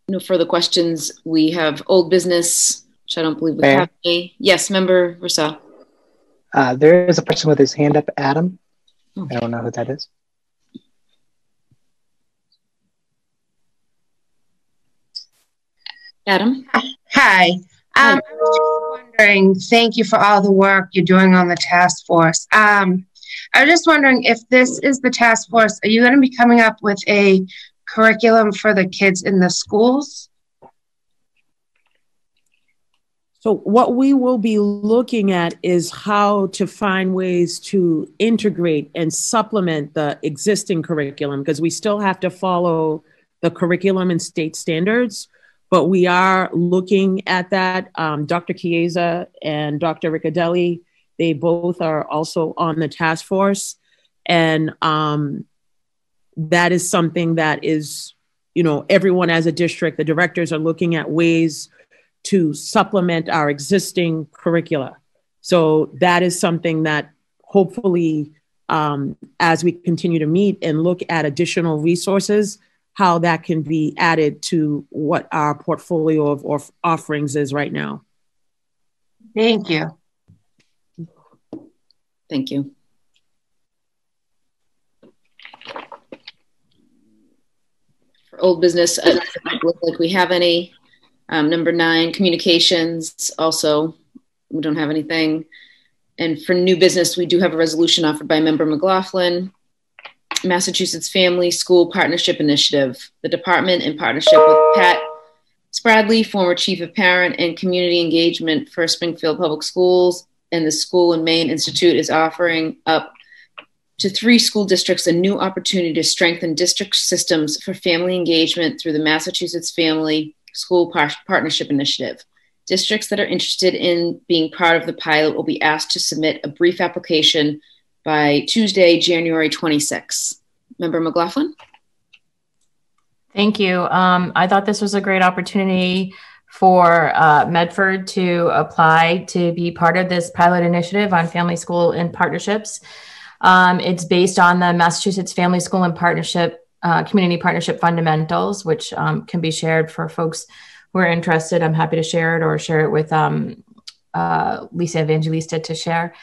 no further questions. We have old business, which I don't believe we have any. Yes, member Ruseau. Uh, there is a person with his hand up, Adam. Okay. I don't know who that is. Adam. Hi. Um, I was just wondering, thank you for all the work you're doing on the task force. Um, I was just wondering if this is the task force, are you going to be coming up with a curriculum for the kids in the schools? So, what we will be looking at is how to find ways to integrate and supplement the existing curriculum because we still have to follow the curriculum and state standards. But we are looking at that. Um, Dr. Chiesa and Dr. Ricciardelli, they both are also on the task force. And um, that is something that is, you know, everyone as a district, the directors are looking at ways to supplement our existing curricula. So that is something that hopefully, um, as we continue to meet and look at additional resources, how that can be added to what our portfolio of, of offerings is right now. Thank you. Thank you. Old business, uh, look like we have any. Um, number nine, communications. Also, we don't have anything. And for new business, we do have a resolution offered by Member McLaughlin. Massachusetts Family School Partnership Initiative. The department, in partnership with Pat Spradley, former chief of parent and community engagement for Springfield Public Schools, and the School and Main Institute, is offering up to three school districts a new opportunity to strengthen district systems for family engagement through the Massachusetts Family School Par- Partnership Initiative. Districts that are interested in being part of the pilot will be asked to submit a brief application by Tuesday, January 26. Member McLaughlin? Thank you. Um, I thought this was a great opportunity for uh, Medford to apply to be part of this pilot initiative on family school and partnerships. Um, it's based on the Massachusetts Family School and Partnership uh, Community Partnership Fundamentals, which um, can be shared for folks who are interested. I'm happy to share it or share it with um, uh, Lisa Evangelista to share.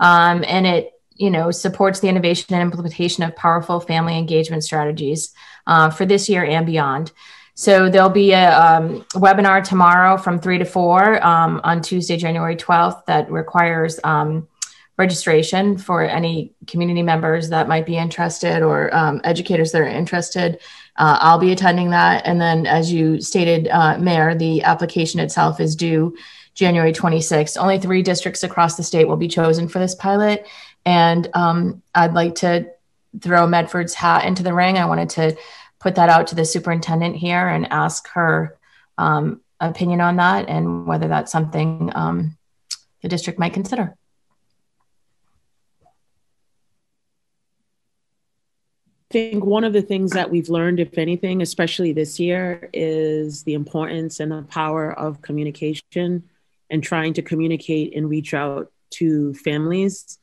Um, and it, you know, supports the innovation and implementation of powerful family engagement strategies uh, for this year and beyond. So there'll be a um, webinar tomorrow from three to four um, on Tuesday, January 12th, that requires um, registration for any community members that might be interested or um, educators that are interested. Uh, I'll be attending that. And then, as you stated, uh, Mayor, the application itself is due January 26th. Only three districts across the state will be chosen for this pilot. And um, I'd like to throw Medford's hat into the ring. I wanted to put that out to the superintendent here and ask her um, opinion on that and whether that's something um, the district might consider. Think one of the things that we've learned, if anything, especially this year, is the importance and the power of communication and trying to communicate and reach out to families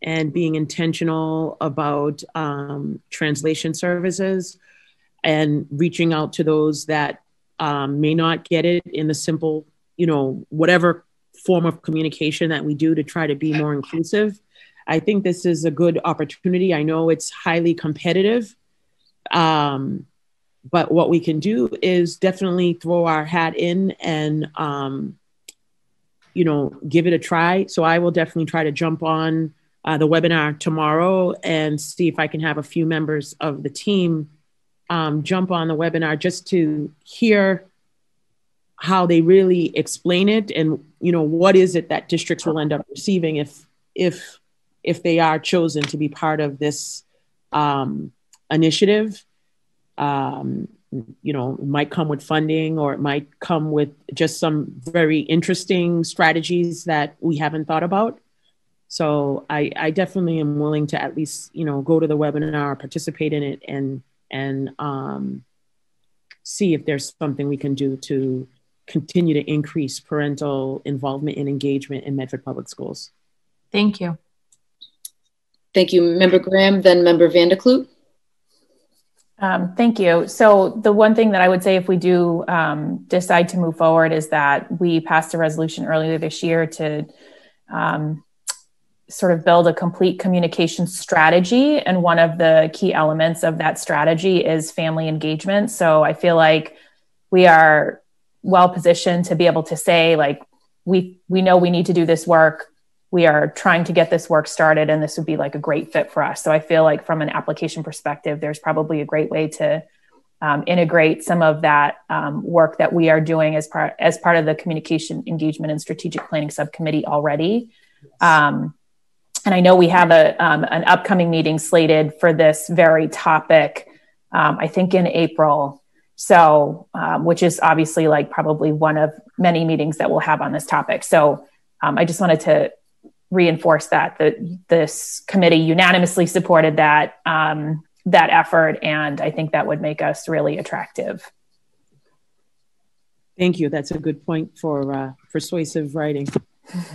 and being intentional about um, translation services and reaching out to those that um, may not get it in the simple, you know, whatever form of communication that we do to try to be more inclusive I think this is a good opportunity. I know it's highly competitive. Um, but what we can do is definitely throw our hat in and, um, you know, give it a try. So I will definitely try to jump on uh, the webinar tomorrow and see if I can have a few members of the team um, jump on the webinar just to hear how they really explain it and you know what is it that districts will end up receiving if if if they are chosen to be part of this um, initiative. Um, you know, it might come with funding or it might come with just some very interesting strategies that we haven't thought about. So I, I definitely am willing to at least, you know, go to the webinar, participate in it and, and um, see if there's something we can do to continue to increase parental involvement and engagement in Medford Public Schools. Thank you. Thank you, Member Graham, then Member Van der Kloot. Um, thank you. So the one thing that I would say if we do um, decide to move forward is that we passed a resolution earlier this year to um, sort of build a complete communication strategy. And one of the key elements of that strategy is family engagement. So I feel like we are well positioned to be able to say like, we, we know we need to do this work we are trying to get this work started and this would be like a great fit for us. So i feel like from an application perspective there's probably a great way to um, integrate some of that um, work that we are doing as part as part of the communication engagement and strategic planning subcommittee already. Um, and i know we have a, um, an upcoming meeting slated for this very topic um, i think in april. So um, which is obviously like probably one of many meetings that we'll have on this topic. So i just wanted to reinforce that that this committee unanimously supported that um, that effort, and I think that would make us really attractive. Thank you. That's a good point for uh, persuasive writing.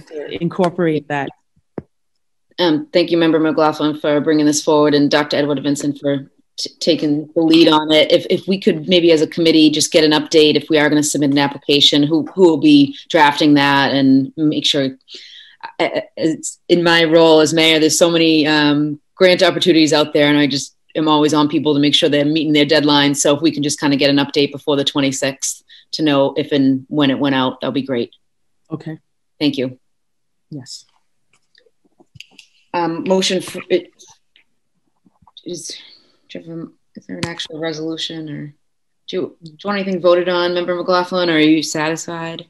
to incorporate that. Um, thank you, Member McLaughlin, for bringing this forward, and Dr. Edouard-Vincent for taking the lead on it. If, if we could maybe as a committee just get an update if we are going to submit an application, who who will be drafting that, and make sure in my role as mayor, there's so many um, grant opportunities out there, and I just am always on people to make sure they're meeting their deadlines. So if we can just kind of get an update before the 26th to know if and when it went out, that'll be great. Okay. Thank you. Yes. Um, motion for it is, do you have a- is there an actual resolution or do you, do you want anything voted on, Member McLaughlin, or are you satisfied?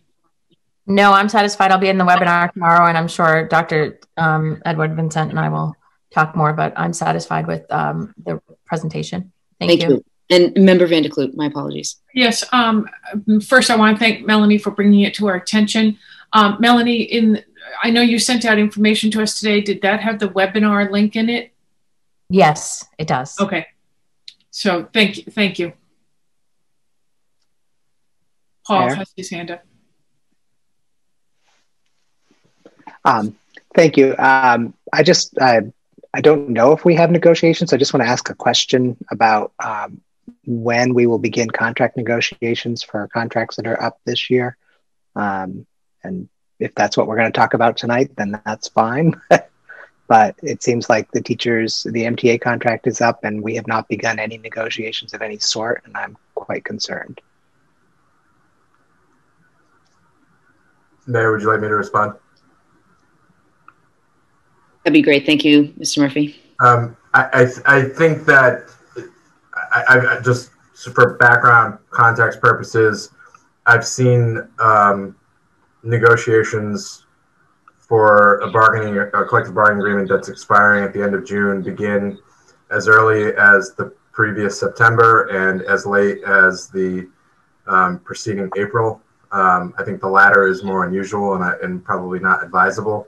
No, I'm satisfied. I'll be in the webinar tomorrow, and I'm sure Dr. Um, Edouard-Vincent and I will talk more. But I'm satisfied with um, the presentation. Thank, you. And Member Van der Kloot, my apologies. Yes. Um, first, I want to thank Melanie for bringing it to our attention. Um, Melanie, in I know you sent out information to us today. Did that have the webinar link in it? Yes, it does. Okay. So thank you. Thank you. Paul Mayor? has his hand up. Um, thank you. Um, I just, I, don't know if we have negotiations. I just want to ask a question about um, when we will begin contract negotiations for contracts that are up this year. Um, and if that's what we're going to talk about tonight, then that's fine. *laughs* but it seems like the teachers, the MTA contract is up and we have not begun any negotiations of any sort. And I'm quite concerned. Mayor, would you like me to respond? That'd be great. Thank you, Mr. Murphy. Um, I, I, I think that I, I, just for background context purposes, I've seen um, negotiations for a bargaining, a collective bargaining agreement that's expiring at the end of June begin as early as the previous September and as late as the um, preceding April. Um, I think the latter is more unusual and, and probably not advisable.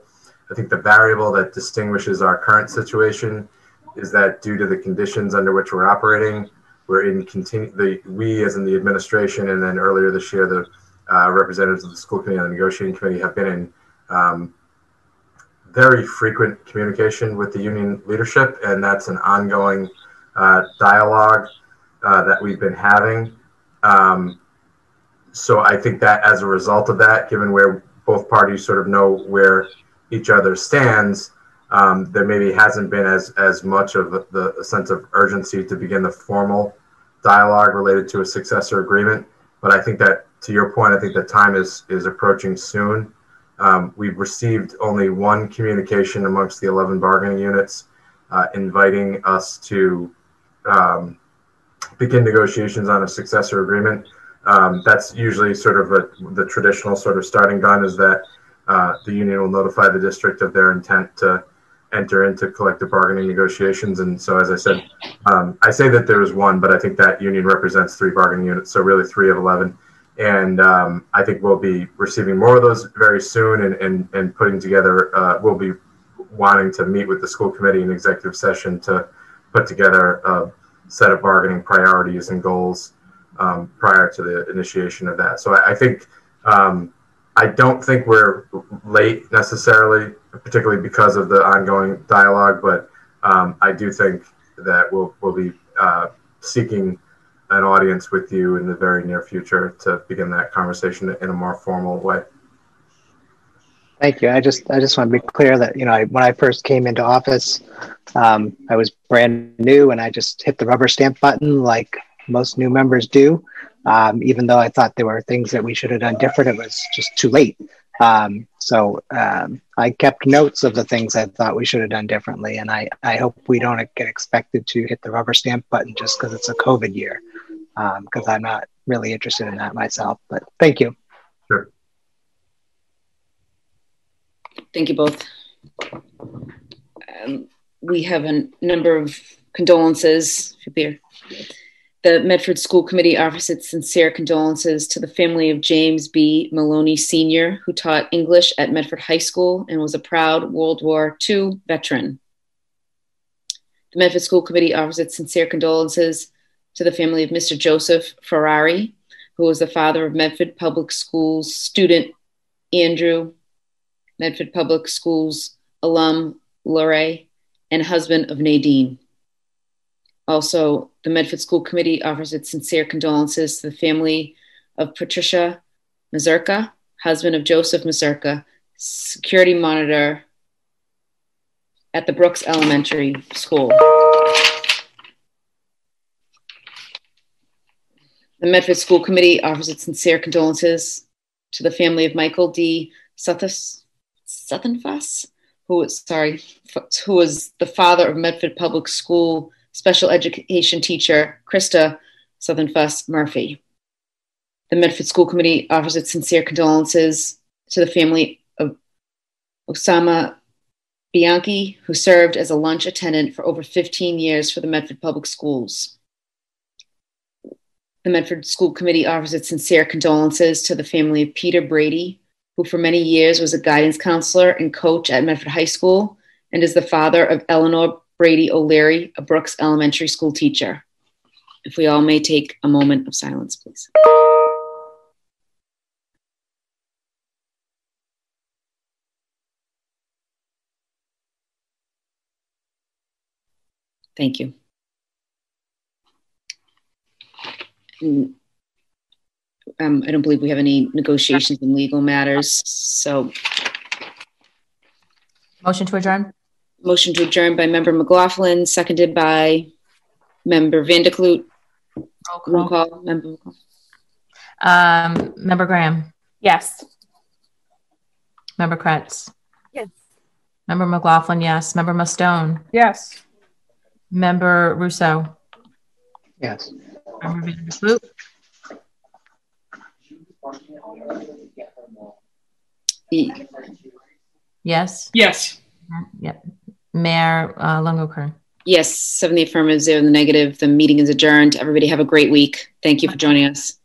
I think the variable that distinguishes our current situation is that due to the conditions under which we're operating, we're in continue the we as in the administration and then earlier this year the uh, representatives of the school committee and the negotiating committee have been in um, very frequent communication with the union leadership, and that's an ongoing uh, dialogue uh, that we've been having. Um, so I think that as a result of that, given where both parties sort of know where each other stands, um, there maybe hasn't been as as much of the, the sense of urgency to begin the formal dialogue related to a successor agreement. But I think that, to your point, I think that time is is approaching soon. Um, we've received only one communication amongst the 11 bargaining units uh, inviting us to um, begin negotiations on a successor agreement. Um, that's usually sort of a, the traditional sort of starting gun is that uh, the union will notify the district of their intent to enter into collective bargaining negotiations. And so, as I said, um, I say that there is one, but I think that union represents three bargaining units, so really three of 11. And um, I think we'll be receiving more of those very soon and, and, and putting together, uh, we'll be wanting to meet with the school committee in executive session to put together a set of bargaining priorities and goals um, prior to the initiation of that. So I, I think um, I don't think we're late necessarily, particularly because of the ongoing dialogue. But um, I do think that we'll we'll be uh, seeking an audience with you in the very near future to begin that conversation in a more formal way. Thank you. I just I just want to be clear that you know I, when I first came into office, um, I was brand new and I just hit the rubber stamp button like most new members do. Um, even though I thought there were things that we should have done different, it was just too late. Um, so um, I kept notes of the things I thought we should have done differently, and I I hope we don't get expected to hit the rubber stamp button just because it's a COVID year, because I'm not really interested in that myself. But thank you. Sure. Thank you both. Um, we have a number of condolences. Here. The Medford School Committee offers its sincere condolences to the family of James B. Maloney Sr., who taught English at Medford High School and was a proud World War II veteran. The Medford School Committee offers its sincere condolences to the family of Mr. Joseph Ferrari, who was the father of Medford Public Schools student Andrew, Medford Public Schools alum Lorray, and husband of Nadine. Also, the Medford School Committee offers its sincere condolences to the family of Patricia Mazurka, husband of Joseph Mazurka, security monitor at the Brooks Elementary School. The Medford School Committee offers its sincere condolences to the family of Michael D. Suthus, who was, sorry, who was the father of Medford Public School special education teacher Krista Suthenfuss Murphy. The Medford School Committee offers its sincere condolences to the family of Osama Bianchi, who served as a lunch attendant for over 15 years for the Medford Public Schools. The Medford School Committee offers its sincere condolences to the family of Peter Brady, who for many years was a guidance counselor and coach at Medford High School and is the father of Eleanor Brady O'Leary, a Brooks Elementary School teacher. If we all may take a moment of silence, please. Thank you. Um, I don't believe we have any negotiations in legal matters. So, motion to adjourn. Motion to adjourn by Member McLaughlin, seconded by Member Van der Kloot. Roll call. Member. Um, Member Graham. Yes. Member Kreatz. Yes. Member McLaughlin. Yes. Member Mustone. Yes. Member Ruseau. Yes. Member Van der Kloot. Yes. Yes. Yep. Mayor uh, Lungo Yes, seven the affirmative, zero in the negative. The meeting is adjourned. Everybody have a great week. Thank you for joining us.